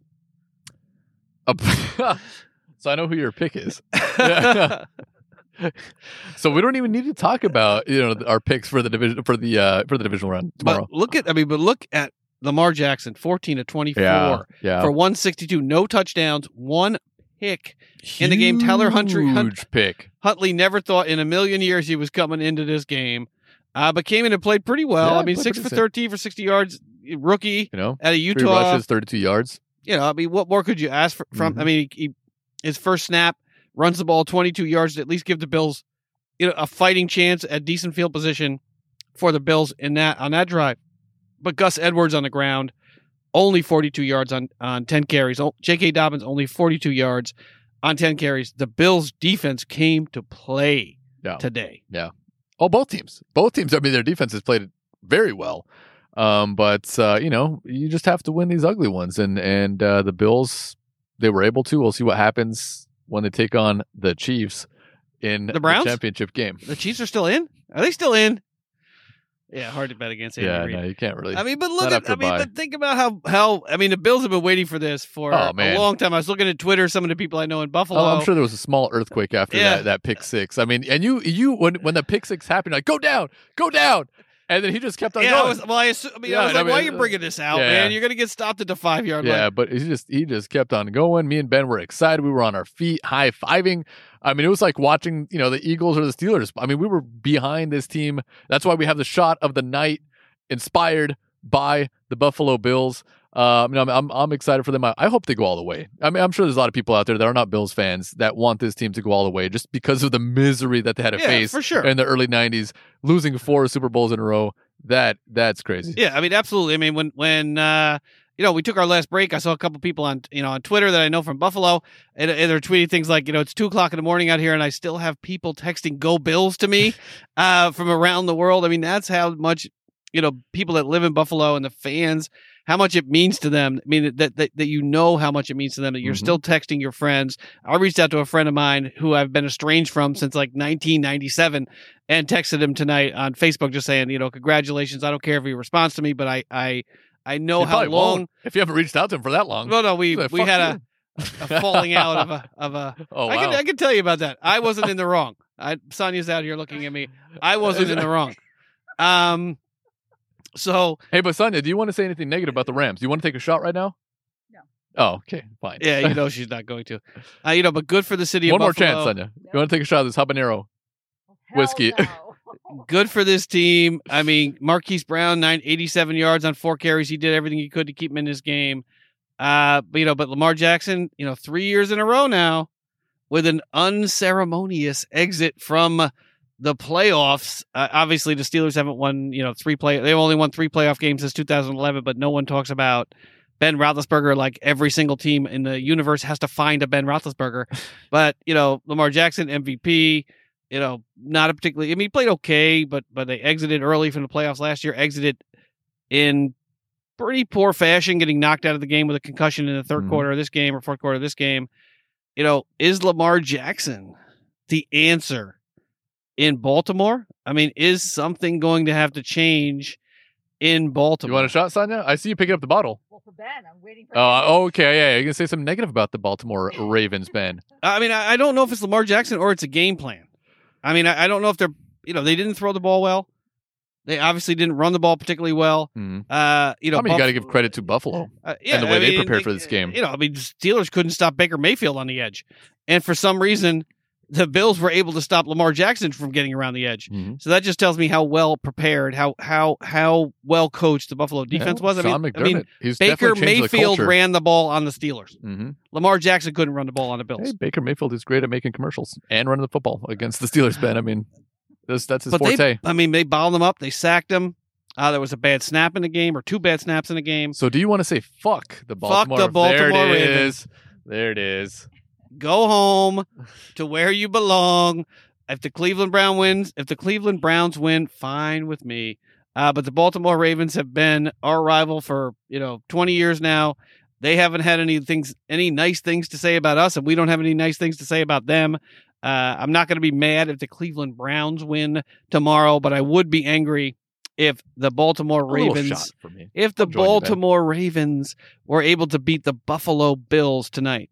(laughs) So I know who your pick is. (laughs) So we don't even need to talk about you know our picks for the division for the uh for the divisional round tomorrow. But look at I mean, but look at Lamar Jackson, fourteen to twenty four yeah, yeah. for one sixty two, no touchdowns, one pick in the game. Tyler Huntley, huge Hunt, pick. Huntley never thought in a million years he was coming into this game, uh, but came in and played pretty well. Yeah, I mean, six for thirteen for sixty yards, rookie You know, out of three Utah. rushes, thirty-two yards. you know, I mean, what more could you ask for, from? Mhm. I mean, he, his first snap runs the ball 22 yards to at least give the Bills, you know, a fighting chance at decent field position for the Bills in that on that drive. But Gus Edwards on the ground, only 42 yards on on 10 carries. J.K. Dobbins only 42 yards on 10 carries. The Bills defense came to play Yeah. today. Yeah. Oh, both teams. Both teams. I mean, their defense has played very well. Um, but uh, you know, you just have to win these ugly ones, and and uh, the Bills they were able to. We'll see what happens when they take on the Chiefs in The Browns? championship game. The Chiefs are still in. Are they still in? Yeah, hard to bet against. Andy Yeah, Reid. no, you can't really. I mean, but look at I mean, but think about how how I mean the Bills have been waiting for this for Oh, a man. long time. I was looking at Twitter, some of the people I know in Buffalo. Oh, I'm sure there was a small earthquake after Yeah. that, that pick six. I mean, and you you when when the pick six happened, like go down, go down, and then he just kept on Yeah, I going. was well. I, I mean, Yeah, I was I like, "Why are you bringing this out, yeah, man? You're gonna get stopped at the five yard line. yeah, but he just he just kept on going. Me and Ben were excited. We were on our feet, high fiving. I mean, it was like watching you know the Eagles or the Steelers. I mean, we were behind this team. That's why we have the shot of the night, inspired by the Buffalo Bills. Uh, I mean, I'm, I'm I'm excited for them. I, I hope they go all the way. I mean, I'm sure there's a lot of people out there that are not Bills fans that want this team to go all the way just because of the misery that they had to Yeah, face for sure. in the early '90s, losing four Super Bowls in a row. That that's crazy. Yeah, I mean, absolutely. I mean, when when uh, you know, we took our last break. I saw a couple people on, you know, on Twitter that I know from Buffalo, and, and they're tweeting things like, you know, it's two o'clock in the morning out here, and I still have people texting "Go Bills" to me (laughs) uh, from around the world. I mean, that's how much, you know, people that live in Buffalo and the fans, how much it means to them. I mean, that that, that you know how much it means to them that you're Mhm. still texting your friends. I reached out to a friend of mine who I've been estranged from since like 1997 and texted him tonight on Facebook just saying, you know, congratulations. I don't care if he responds to me, but I I I know He how long. won't if you haven't reached out to him for that long. No, no, we like, we had you." a, a falling out of a (laughs) of a. Oh I wow. can I can tell you about that. I wasn't in the wrong. I Sonia's out here looking at me. I wasn't in the wrong. Um, so Hey, but Sonia, do you want to say anything negative about the Rams? Do you want to take a shot right now? No. Oh, okay, fine. yeah, you know she's not going to. Uh, you know, but good for the city One of more Buffalo. chance, Sonia. You want to take a shot of this habanero? Hell Whiskey. no. (laughs) Good for this team. I mean, Marquise Brown, nine eighty-seven yards on four carries. He did everything he could to keep him in this game. Uh, but you know, but Lamar Jackson, you know, three years in a row now with an unceremonious exit from the playoffs. Uh, obviously, the Steelers haven't won, you know, three play. They've only won three playoff games since 2011, but no one talks about Ben Roethlisberger like every single team in the universe has to find a Ben Roethlisberger. (laughs) but you know, Lamar Jackson MVP. You know, not a particularly. I mean, he played okay, but but they exited early from the playoffs last year. Exited in pretty poor fashion, getting knocked out of the game with a concussion in the 3rd Mhm. quarter of this game or fourth quarter of this game. You know, is Lamar Jackson the answer in Baltimore? I mean, is something going to have to change in Baltimore? You Baltimore? want a shot, Sonia? I see you picking up the bottle. Well, for Ben, I'm waiting for. Oh, uh, okay, yeah. You're gonna say something negative about the Baltimore Ravens, Ben. (laughs) I mean, I, I don't know if it's Lamar Jackson or it's a game plan. I mean, I, I don't know if they're, you know, they didn't throw the ball well. They obviously didn't run the ball particularly well. Hmm. Uh, you know, I mean, you got to give credit to Buffalo. Uh, yeah, and the way I they mean, prepared for this game. You know, I mean, Steelers couldn't stop Baker Mayfield on the edge, and for some reason, the Bills were able to stop Lamar Jackson from getting around the edge. Mhm. So that just tells me how well prepared, how how how well coached the Buffalo defense Yeah, was. I Sean mean, McDermott. I mean, He's Baker changed the Mayfield ran the ball on the Steelers. Mhm. Lamar Jackson couldn't run the ball on the Bills. Hey, Baker Mayfield is great at making commercials and running the football against the Steelers, Ben. I mean, that's, that's his but forte. they, I mean, they balled him up. They sacked him. Uh, there was a bad snap in the game, or two bad snaps in the game. so, do you want to say fuck the Fuck Baltimore? the Baltimore there it Ravens. is. There it is. Go home to where you belong. If the Cleveland Brown wins, if the Cleveland Browns win, fine with me. Uh, but the Baltimore Ravens have been our rival for you know twenty years now. They haven't had any things, any nice things to say about us, and we don't have any nice things to say about them. Uh, I'm not going to be mad if the Cleveland Browns win tomorrow, but I would be angry if the Baltimore Ravens for me. if the. Baltimore Ravens were able to beat the Buffalo Bills tonight,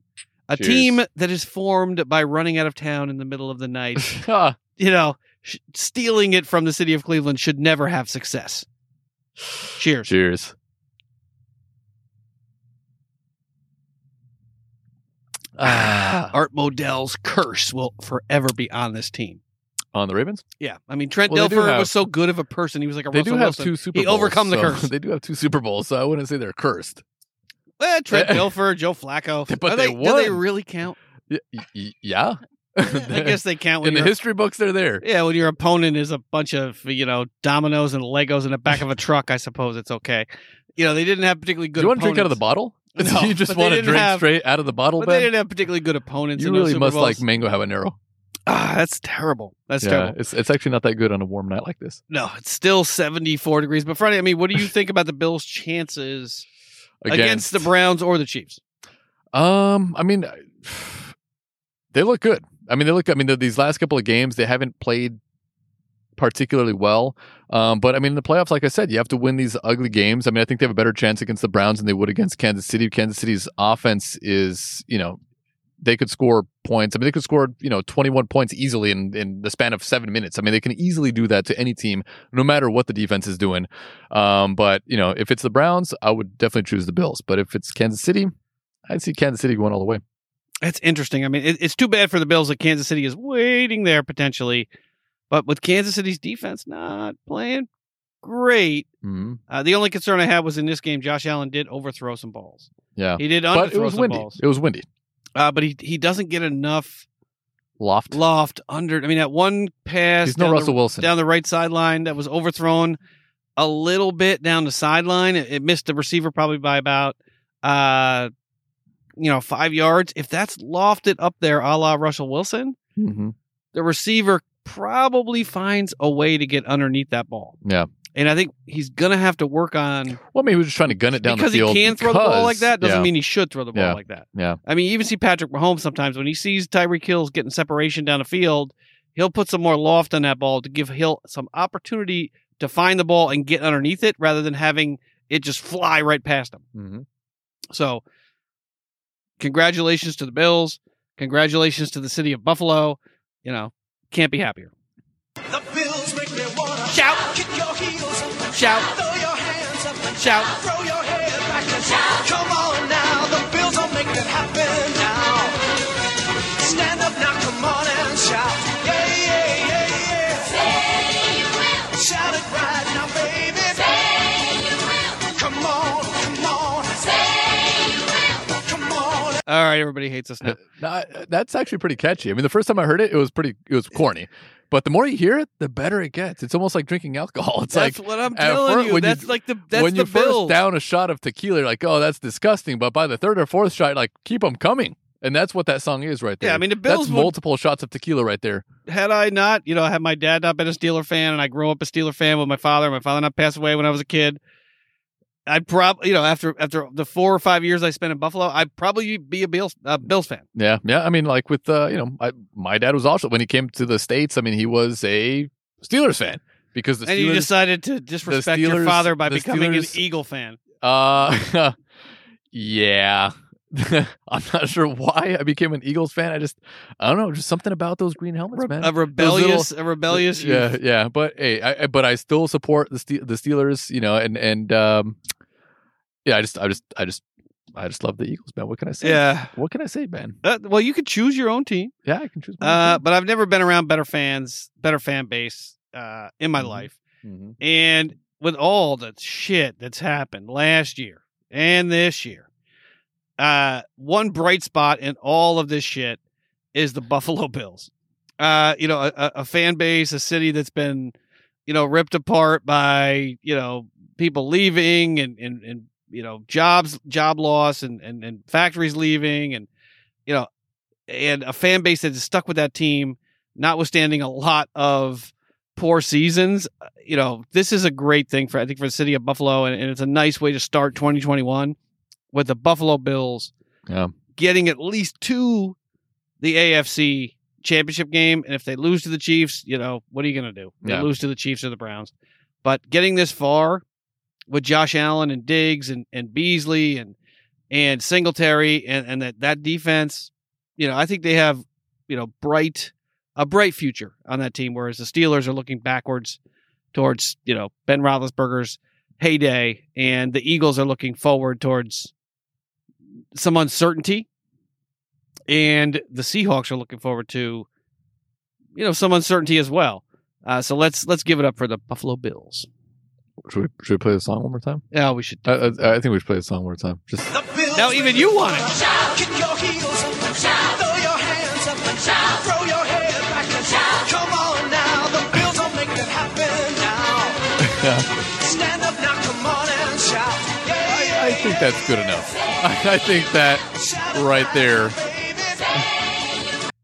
a Cheers. team that is formed by running out of town in the middle of the night, (laughs) you know, sh- stealing it from the city of Cleveland should never have success. Cheers. Cheers. (sighs) Ah, Art Modell's curse will forever be on this team. on the Ravens, Yeah, I mean Trent Well, Dilfer have- was so good of a person. He was like a they Russell do have Wilson. two Super Bowls. He overcome the so- curse. (laughs) They do have two Super Bowls, so I wouldn't say they're cursed. Eh, Trent Dilfer, Joe Flacco. (laughs) But Are they they, do they really count? Y- yeah, (laughs) I guess they count when in the history books they're there. Yeah, when your opponent is a bunch of you know dominoes and Legos in the back of a truck, I suppose it's okay. You know they didn't have particularly good. Do you want to drink out of the bottle? (laughs) No, you just want to drink have- straight out of the bottle, but they didn't have particularly good opponents. You really must like mango habanero. Ah, that's terrible. That's yeah, terrible. it's it's actually not that good on a warm night like this. No, it's still seventy four degrees. But Friday, I mean, what do you think about the Bills' chances against, the Browns or the Chiefs? Um, I mean, (sighs) they look good. I mean, they look. I mean, these last couple of games they haven't played particularly well. Um, but I mean, in the playoffs, like I said, you have to win these ugly games. I mean, I think they have a better chance against the Browns than they would against Kansas City. Kansas City's offense is, you know, they could score points. I mean, they could score, you know, 21 points easily in, in the span of seven minutes. I mean, they can easily do that to any team, no matter what the defense is doing. Um, but, you know, if it's the Browns, I would definitely choose the Bills. But if it's Kansas City, I'd see Kansas City going all the way. That's interesting. I mean, it, it's too bad for the Bills that Kansas City is waiting there potentially, but with Kansas City's defense not playing great, hmm uh, the only concern I had was in this game, Josh Allen did overthrow some balls. Yeah. He did But it was some windy. balls, It was windy. Uh, but he he doesn't get enough Loft. loft under. I mean, that one pass He's no down, Russell the, Wilson. down the right sideline that was overthrown a little bit down the sideline. It, it missed the receiver probably by about, uh, you know, five yards. If that's lofted up there, a la Russell Wilson, Mm-hmm. the receiver probably finds a way to get underneath that ball. Yeah. And I think he's gonna have to work on Well, maybe he was just trying to gun it down because the field he can throw the ball like that doesn't yeah, mean he should throw the ball Yeah. like that. Yeah. I mean, you even see Patrick Mahomes sometimes when he sees Tyreek Hill's getting separation down the field, he'll put some more loft on that ball to give Hill some opportunity to find the ball and get underneath it rather than having it just fly right past him. Mhm. So, congratulations to the Bills. Congratulations to the city of Buffalo. You know, can't be happier. The Bills make me wanna Shout. Shout. throw your hands up and Shout. throw your head back and shout. Come on now, the Bills will make it happen now. Stand up now, come on and shout. Yeah, yeah, yeah, yeah. Say you will. Shout it right now, baby. Say you will. Come on, come on. Say you will. Come on. All right, everybody hates us now. Uh, no, that's actually pretty catchy. I mean, the first time I heard it, it was pretty, it was corny. But the more you hear it, the better it gets. It's almost like drinking alcohol. (laughs) It's That's like what I'm telling fir- you. when you- That's like the that's when the you first down a shot of tequila, you're like, oh, that's disgusting. But by the third or fourth shot, like, keep them coming. And that's what that song is right there. Yeah, I mean, the Bills That's would- multiple shots of tequila right there. had I not, you know, had my dad not been a Steeler fan and I grew up a Steeler fan with my father, my father not passed away when I was a kid, I'd probably, you know, after after the four or five years I spent in Buffalo, I'd probably be a Bills uh, Bills fan. Yeah, yeah. I mean, like with uh, you know, I, my dad was also when he came to the states. I mean, he was a Steelers fan because the and you decided to disrespect your father by becoming Steelers- an Eagle fan. uh, (laughs) yeah. (laughs) I'm not sure why I became an Eagles fan. I just, I don't know, just something about those green helmets, man. A rebellious, a rebellious. yeah, youth. yeah. But hey, I, but I still support the Ste- the Steelers, you know, and and um, yeah, I just, I just, I just, I just love the Eagles, man. What can I say? yeah. What can I say, man? Uh, well, you could choose your own team, Yeah, I can choose. my uh, team. but I've never been around better fans, better fan base uh, in my Mhm. life. Mhm. And with all the shit that's happened last year and this year, uh, one bright spot in all of this shit is the (laughs) Buffalo Bills. Uh, you know, a, a- fan base, a city that's been, you know, ripped apart by, you know, people leaving and, and, and you know, jobs, job loss and, and, and factories leaving and, you know, and a fan base that is stuck with that team, notwithstanding a lot of poor seasons. uh, You know, this is a great thing for I think for the city of Buffalo, and, and it's a nice way to start 2021 with the Buffalo Bills Yeah. getting at least to the AFC championship game. And if they lose to the Chiefs, you know, what are you going to do? They Yeah. lose to the Chiefs or the Browns. But getting this far with Josh Allen and Diggs and, and Beasley and and Singletary and, and that, that defense, you know, I think they have, you know, bright a bright future on that team, whereas the Steelers are looking backwards towards, you know, Ben Roethlisberger's heyday, and the Eagles are looking forward towards some uncertainty, and the Seahawks are looking forward to, you know, some uncertainty as well. Uh, so let's let's give it up for the Buffalo Bills. Should we, should we play the song one more time? Yeah, we should. I, I, I think we should play the song one more time. Just The Bills Now even you want it. wanna Shout. Think that's good enough. (laughs) I, I think that right there.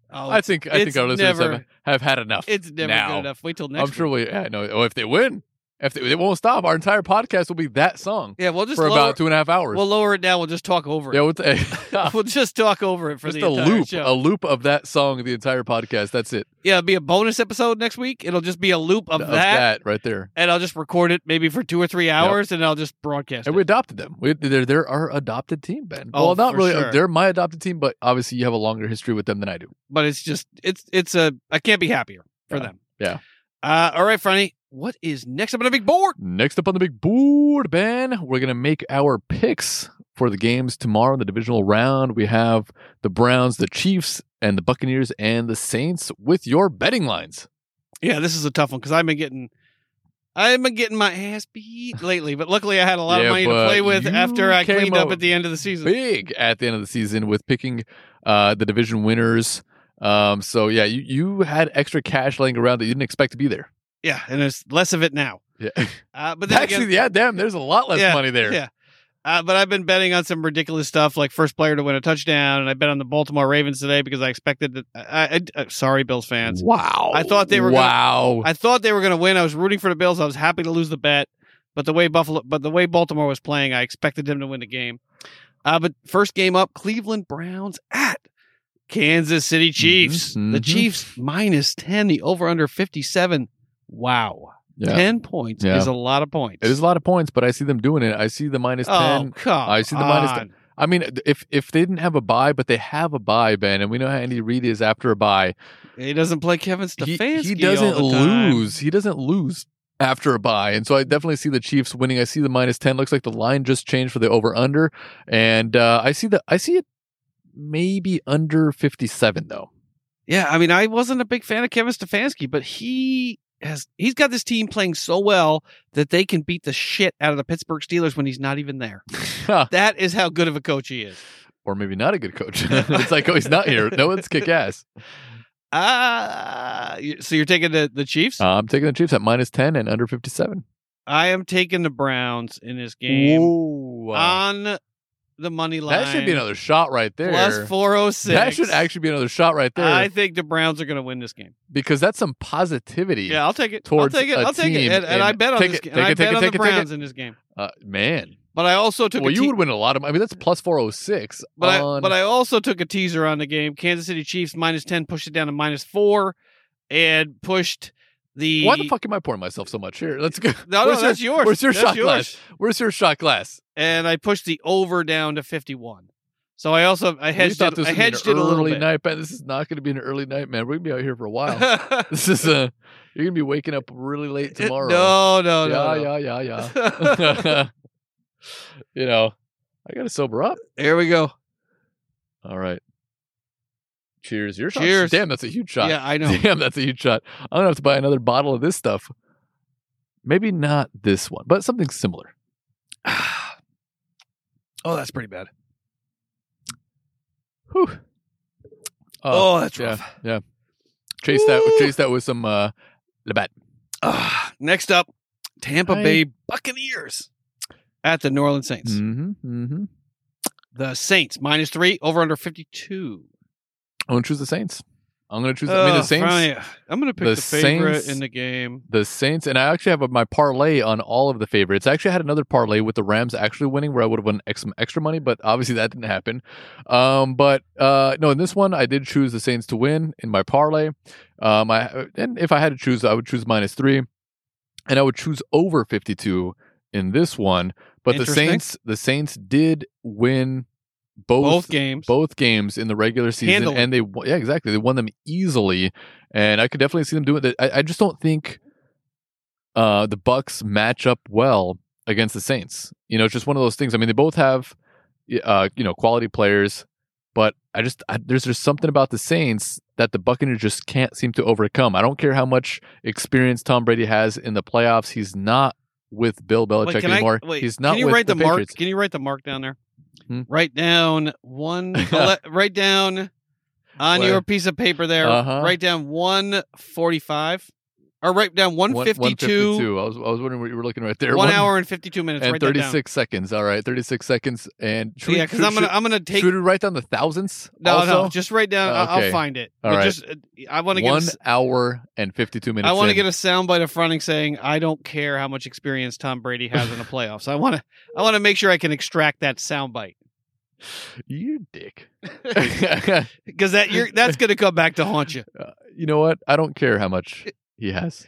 Oh, I think I think our listeners never- have, have had enough. It's never now. good enough. Wait till next. I'm sure we. Yeah, no. Oh, if they win, if they, it won't stop, our entire podcast will be that song Yeah, we'll just for lower, about two and a half hours. We'll lower it down. We'll just talk over yeah, it. with the, (laughs) (laughs) we'll just talk over it for just the a entire loop, show. a loop of that song, the entire podcast. That's it. yeah, it'll be a bonus episode next week. It'll just be a loop of, Of that, right there. and I'll just record it maybe for two or three hours, and I'll just broadcast And it. we adopted them. We, they're, they're our adopted team, Ben. Oh, well, not really. sure. They're my adopted team, but obviously you have a longer history with them than I do. but it's just it's it's a I can't be happier for Yeah. them. Yeah. Uh, all right, Franny. What is next up on the big board? Next up on the big board, Ben, we're going to make our picks for the games tomorrow in the divisional round. We have the Browns, the Chiefs, and the Buccaneers and the Saints with your betting lines. Yeah, this is a tough one because I've been getting I've been getting my ass beat (laughs) lately, but luckily I had a lot Yeah, of money to play with after I cleaned up at the end of the season. Big at the end of the season with picking uh, the division winners. Um, so yeah, you, you had extra cash laying around that you didn't expect to be there. Yeah, and there's less of it now. Yeah. Uh, but (laughs) Actually, again, yeah, damn, there's a lot less yeah, money there. Yeah. Uh, but I've been betting on some ridiculous stuff like first player to win a touchdown, and I bet on the Baltimore Ravens today because I expected that. I, I, uh, sorry, Bills fans. Wow. I thought they were gonna- Wow. I thought they were going to win. I was rooting for the Bills. I was happy to lose the bet, but the way Buffalo, but the way Baltimore was playing, I expected them to win the game. Uh, but first game up, Cleveland Browns at Kansas City Chiefs. The mhm. Chiefs minus ten. The over under fifty seven. Wow, yeah. ten points Yeah. is a lot of points. It is a lot of points, but I see them doing it. I see the minus Oh, 10. come I see the minus on. 10. I mean, if if they didn't have a bye, but they have a bye, Ben, and we know how Andy Reid is after a bye, He doesn't play Kevin he, Stefanski. he doesn't the time. lose. He doesn't lose after a bye. And so I definitely see the Chiefs winning. I see the minus 10. Looks like the line just changed for the over under. And uh, I see the I see it maybe under 57 though. Yeah, I mean, I wasn't a big fan of Kevin Stefanski, but he has he's got this team playing so well that they can beat the shit out of the Pittsburgh Steelers when he's not even there. that is how good of a coach he is. or maybe not a good coach. (laughs) (laughs) it's like, oh, he's not here. No one's kick ass. Ah, so you're taking the the Chiefs? Uh, I'm taking the Chiefs at minus 10 and under 57. I am taking the Browns in this game Whoa. on the money line. that should be another shot right there. plus four oh six. That should actually be another shot right there I think the Browns are going to win this game. because that's some positivity. Yeah, I'll take it. Towards I'll take it. I'll take it. And, and I bet on this it, game. I bet it, on the. Browns in this game. Uh, man. But I also took Well, you te- would win a lot of. I mean, that's plus 406. But I but I also took a teaser on the game. Kansas City Chiefs minus ten pushed it down to minus four, and pushed the. Why the fuck am I pouring myself so much? Here, let's go. No, no, Where's that's your, yours. Where's your That's shot yours. glass? Where's your shot glass? And I pushed the over down to fifty one. So I also I hedged it. this I would be an hedged it a little early bit. night. This is not going to be an early night, man. We're gonna be out here for a while. (laughs) this is uh You're gonna be waking up really late tomorrow. no, no, no, yeah, no. yeah, yeah, yeah. (laughs) (laughs) you know, I gotta sober up. There we go. All right. Cheers. Your shot. Cheers. Damn, that's a huge shot. Yeah, I know. (laughs) Damn, that's a huge shot. I'm gonna have to buy another bottle of this stuff. Maybe not this one, but something similar. (sighs) oh, that's pretty bad. Whew. Oh, that's yeah, rough. yeah. Chase that. Woo. Chase that with some uh, Labatt. Ah, next up, Tampa I- Bay Buccaneers at the New Orleans Saints. Mm-hmm. Mm-hmm. The Saints minus three over under fifty two. I'm gonna choose the Saints. I'm gonna choose. I mean, the Saints. I'm going to pick the the, favorite Saints- in the game. The Saints, and I actually have a, my parlay on all of the favorites. I actually had another parlay with the Rams actually winning, where I would have won ex- some extra money, but obviously that didn't happen. Um, but uh, no, in this one, I did choose the Saints to win in my parlay. Um, I and if I had to choose, I would choose minus three, and I would choose over fifty two in this one. But the Saints, the Saints did win both Both games. both games in the regular season, Handily. and they yeah exactly they won them easily, and I could definitely see them doing that. I, I just don't think uh, the Bucks match up well against the Saints. You know, it's just one of those things. I mean, they both have uh, you know quality players, but I just I, there's just something about the Saints that the Buccaneers just can't seem to overcome. I don't care how much experience Tom Brady has in the playoffs; he's not with Bill Belichick Wait, can I- anymore. wait, he's not Can you with write the, mark? Patriots. Can you write the mark down there? Hmm? Write down one. (laughs) ele- write down on Where? your piece of paper there. Uh-huh. Write down one forty-five, or write down one One- fifty-two. 152. I was I was wondering what you were looking right there. One One- hour and fifty-two minutes. and write that down. 36 seconds. All right, 36 seconds. And should Yeah, because I'm gonna should- I'm gonna take. should we write down the thousands? No, also? no, just write down. I'll- Okay. I'll find it. All But right. Just, uh, I want to get. a one s- hour and 52 minutes. I want to get a soundbite of Franny saying, "I don't care how much experience Tom Brady has in the (laughs) playoffs." I want to, I want to make sure I can extract that soundbite you dick. (laughs) (laughs) because that you're that's going to come back to haunt you. you know what? I don't care how much he has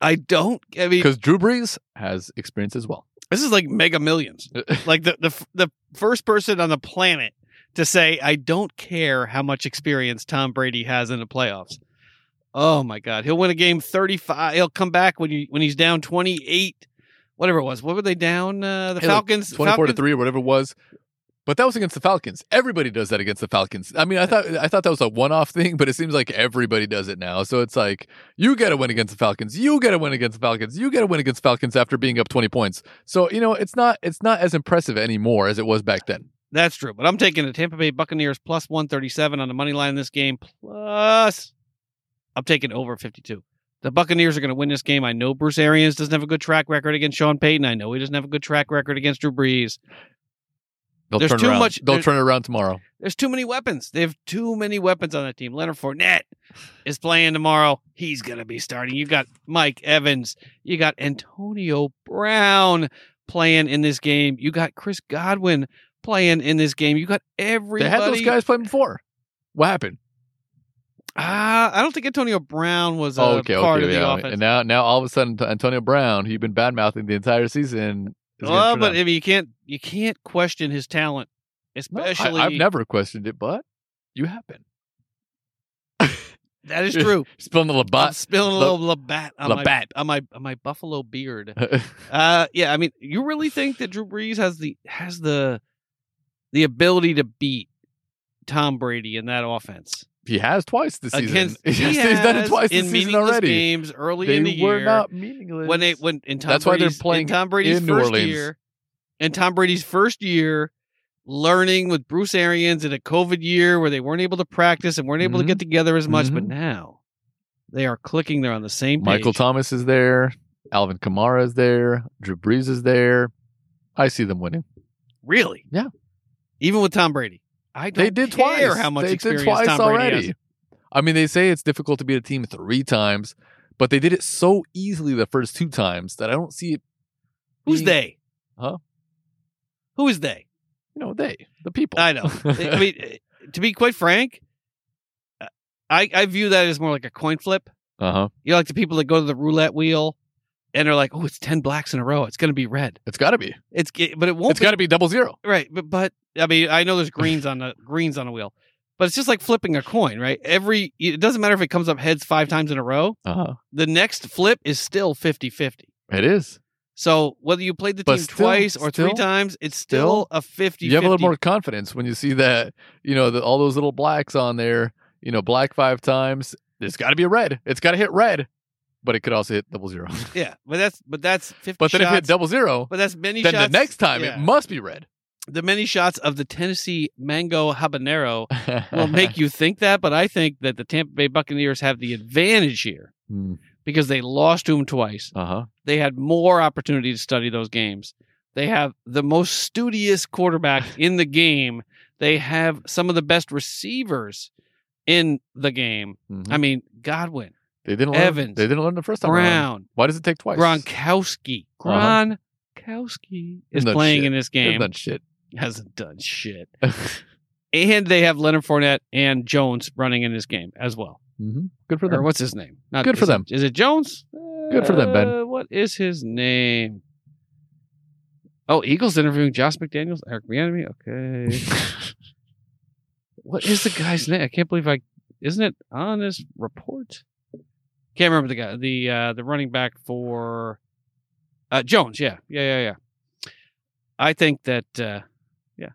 I don't. I mean, because Drew Brees has experience as well. this is like Mega Millions. (laughs) Like the the the first person on the planet to say, "I don't care how much experience Tom Brady has in the playoffs." Oh my God, he'll win a game thirty-five. He'll come back when you when he's down twenty-eight. Whatever it was, what were they down? Uh, the Hey, like, Falcons, 24 to 3 or whatever it was. But that was against the Falcons. Everybody does that against the Falcons. I mean, I thought I thought that was a one-off thing, but it seems like everybody does it now. So it's like you got to win against the Falcons. You got to win against the Falcons. You got to win against Falcons after being up 20 points. So, you know, it's not it's not as impressive anymore as it was back then. That's true, but I'm taking the Tampa Bay Buccaneers plus 137 on the money line in this game. Plus, I'm taking over 52. The Buccaneers are going to win this game. I know Bruce Arians doesn't have a good track record against Sean Payton. I know he doesn't have a good track record against Drew Brees. They'll There's turn too around. much- They'll turn it around tomorrow. There's too many weapons. They have too many weapons on that team. Leonard Fournette is playing tomorrow. He's going to be starting. You got Mike Evans. You got Antonio Brown playing in this game. You got Chris Godwin playing in this game. You got everybody. They had those guys playing before. What happened? Ah, I don't think Antonio Brown was a Oh, okay, part okay, of the yeah. offense. And now, now all of a sudden, Antonio Brown, who'd been bad mouthing the entire season. Well, but. I mean, you can't you can't question his talent, No, I- especially. I've never questioned it, but you have been. that is (laughs) true. Spilling the I'm Labatt. spilling a little Labatt on my on my on my buffalo beard. (laughs) Uh, yeah, I mean, you really think that Drew Brees has the has the the ability to beat Tom Brady in that offense he has twice this season. against? (laughs) He he's done it has twice in this season meaningless already. games early They in the were year not meaningless. when they when in Tom That's why they're Brady's, playing in Tom Brady's in first Orleans. year. In Tom Brady's first year, learning with Bruce Arians in a COVID year where they weren't able to practice and weren't able to Mhm. get together as much, but Mhm. now they are clicking. They're on the same page. Michael Thomas is there. Alvin Kamara is there. Drew Brees is there. I see them winning. Really? Yeah. Even with Tom Brady, I don't They did care twice. how much they experience did twice Tom Brady already. has. I mean, they say it's difficult to beat a team three times, but they did it so easily the first two times that I don't see it. Who's they? Huh? Who is they? You know, they, the people. I know. (laughs) I mean, to be quite frank, I I view that as more like a coin flip. uh huh. You know, like the people that go to the roulette wheel and they're like, "Oh, it's ten blacks in a row. It's going to be red." It's got to be. It's but it won't. It's got to be double zero. right. But but I mean, I know there's greens on the (laughs) greens on a wheel, but it's just like flipping a coin, right? Every it doesn't matter if it comes up heads five times in a row. Uh huh. The next flip is still 50-50. It is. So whether you played the But team still- twice or three times, it's still, still a 50 You have a little more confidence when you see that, you know, the, all those little blacks on there, you know, black five times. There's got to be a red. It's got to hit red, but it could also hit double zero. (laughs) Yeah, but that's but that's 50 but then if it hit double zero, but that's many then shots. the next time yeah. it must be red. the many shots of the Tennessee mango habanero (laughs) will make you think that, but I think that the Tampa Bay Buccaneers have the advantage here because they lost to them twice. Uh huh. They had more opportunity to study those games. They have the most studious quarterback (laughs) in the game. They have some of the best receivers in the game. I mean, Godwin, They didn't learn. Evans, They didn't learn the first time around. Brown, Why does it take twice? Gronkowski. Uh-huh. Gronkowski is Done playing shit. in this game. done shit. (laughs) Hasn't done shit. (laughs) and they have Leonard Fournette and Jones running in this game as well. hmm Good for Or them. what's his name? Not, Good for them. Is it Jones? Good for them, Ben. Uh, What is his name? Oh, Eagles interviewing Josh McDaniels, Eric Bieniemy. Okay, (laughs) what is the guy's name? I can't believe I isn't it on this report? Can't remember the guy, the uh, the running back for uh, Jones. Yeah, yeah, yeah, yeah. I think that uh, yeah,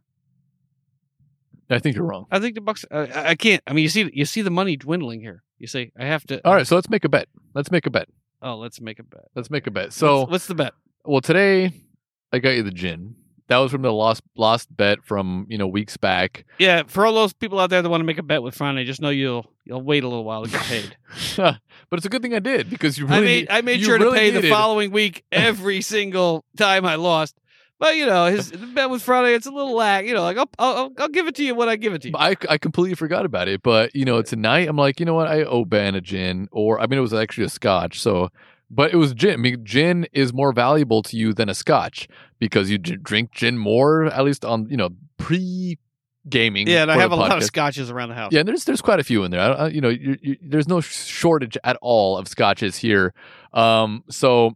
I think you're wrong. I think the Bucks. Uh, I can't. I mean, you see, you see the money dwindling here. You say I have to. All right, so let's make a bet. Let's make a bet. Oh, let's make a bet. Let's make a bet. So, what's, what's the bet? well, today I got you the gin. That was from the lost lost bet from you know weeks back. Yeah, for all those people out there that want to make a bet with Friday, just know you'll you'll wait a little while to get paid. (laughs) but it's a good thing I did because you really I made I made sure to really pay the following week (laughs) every single time I lost. But you know, his the bet with Friday, it's a little lag. You know, like I'll, I'll I'll give it to you when I give it to you. I, I completely forgot about it, but you know, tonight I'm like, you know what? I owe Ben a gin, or I mean, it was actually a scotch. So, but it was gin. I mean, gin is more valuable to you than a scotch because you drink gin more, at least on you know pre gaming. Yeah, and I have a lot of scotches around the house. Yeah, and there's there's quite a few in there. I, I, you know, you, you, there's no shortage at all of scotches here. Um, so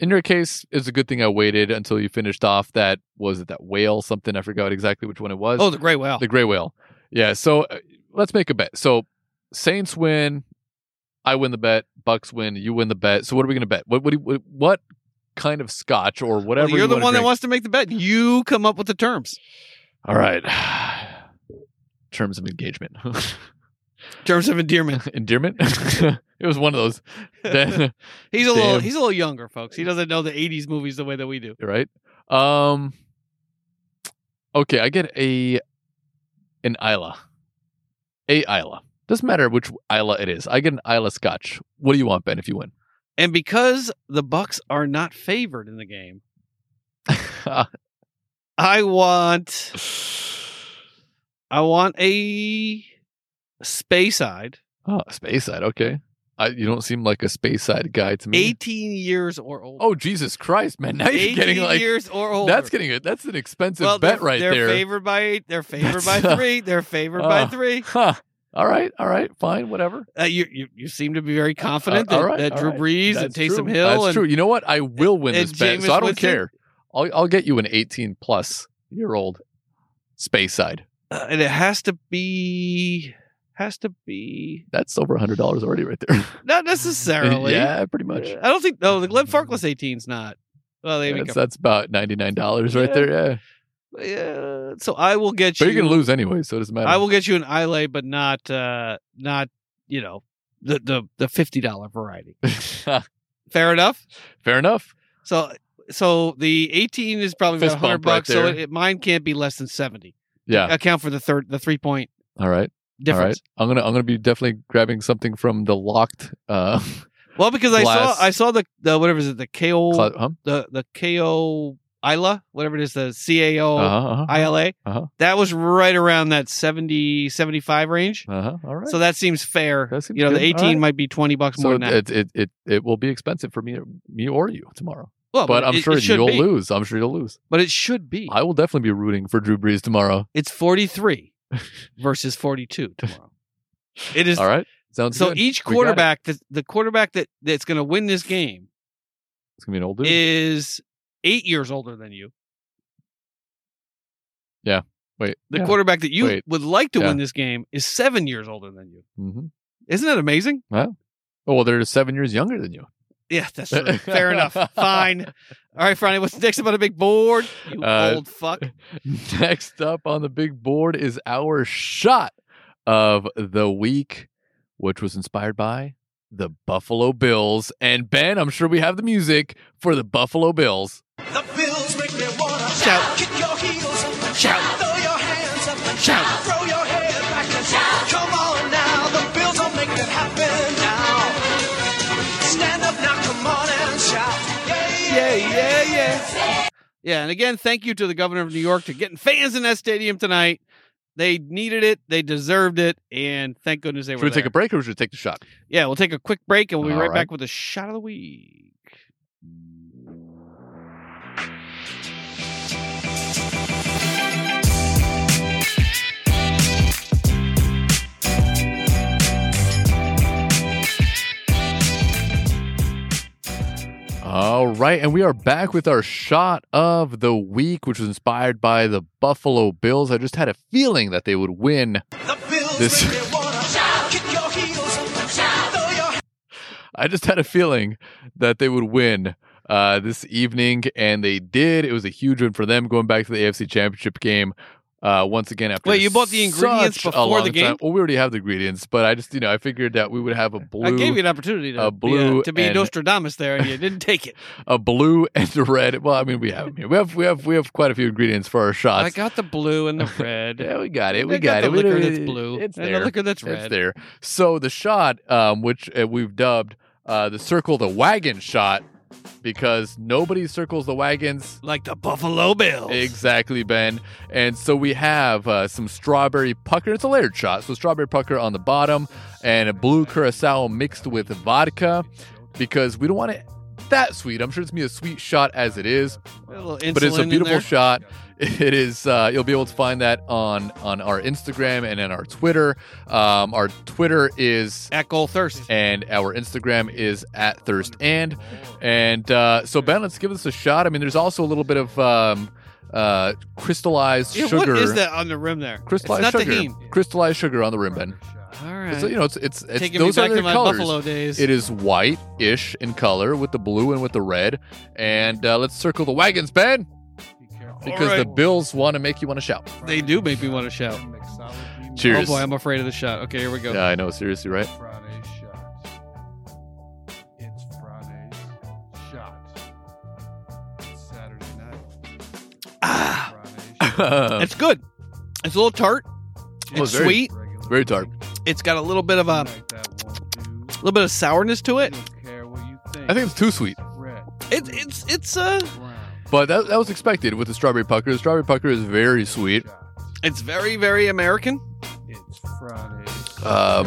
in your case, it's a good thing I waited until you finished off that was it that whale something I forgot exactly which one it was. Oh, the gray whale. the gray whale. Yeah. So uh, let's make a bet. So Saints win, I win the bet. Bucks win, you win the bet. So what are we going to bet? What what, you- what kind of scotch or whatever? Well, you're you the one that wants to make the bet. You come up with the terms. All right. (sighs) Terms of engagement. (laughs) Terms of endearment. (laughs) endearment. (laughs) it was one of those. He's a little he's a little younger, folks. He doesn't know the '80s movies the way that we do. right? Um. Okay, I get a an Islay, a Islay. Doesn't matter which Islay it is. I get an Islay Scotch. What do you want, Ben? If you win, And because the Bucks are not favored in the game, (laughs) I want I want a Speyside, oh, space side. Okay, I, you don't seem like a Speyside guy to me. 18 years or older. Oh Jesus Christ, man! Now you're getting like years or older. that's getting it. That's an expensive well, bet they're, right they're favored by eight. They're favored by That's, uh, three. They're favored by uh, three. Huh. All right. All right. Fine. Whatever. Uh, you, you you seem to be very confident Uh, that, right, that Drew right. Brees and That's Taysom true. Hill That's and true. You know what? I will win and this bet, Jameis so I don't Winston? care. I'll I'll get you an 18 plus year old space side. uh, and it has to be has to be That's over hundred dollars already, right there. (laughs) not necessarily. yeah, pretty much. I don't think no the Glenfarclas 18's not. Well, they That's, that's about ninety nine dollars right Yeah. there. Yeah, yeah. So I will get but you. you're gonna lose anyway, so it doesn't matter. I will get you an Islay, but not uh not you know the the the fifty dollar variety. (laughs) Fair enough. Fair enough. So so the eighteen is probably about hundred bump right bucks. so it, it- mine can't be less than seventy. Yeah. Account for the third the three point All right. difference. All right. I'm gonna I'm gonna be definitely grabbing something from the locked uh Well, because I saw I saw the the whatever is it the KO huh? the the KO ILA whatever it is the CAO Uh-huh, uh-huh. ILA Uh-huh. that was right around that 70 75 range. Uh-huh. All right. So that seems fair. That seems you know, the good. All 18 right. might be 20 bucks more so than that. it, it it it will be expensive for me me or you tomorrow. well, But I'm it- sure it you'll be. lose. I'm sure you'll lose. But it should be. I will definitely be rooting for Drew Brees tomorrow. It's 43 (laughs) versus 42 tomorrow. It is All right. Sounds so good. each it. quarterback the, the quarterback that that's going to win this game It's gonna be an old dude. is 8 years older than you. Yeah. Wait. The yeah. quarterback that you Wait. would like to Yeah. win this game is 7 years older than you. hmm Isn't that amazing? Oh well, they're seven years younger than you. Yeah, that's (laughs) true. Fair enough. Fine. All right, Friday, what's next up on the big board? You Uh, old fuck. (laughs) Next up on the big board is our shot of the week, which was inspired by the Buffalo Bills. And Ben, I'm sure we have the music for the Buffalo Bills. The Bills make me wanna Shout. Kick your heels up and Shout. Throw your hands up and Shout. Throw your head back and shout. Come on now, the Bills will make it happen now. Stand up now, come on and shout. Yeah, Yeah, yeah, yeah. Yeah, and again, thank you to the governor of New York to getting fans in that stadium tonight. They needed it, they deserved it, and thank goodness they Should were Should we take a break or should we take the shot? Yeah, we'll take a quick break and we'll be All right, right. back with a shot of the week. All right, and we are back with our shot of the week, which was inspired by the Buffalo Bills. I just had a feeling that they would win. The Bills This- make me wanna shout. Kick your heels up and shout. Throw your I just had a feeling that they would win uh, this evening, and they did. It was a huge win for them going back to the AFC Championship game. Uh, once again, after Wait, you bought the ingredients before the game? time- Well, we already have the ingredients, but I just, you know, I figured that we would have a blue, I gave you an opportunity to a blue be, uh, to be and- Nostradamus there, and you didn't (laughs) take it. a blue and a red. Well, I mean, we have. We have, we have, we have quite a few ingredients for our shots. I got the blue and the (laughs) red. Yeah, we got it. We got got, the it. We- liquor we- that's blue It's and the there. liquor that's It's red. there. So the shot, um, which uh, we've dubbed uh, the circle the wagon shot, because nobody circles the wagons Like the Buffalo Bills. exactly, Ben. And so we have uh, some strawberry pucker. It's a layered shot. So strawberry pucker on the bottom and a blue curacao mixed with vodka, because we don't want it that sweet. I'm sure it's gonna be a sweet shot as it is A but it's a beautiful shot. It is. Uh, you'll be able to find that on on our Instagram and in our Twitter. Um, our Twitter is At Goal Thirst. and our Instagram is at Thirst and and uh, so Ben, let's give this a shot. I mean, there's also a little bit of um, uh, crystallized Yeah, sugar. what is that on the rim there? Crystallized it's not sugar. Tajin. Crystallized sugar on the rim, Ben. All right. So, you know, it's it's, it's Taking those me are back their to my colors. Buffalo days. It is white-ish in color with the blue and with the red. And uh, let's circle the wagons, Ben, because All the. Bills want to make you want to shout. They do make me want to shout. Cheers. Oh boy, I'm afraid of the shot. Okay, here we go. Yeah, I know. Seriously, right? Friday's shot. It's Friday's shot. It's Saturday night. Ah, Friday's shot. (laughs) it's good. It's a little tart. Well, It's very- sweet. Very tart. It's got a little bit of a, a little bit of sourness to it. I think it's too sweet. It, it's it's uh But that, that was expected with the strawberry pucker. The strawberry pucker is very sweet. it's very very American. It's Friday. Um,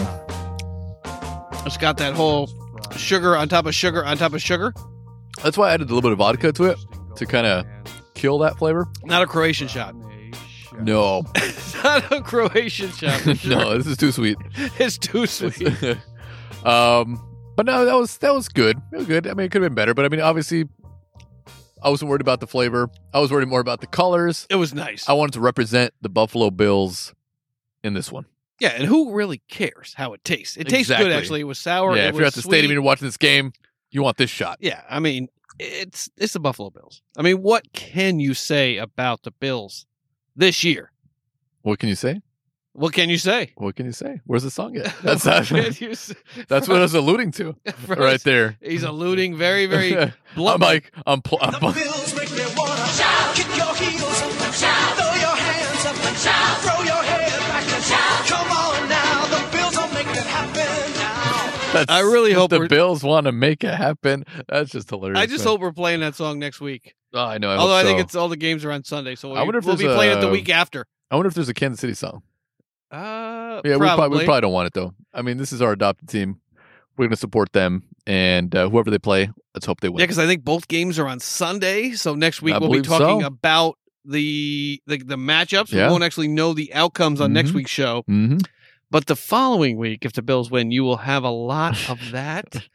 It's got that whole sugar on top of sugar on top of sugar. that's why I added a little bit of vodka to it to kind of kill that flavor. Not a Croatian shot. No, It's (laughs) not a Croatian shot. (laughs) sure. no, this is too sweet. (laughs) it's too sweet. (laughs) um, but no, that was that was good. It was good. I mean, it could have been better, but I mean, obviously, I wasn't worried about the flavor. I was worried more about the colors. It was nice. I wanted to represent the Buffalo Bills in this one. Yeah, and who really cares how it tastes? It tastes Exactly. good actually. It was sour. yeah, if you're at the sweet. stadium and you're watching this game, you want this shot. Yeah, I mean, it's it's the Buffalo Bills. I mean, what can you say about the Bills this year? What can you say? What can you say? What can you say? Where's the song at? (laughs) That's What that's, you (laughs) that's what I was alluding to (laughs) right there. He's alluding very, very I'm like, I'm, pl- I'm The pl- make me wanna shout, kick your heels up and shout, throw your hands up and shout, throw your head back and shout. Come on now, the Bills will make it happen now. that's I really hope the we're- Bills want to make it happen. That's just hilarious. I just man. hope we're playing that song next week. Oh, I know. I Although I hope think it's all the games are on Sunday, so we, I wonder if we'll be there's playing it the week after. I wonder if there's a Kansas City song. Uh, Yeah, we probably. probably, we probably don't want it though. I mean, this is our adopted team. We're going to support them, and uh, whoever they play, let's hope they win. Yeah, because I think both games are on Sunday. So next week I we'll be talking so. about the the, the matchups. Yeah. We won't actually know the outcomes on next Mhm. week's show. hmm But the following week, if the Bills win, you will have a lot of (laughs) that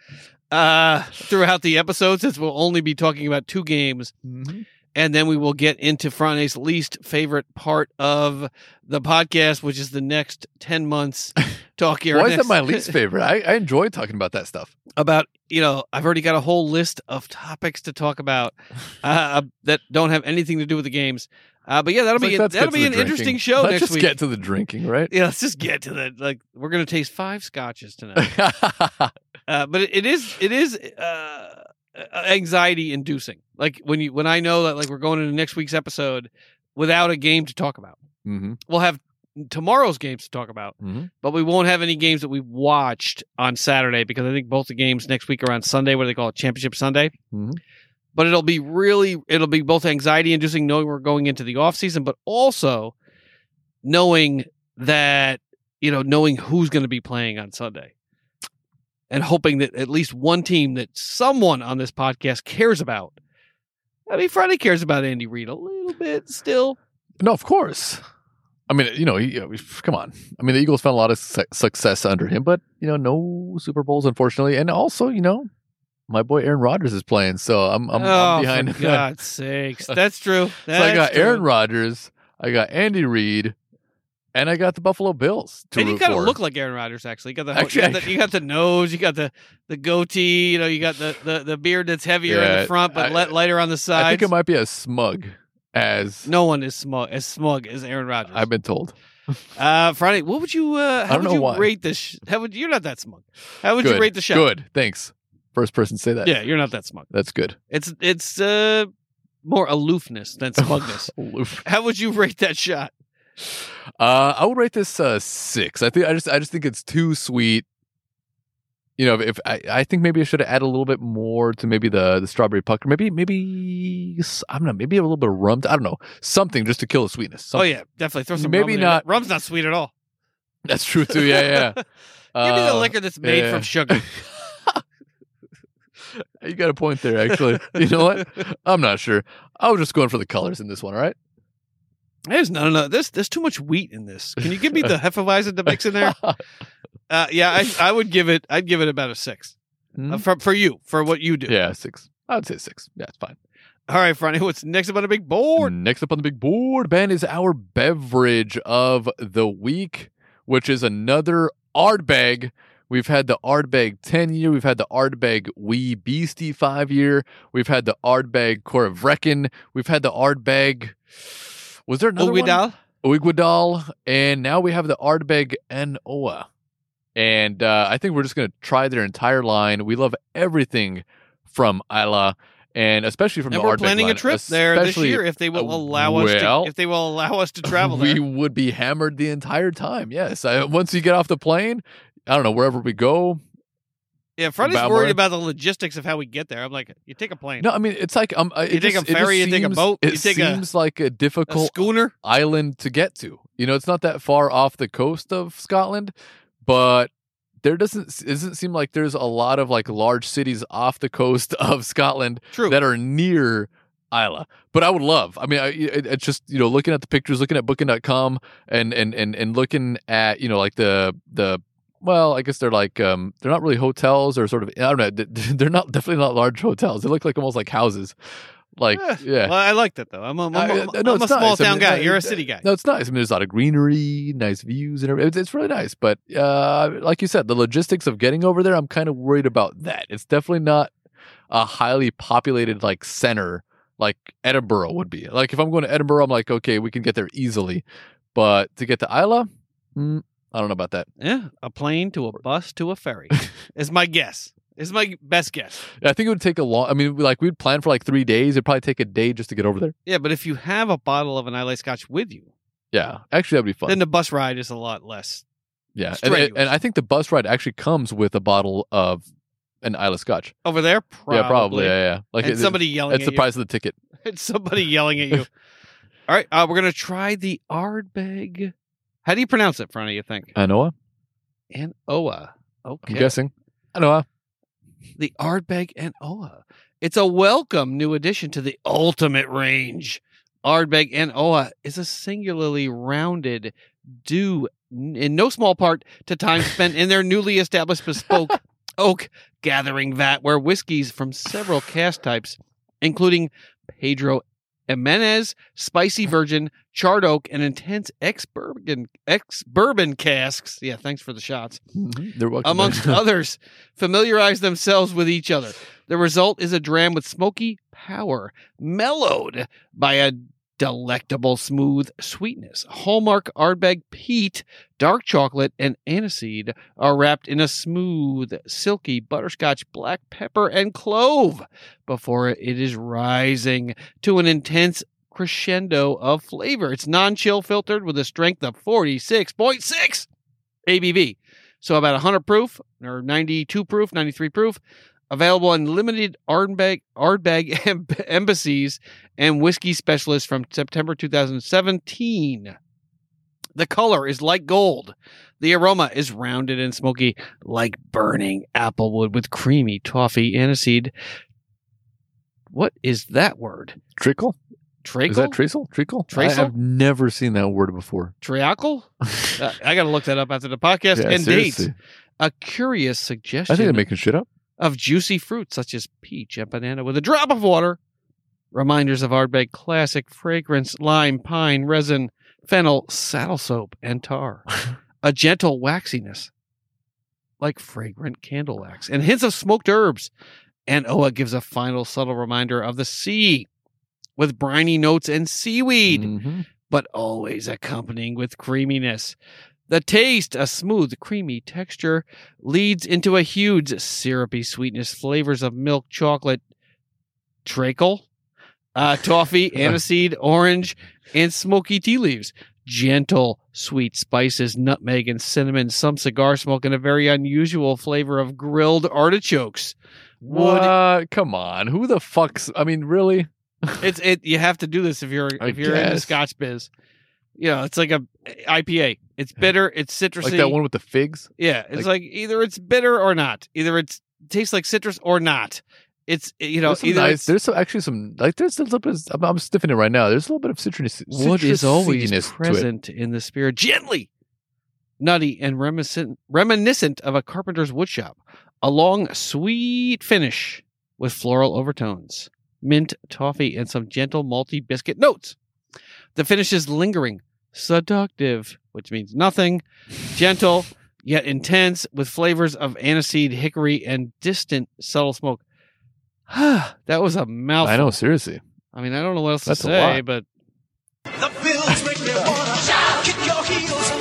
uh, throughout the episode, since we'll only be talking about two games. Mm-hmm. And then we will get into Friday's least favorite part of the podcast, which is the next 10 months (laughs) talking Why is that my least favorite? I, I enjoy talking about that stuff. about you know i've already got a whole list of topics to talk about (laughs) uh, that don't have anything to do with the games uh, but yeah that'll It's be like, that'll be an drinking. interesting show Let's next just week get to the drinking, right? yeah let's just get to that like we're gonna taste five scotches tonight (laughs) uh, but it, it is it is uh, anxiety inducing like when you when i know that like we're going into next week's episode without a game to talk about hmm we'll have tomorrow's games to talk about hmm but we won't have any games that we watched on Saturday because I think both the games next week are on Sunday. What do they call it? Championship Sunday. Mhm. But it'll be really, it'll be both anxiety inducing knowing we're going into the off season, but also knowing that, you know, knowing who's going to be playing on Sunday and hoping that at least one team that someone on this podcast cares about. I mean, Friday cares about Andy Reid a little bit still. No, of course. I mean, you know, he, come on. I mean, the Eagles found a lot of su- success under him, but you know, no Super Bowls, unfortunately. And also, you know, my boy Aaron Rodgers is playing, so I'm I'm, oh, I'm behind. for (laughs) God's sakes. That's true. so I got true. Aaron Rodgers, I got Andy Reid, and I got the Buffalo Bills and you kind of look like Aaron Rodgers, actually. You got the, Actually, you, got the you got the nose, you got the, the goatee, you know, you got the, the, the beard that's heavier in the front but I- lighter on the side. I think it might be as smug as no one is smug as smug as Aaron Rodgers. I've been told. (laughs) uh, Friday, what would you? Uh, how don't would know you why. rate this? sh- How would you're not that smug? How would good. you rate the shot? Good, thanks. First person to say that. Yeah, you're not that smug. that's good. It's it's uh more aloofness than (laughs) smugness. Aloof. how would you rate that shot? Uh, I would rate this uh, six. I think I just I just think it's too sweet. You know, if I, I think maybe I should have added a little bit more to maybe the the strawberry pucker. Maybe maybe I don't know. Maybe a little bit of rum. I don't know something just to kill the sweetness. Oh yeah, definitely throw some. Maybe rum not-. Rum's not sweet at all. that's true too. Yeah, yeah. (laughs) Give me the Uh, liquor that's made yeah. from sugar. (laughs) you got a point there. Actually, you know what? (laughs) I'm not sure. I was just going for the colors in this one. All right. There's no, no, there's there's too much wheat in this. Can you give me the (laughs) Hefeweizen to mix in there? (laughs) Uh, yeah, I, I would give it. I'd give it about a six Hmm? uh, for for you for what you do. yeah, six. I would say six. Yeah, it's fine. All right, Franny. What's next up on the big board? Next up on the big board, Ben, is our beverage of the week, which is another Ardbeg. We've had the Ardbeg 10 year. We've had the Ardbeg Wee Beastie 5 year. We've had the Ardbeg Corryvreckan. We've had the Ardbeg. Was there another one? Uigeadail? And now we have the Ardbeg An Oa. And uh, I think we're just going to try their entire line. We love everything from Islay, and especially from and the we're Ardbeg planning a trip there this year if they will uh, allow us well, to if they will allow us to travel we would be hammered the entire time. Yes, I, once you get off the plane, I don't know wherever we go. Yeah, Freddy's Balmorham. worried about the logistics of how we get there. I'm like, you take a plane, No, I mean it's like um, uh, You take a just- it just ferry, you take a seems- boat, It you take a- seems like a a difficult schooner. island to get to. You know, it's not that far off the coast of Scotland, but there doesn't it doesn't seem like there's a lot of like large cities off the coast (laughs) of Scotland True. that are near Islay. But I would love. I mean, I, it, it's just you know looking at the pictures, looking at Booking.com, and and and and looking at you know like the the. Well, I guess they're like um they're not really hotels or sort of I don't know (laughs) they're not definitely not large hotels. They look like almost like houses. Like Eh, yeah. Well, I like that though. I'm a, I'm I- I'm uh, no, a it's small nice. I town mean, guy. uh, You're a uh, city guy. No, it's nice. I mean, there's a lot of greenery, nice views, and everything. It's, it's really nice. But uh, like you said, the logistics of getting over there, I'm kind of worried about that. It's definitely not a highly populated like center like Edinburgh would be. Like if I'm going to Edinburgh, I'm like, okay, we can get there easily. But to get to Islay, mm, I don't know about that. Yeah, a plane to a bus to a ferry (laughs) is my guess. Is my best guess. I think it would take a long. I mean, like we'd plan for like three days. It'd probably take a day just to get over there. Yeah, but if you have a bottle of an Islay Scotch with you, Yeah, actually, that'd be fun. then the bus ride is a lot less. yeah, and, strenuous. and I think the bus ride actually comes with a bottle of an Islay Scotch. Over there, probably. Yeah, probably. Yeah, yeah. Like and somebody yelling It's at the you. price of the ticket. (laughs) It's somebody yelling at you. All right, uh, we're gonna try the Ardbeg. How do you pronounce it, Fronty? You think? Anoa, An Oa. I'm Okay. guessing. An Oa. the Ardbeg An Oa. It's a welcome new addition to the ultimate range. Ardbeg An Oa is a singularly rounded, due in no small part to time spent in their newly established bespoke (laughs) oak gathering vat, where whiskeys from several cask types, including Pedro Jimenez, Spicy Virgin, Charred Oak, and Intense ex bourbon ex bourbon casks. Yeah, thanks for the shots mm-hmm. They're welcome. amongst (laughs) others, familiarize themselves with each other. The result is a dram with smoky power, mellowed by a delectable smooth sweetness. Hallmark Ardbeg peat, dark chocolate, and aniseed are wrapped in a smooth, silky butterscotch, black pepper, and clove before it is rising to an intense crescendo of flavor. It's non-chill filtered with a strength of 46.6 ABV. So about 100 proof or 92 proof, 93 proof. Available in limited Ardbeg, Ardbeg (laughs) em- embassies and whiskey specialists from September 2017. The color is light gold. The aroma is rounded and smoky like burning applewood with creamy toffee aniseed. What is that word? Trickle? Treacle? Is that treacle? Treacle? I have never seen that word before. Treacle? (laughs) Uh, I got to look that up after the podcast. Yeah, and dates. A curious suggestion I think they're making shit up. Of juicy fruits such as peach and banana with a drop of water. Reminders of Ardbeg classic fragrance, lime, pine, resin, fennel, saddle soap, and tar. (laughs) a gentle waxiness, like fragrant candle wax, and hints of smoked herbs. An Oa gives a final subtle reminder of the sea with briny notes and seaweed Mhm. but always accompanying with creaminess. The taste, a smooth, creamy texture, leads into a huge syrupy sweetness, flavors of milk, chocolate, treacle, uh, (laughs) toffee, aniseed, orange, and smoky tea leaves. Gentle, sweet spices, nutmeg, and cinnamon, some cigar smoke, and a very unusual flavor of grilled artichokes. What? Come on. Who the fuck's? I mean, really? it's it you have to do this if you're (laughs) I if you're in the scotch biz you know it's like a ipa it's bitter it's citrusy Like that one with the figs? yeah it's like, either it's bitter or not either it's tastes like citrus or not it's eh, you know there's either nice. There's some, actually some like there's a little bit. Of, I'm, I'm stiffing it right now. There's a little bit of citrus. wood is always citrusiness to it. present in the spirit gently nutty and reminiscent reminiscent of a carpenter's woodshop a long sweet finish with floral overtones mint toffee and some gentle malty biscuit notes the finish is lingering seductive which means nothing gentle yet intense with flavors of aniseed hickory and distant subtle smoke (sighs) that was a mouthful I know. Seriously. i mean i don't know what else That's to a say lot. but The bills make me wanna kick your heels.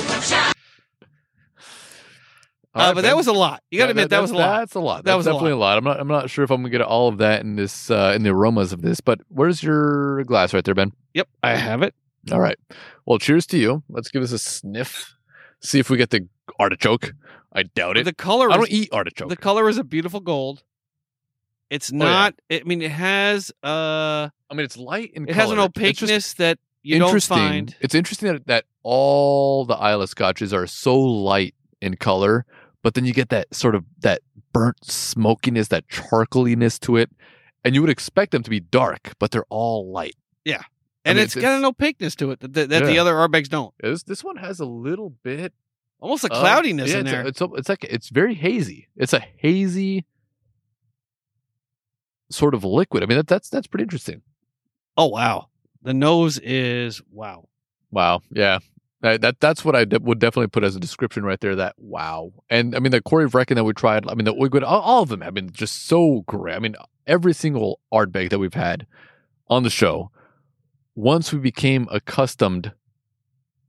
All Uh, right, but Ben. that was a lot. You got to Yeah, admit that, was a lot. That's a lot. That That's was a definitely a lot. I'm not. I'm not sure if I'm gonna get all of that in this uh, in the aromas of this. But where's your glass right there, Ben? Yep, I have it. All right. Well, cheers to you. Let's give this a sniff. See if we get the artichoke. I doubt it. The color. I don't eat artichoke. The color is a beautiful gold. It's Oh, yeah. not. I mean, it has uh, I mean, it's light in it has an color. Opaqueness that you don't find. It's interesting that, that all the Isla scotches are so light in color, but then you get that sort of that burnt smokiness, that charcoaliness to it, and you would expect them to be dark, but they're all light. And mean, it's it's- got an opaqueness to it that, that, that the other Ardbegs don't. This this one has a little bit Almost a cloudiness yeah, in it's a- there. it's a- it's like it's very hazy. It's a hazy sort of liquid. I mean, that, that's that's pretty interesting. oh wow, the nose is wow. Wow. Yeah. That, that that's what I de- would definitely put as a description right there. That wow. And I mean the Corryvreckan that we tried. I mean the Oigwood, all, all of them have been just so great. I mean every single Ardbeg that we've had on the show. Once we became accustomed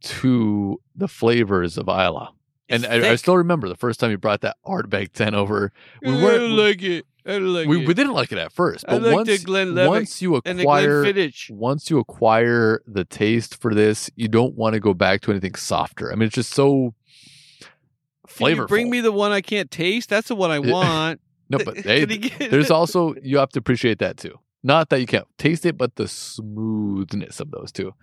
to the flavors of Islay, and I, I still remember the first time you brought that Ardbeg ten over. We I don't like it. I don't like we, it. we didn't like it at first, but once once you acquire once you acquire the taste for this, you don't want to go back to anything softer. I mean, it's just so flavorful. bring me the one I can't taste. That's the one I (laughs) want. no, but (laughs) hey, Can you get- there's also you have to appreciate that too. Not that you can't taste it, but the smoothness of those two.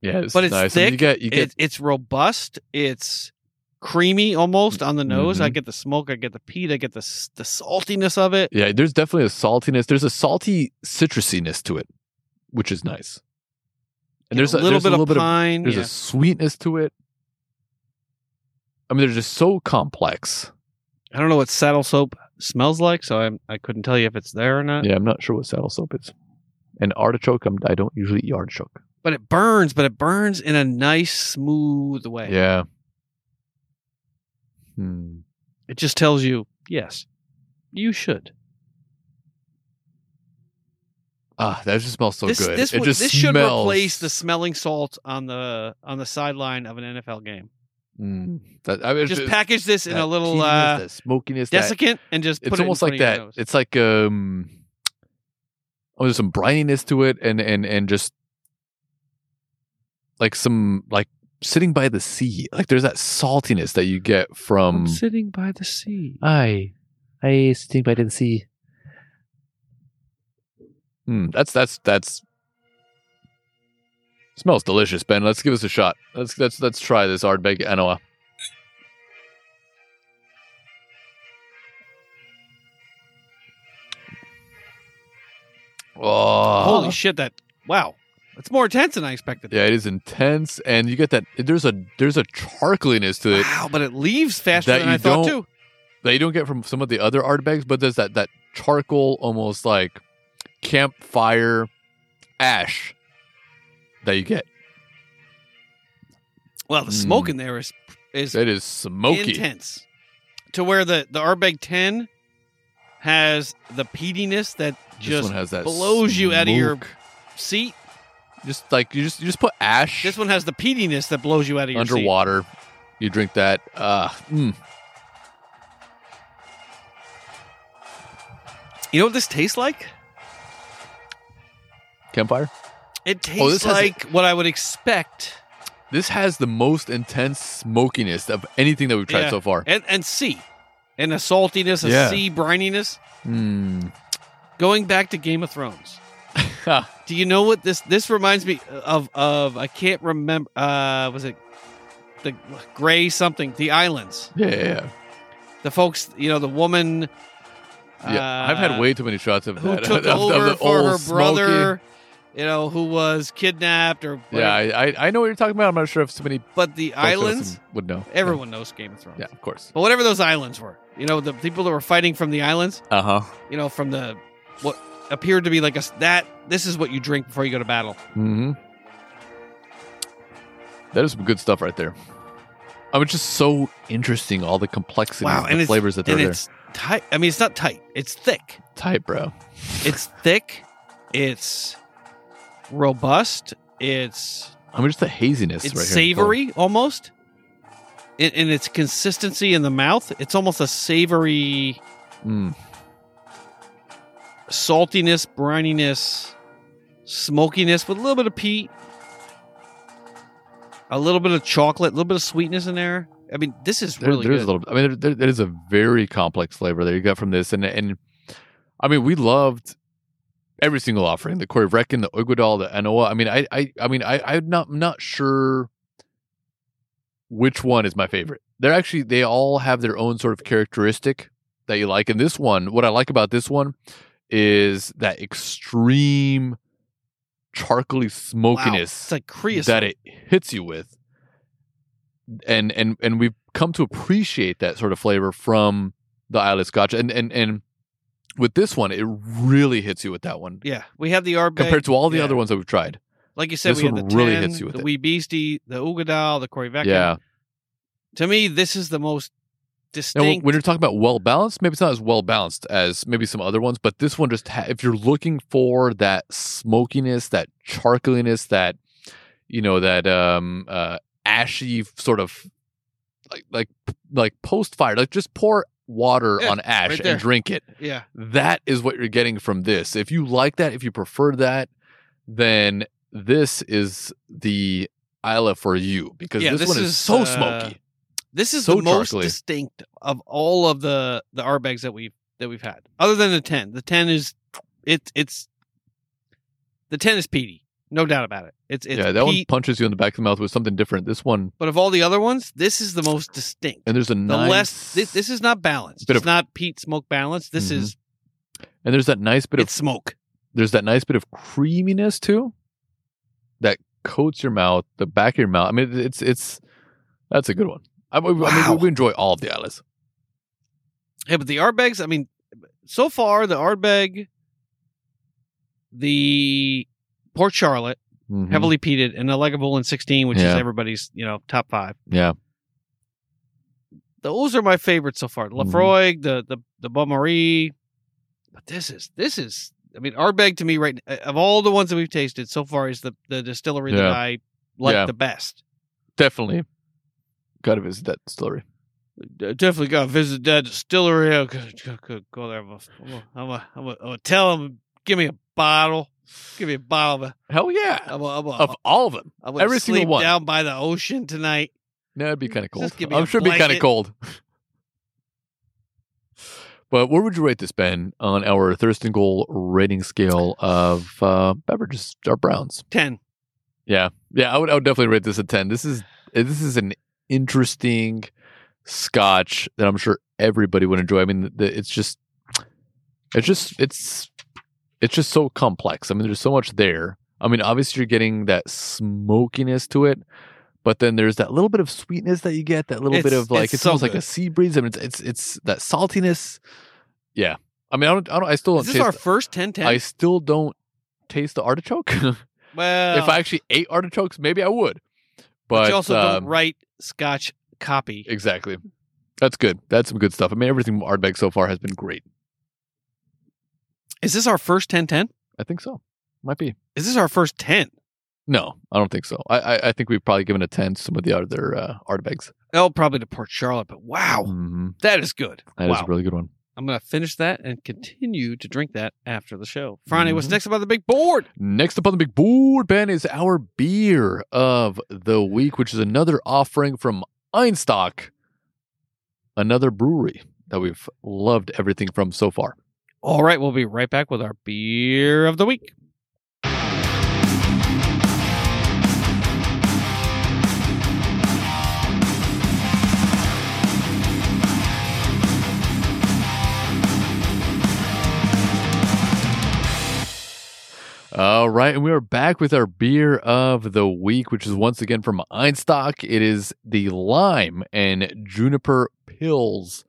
Yeah, it's But it's nice. I mean, you get you get it, it's robust. It's creamy almost on the nose. I Mhm. get the smoke. I get the peat. I get the the saltiness of it. yeah. There's definitely a saltiness. There's a salty citrusiness to it, which is nice. And there's a little there's bit a little of bit of pine. There's yeah. a sweetness to it. I mean, they're just so complex. I don't know what saddle soap smells like, so I I couldn't tell you if it's there or not. Yeah, I'm not sure what saddle soap is. And artichoke, I'm, I don't usually eat artichoke. But it burns. But it burns in a nice, smooth way. Yeah. Hmm. It just tells you yes, you should. Ah, that just smells so this good. this it would- just this should smells. replace the smelling salt on the on the sideline of an NFL game. Mm, that, I mean, Just it's- package this in a little uh, that smokiness. that- desiccant and just put it's it almost front like of that. It's like um. Oh, there's some brininess to it, and and and just like some like sitting by the sea. Like there's that saltiness that you get from. I'm sitting by the sea. I, I sitting by the sea. Hmm, that's that's that's smells delicious, Ben. Let's give us a shot. Let's let's let's try this Ardbeg An Oa. Oh, Holy shit! That wow, it's more intense than I expected. yeah, it is intense, and you get that. There's a there's a charcoaliness to it Wow, but it leaves faster than I thought too. that you don't get from some of the other Ardbegs, but there's that that charcoal, almost like campfire ash that you get. Well, the smoke Mm. in there is is It is smoky. intense to where the the Ardbeg ten has the peatiness that This just one has that blows you out of your smoke. seat. just like you just you just put ash This one has the peatiness that blows you out of your seat. underwater. You drink that. Uh, mm. You know what this tastes like? Campfire. It Oh, tastes a- like what I would expect. This has the most intense smokiness of anything that we've tried Yeah. so far. And and sea. And a saltiness, a Yeah. sea brininess. Mm. Going back to Game of Thrones. (laughs) Do you know what this this reminds me of of I can't remember uh was it the gray something, the islands. Yeah, yeah, yeah. The folks, you know, the woman Yeah, I've had uh, way too many shots of who that. (laughs) took of, of over the for old her smoky- brother, you know, who was kidnapped or Yeah, whatever. I, I I know what you're talking about. I'm not sure if so many but the islands, would know. everyone knows Game of Thrones. Yeah, of course. But whatever those islands were, you know, the people that were fighting from the islands, Uh huh. you know, from the what appeared to be like a that. This is what you drink before you go to battle. Mm-hmm. That is some good stuff right there. I mean, it's just so interesting. All the complexities, Wow, and the flavors that are and there. it's tight. I mean, it's not tight. It's thick. Tight, bro. It's thick. It's robust. It's I mean, just the haziness. it's right here. savory almost. in, in its consistency in the mouth. It's almost a savory Mm. saltiness, brininess, smokiness with a little bit of peat, a little bit of chocolate, a little bit of sweetness in there. I mean, this is There- really there's good. a little. I mean, there, there, there is a very complex flavor that you got from this, and and I mean, we loved every single offering: the Corryvreckan, the Uigeadail, the An Oa. I mean, I, I, I mean, I, I'm not, I'm not sure which one is my favorite. They're actually they all have their own sort of characteristic that you like. And this one, what I like about this one is that extreme charcoaly Wow. smokiness It's like creosote. that it hits you with and and and we've come to appreciate that sort of flavor from the Islay Scotch and and and with this one it really hits you with that one yeah, we have the Ardbeg compared to all the yeah. other ones that we've tried Like you said, this we have one the really 10, hits you with the it. Wee Beastie, the Uigeadail, the Corryvreckan. yeah To me, this is the most distinct. when you're talking about well balanced maybe it's not as well balanced as maybe some other ones but this one just ha- if you're looking for that smokiness that charcoaliness that you know that um uh ashy sort of like like like post fire like just pour water Yeah, on ash right and drink it yeah, that is what you're getting from this. If you like that, if you prefer that, then this is the Islay for you because Yeah, this, this one is, is, so uh, smoky. this is So the most charcoaly. distinct of all of the the Ardbegs that we've that we've had, other than the ten. The ten is it's it's the ten is peaty, no doubt about it. It's it's yeah, that one punches you in the back of the mouth with something different. This one, but of all the other ones, this is the most distinct. and there's a the nice, less this, this is not balanced. It's of- not peat smoke balanced. This Mhm. is and there's that nice bit of it's smoke. there's that nice bit of creaminess too, that coats your mouth, the back of your mouth. I mean, it's it's that's a good one. I, I mean, Wow. we enjoy all of the Islays. Yeah, but the Ardbegs, I mean, so far the Ardbeg, the Port Charlotte, Mhm. heavily peated, and the Lagavulin 16, which is everybody's you know top five. Yeah, Those are my favorites so far. The Mhm. The the the Bon Marie, but this is this is. I mean, Ardbeg to me right of all the ones that we've tasted so far is the the distillery that I like Yeah. the best. definitely. Got to visit that distillery. Definitely got to visit that distillery. I'll go, go, go, go there. I'm gonna, I'm gonna, I'm gonna, I'm gonna tell them, give me a bottle. Give me a bottle of. Hell yeah, I'm gonna, I'm gonna, of all of them. I'm gonna every sleep single one. down by the ocean tonight. No, it'd be kind of cold. Just give me I'm a sure it'd be kind of blanket. cold. but where would you rate this, Ben, on our Thirst and Goal rating scale of uh, beverages, our browns? Ten. Yeah, yeah, I would, I would definitely rate this a ten. This is this is an interesting Scotch that I'm sure everybody would enjoy. I mean, the, it's just, it's just, it's, it's just so complex. I mean, there's so much there. I mean, obviously you're getting that smokiness to it, but then there's that little bit of sweetness that you get. That little bit of like it's it's, so almost like a sea breeze. I mean, it's it's, it's that saltiness. Yeah, I mean, I don't, I don't, I still don't Is this taste. our first 10 10? I still don't taste the artichoke. well, (laughs) if I actually ate artichokes, maybe I would. But, but, you also um, don't write Scotch copy. Exactly. That's good. That's some good stuff. I mean, everything from Ardbeg so far has been great. Is this our first 10 10? I think so. Might be. Is this our first 10? No, I don't think so. I I, I think we've probably given a ten to some of the other uh, Ardbegs. Oh, probably to Port Charlotte, but wow, Mm-hmm. that is good. That is wow. a really good one. I'm going to finish that and continue to drink that after the show. Friday, what's Mhm. next up on the big board? Next up on the big board, Ben, is our beer of the week, which is another offering from Einstock, another brewery that we've loved everything from so far. All right, we'll be right back with our beer of the week. All right, and we are back with our beer of the week, which is once again from Einstock. It is the lime and juniper pills.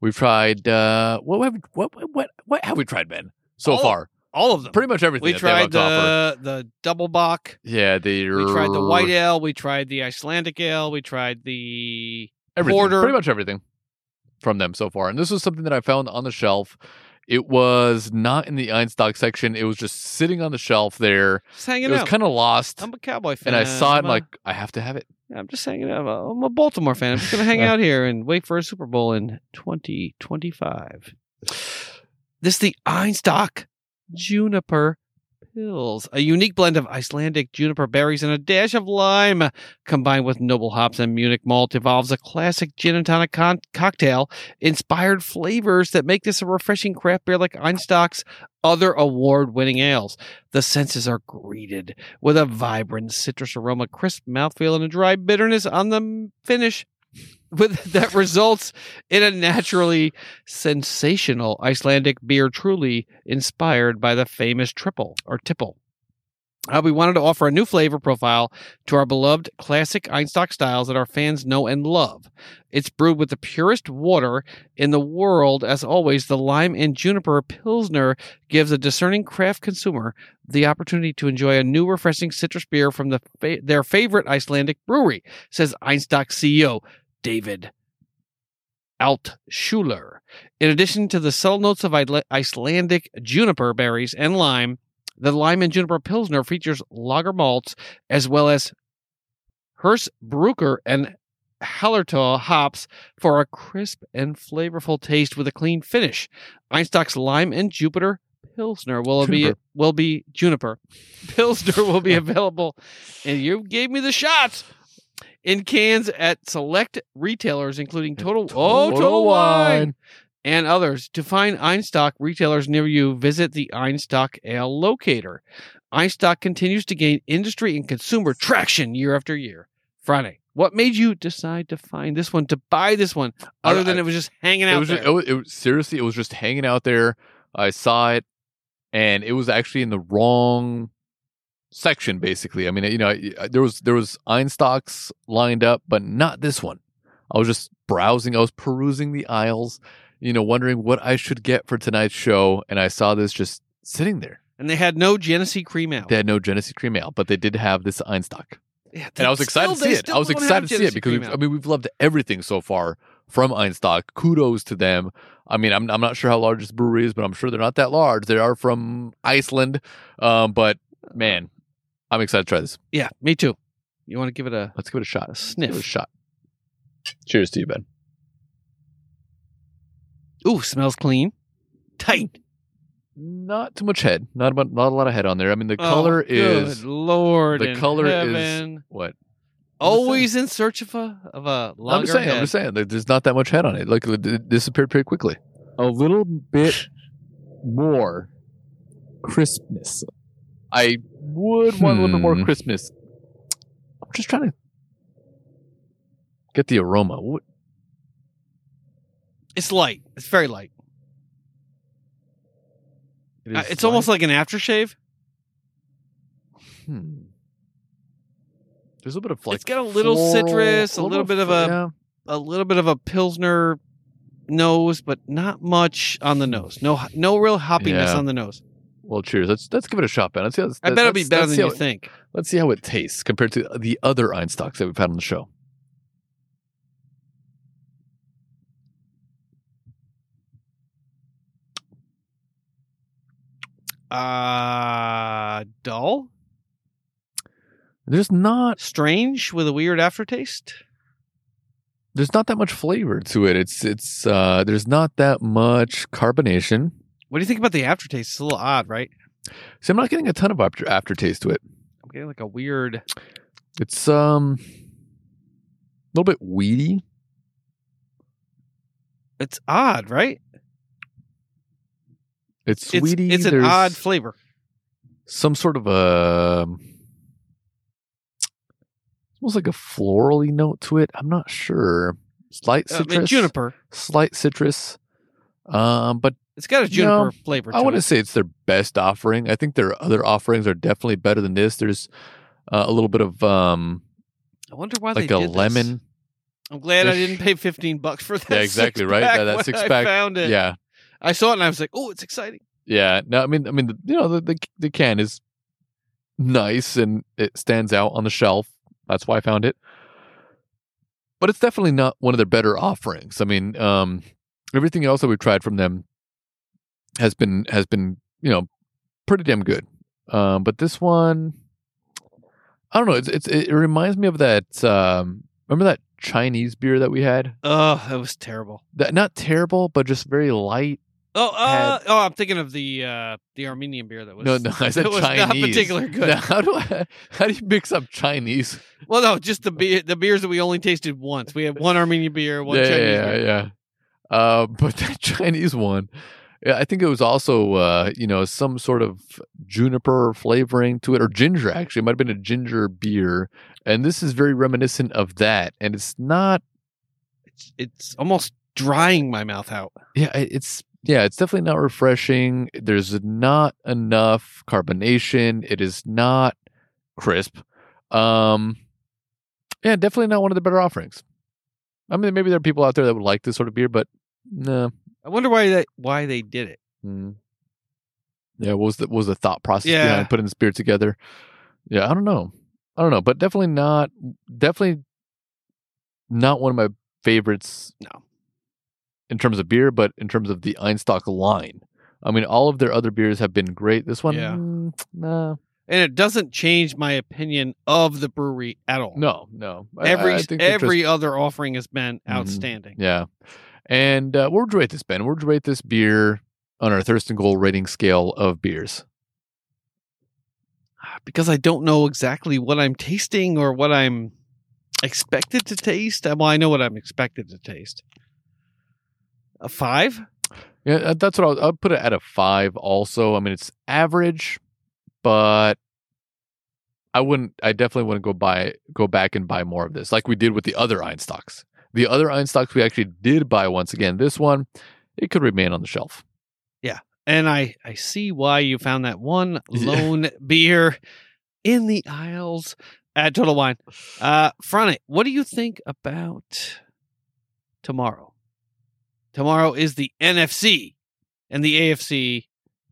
We've tried uh what have what what what have we tried, Ben? So All- far, All of them. pretty much everything. we that they have tried the the double bock. Yeah, the We tried the white ale. We tried the Icelandic ale. We tried the everything, porter. pretty much everything from them so far. And this was something that I found on the shelf. It was not in the Einstock section. It was just sitting on the shelf there. just hanging it was kind of lost. I'm a cowboy fan. and I saw it I'm and a- like, I have to have it. I'm just hanging out. I'm a Baltimore fan. I'm just going to hang (laughs) out here and wait for a Super Bowl in 2025. This is the Einstock Juniper Pills, a unique blend of Icelandic juniper berries and a dash of lime, combined with noble hops and Munich malt, evolves a classic gin and tonic con- cocktail inspired flavors that make this a refreshing craft beer like Einstock's other award-winning ales. The senses are greeted with a vibrant citrus aroma, crisp mouthfeel, and a dry bitterness on the finish. With (laughs) that results in a naturally sensational Icelandic beer, truly inspired by the famous triple or tipple. Uh, we wanted to offer a new flavor profile to our beloved classic Einstock styles that our fans know and love. It's brewed with the purest water in the world. As always, the lime and juniper pilsner gives a discerning craft consumer the opportunity to enjoy a new refreshing citrus beer from the fa- their favorite Icelandic brewery, says Einstock CEO David Altschuler. In addition to the subtle notes of Icelandic juniper berries and lime, the lime and juniper pilsner features lager malts as well as Hersbrucker and Hallertau hops for a crisp and flavorful taste with a clean finish. Einstock's lime and Jupiter Pilsner will be Juniper. will be juniper. (laughs) Pilsner will be available, and you gave me the shots in cans at select retailers, including Total, oh, Total Wine and others. To find Einstock retailers near you, visit the Einstock Ale Locator. Einstock continues to gain industry and consumer traction year after year. Friday, what made you decide to find this one, to buy this one, other I- than I- it was just hanging It out was, there? just, it was, it was seriously, it was just hanging out there. I saw it, and it was actually in the wrong section. Basically, I mean, you know, there was there was Einstocks lined up, but not this one. I was just browsing. I was perusing the aisles, you know, wondering what I should get for tonight's show, and I saw this just sitting there. and they had no Genesee cream ale. They had no Genesee cream ale, but they did have this Einstock. Yeah, and I was excited still- to see it. I was excited to see it because we've. I mean we've loved everything so far from Einstock. Kudos to them. I mean I'm I'm not sure how large this brewery is, but I'm sure they're not that large. They are from Iceland, um, but man, I'm excited to try this. yeah, me too. You want to give it a Let's give it a shot. A sniff. A shot. Cheers to you, Ben. Ooh, smells clean, tight. Not too much head. Not about not a lot of head on there. I mean the Oh, color good is Lord. the in color is what always in search of a of a longer I'm just saying. head. I'm just saying. There's not that much head on it. Like it it disappeared pretty quickly. A little bit more crispness. I would want a little bit more Hmm. crispness. I'm just trying to get the aroma. What? It's light. It's very light. It Uh, it's almost like an aftershave. Hmm. There's a little bit of like It's got a little floral- citrus, a little bit of a- yeah. A little bit of a pilsner nose, but not much on the nose. No, no real hoppiness Yeah. on the nose. Well, cheers. Let's let's give it a shot, Ben. Let's see. How, I bet it'll be better than you it- think. Let's see how it tastes compared to the other Einstocks that we've had on the show. Uh, dull, There's not strange, with a weird aftertaste. there's not that much flavor to it. It's it's uh there's not that much carbonation. What do you think about the aftertaste? It's a little odd, right? See, I'm not getting a ton of after aftertaste to it. I'm getting like a weird. It's um a little bit weedy. It's odd, right? It's, It's it's an odd flavor. some sort of a almost like a florally note to it. I'm not sure. Slight Uh, citrus, juniper. slight citrus. Um, but It's got a You juniper know, flavor. To I want to it. say it's their best offering. I think their other offerings are definitely better than this. There's uh, a little bit of um, I wonder why like they a did this. lemon. I'm glad I didn't pay 15 bucks for that. Yeah, exactly right. That, that six I pack. found it. Yeah, I saw it and I was like, "Oh, it's exciting." yeah. No, I mean, I mean, the, you know, the, the the can is nice and it stands out on the shelf. That's why I found it. But it's definitely not one of their better offerings. I mean, um, everything else that we've tried from them has been has been you know pretty damn good. Um, but this one, I don't know. It's, it's it reminds me of that. Um, remember that Chinese beer that we had? Oh, that was terrible. That not terrible, but just very light. Oh, uh, Had- oh, I'm thinking of the uh, the Armenian beer that was no, no, I said (laughs) that was Chinese. not particularly (laughs) good. Now, how do I? How do you mix up Chinese? Well, no, just the beer, the beers that we only tasted once. We had one Armenian beer, (laughs) one yeah, Chinese yeah, beer. yeah. Uh, but that Chinese one, yeah, I think it was also uh, you know some sort of juniper flavoring to it, or ginger. Actually, it might have been a ginger beer, and this is very reminiscent of that. And it's not. It's, it's almost drying my mouth out. Yeah, it's yeah, it's definitely not refreshing. There's not enough carbonation. It is not crisp. Um, yeah, definitely not one of the better offerings. I mean, maybe there are people out there that would like this sort of beer, but no. I wonder why that why they did it. Mm. Yeah, what was the what was the thought process Yeah. behind putting this beer together? Yeah, I don't know. I don't know, but definitely not definitely not one of my favorites. No. In terms of beer, but in terms of the Einstock line. I mean, all of their other beers have been great. This one, Yeah. mm, nah. And it doesn't change my opinion of the brewery at all. no, no. Every I think every just- other offering has been Mhm. outstanding. yeah. And uh, where would you rate this, Ben? Where would you rate this beer on our Thirst and Goal rating scale of beers? Because I don't know exactly what I'm tasting or what I'm expected to taste. Well, I know what I'm expected to taste. A five? Yeah, uh, that's what I'll, I'll put it at a five. Also, I mean it's average, but I wouldn't. I definitely wouldn't go buy go back and buy more of this, like we did with the other Einstöks. The other Einstöks we actually did buy once again. This one, it could remain on the shelf. Yeah, and I, I see why you found that one (laughs) lone beer in the aisles at Total Wine. Uh, Front, what do you think about tomorrow? Tomorrow is the NFC and the AFC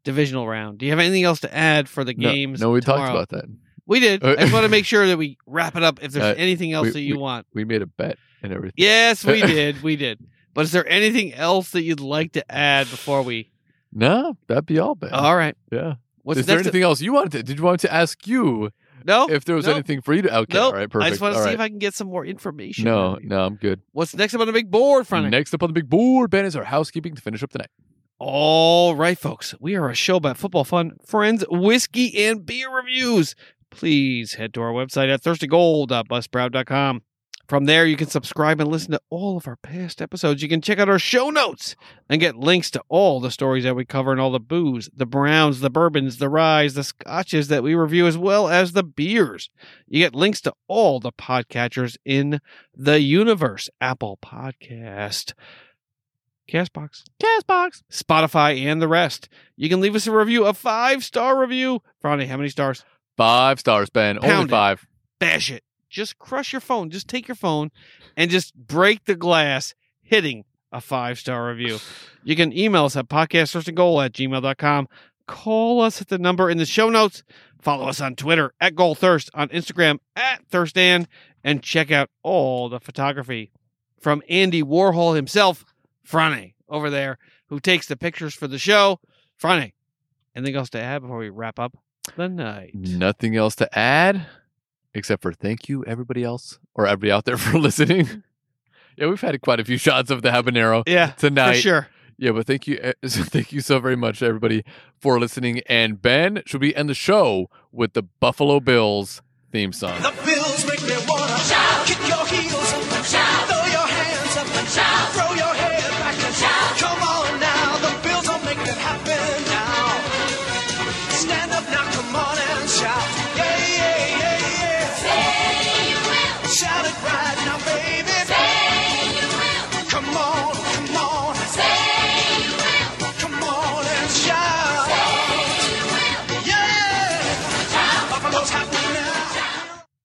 divisional round. Do you have anything else to add for the No- games? No, we talked about that. We did. I just want to (laughs) make sure that we wrap it up. If there's Uh, anything else we- that you we- want, We made a bet and everything. yes, we (laughs) did. We did. But is there anything else that you'd like to add before we? No, that'd be all, Ben. All right. yeah. What's Is there anything else you wanted? To, did you want to ask you no. if there was Nope. anything for you to? Okay, Nope. all right, perfect. I just want to see right. if I can get some more information. No, no, I'm good. What's next up on the big board, Front? Next up on the big board, Ben, is our housekeeping to finish up the night. All right, folks. We are a show about football fun, friends, whiskey, and beer reviews. Please head to our website at thirstandgoal.buzzsprout.com. From there, you can subscribe and listen to all of our past episodes. You can check out our show notes and get links to all the stories that we cover and all the booze, the browns, the bourbons, the ryes, the scotches that we review, as well as the beers. You get links to all the podcatchers in the universe Apple Podcast, Castbox, Castbox, Spotify, and the rest. You can leave us a review, a five star review. Friday, how many stars? Five stars, Ben. Only Pound it. five. Bash it. Just crush your phone. Just take your phone and just break the glass hitting a five star review. You can email us at podcastthirstandgoal at gmail.com. Call us at the number in the show notes. Follow us on Twitter at Goal Thirst, on Instagram at Thirstan, and check out all the photography from Andy Warhol himself, Franny, over there, who takes the pictures for the show. Franny, anything else to add before we wrap up the night? Nothing else to add except for thank you, everybody else, or everybody out there (laughs) for listening. Mm-hmm. yeah, we've had quite a few shots of the habanero. Yeah, tonight. For sure. Yeah, but thank you, eh, (laughs) thank you so very much, everybody, for listening. And Ben, should we end the show with the Buffalo Bills theme song? The Bills make me wanna shout, kick your heels up, shout, throw your hands up, shout, throw your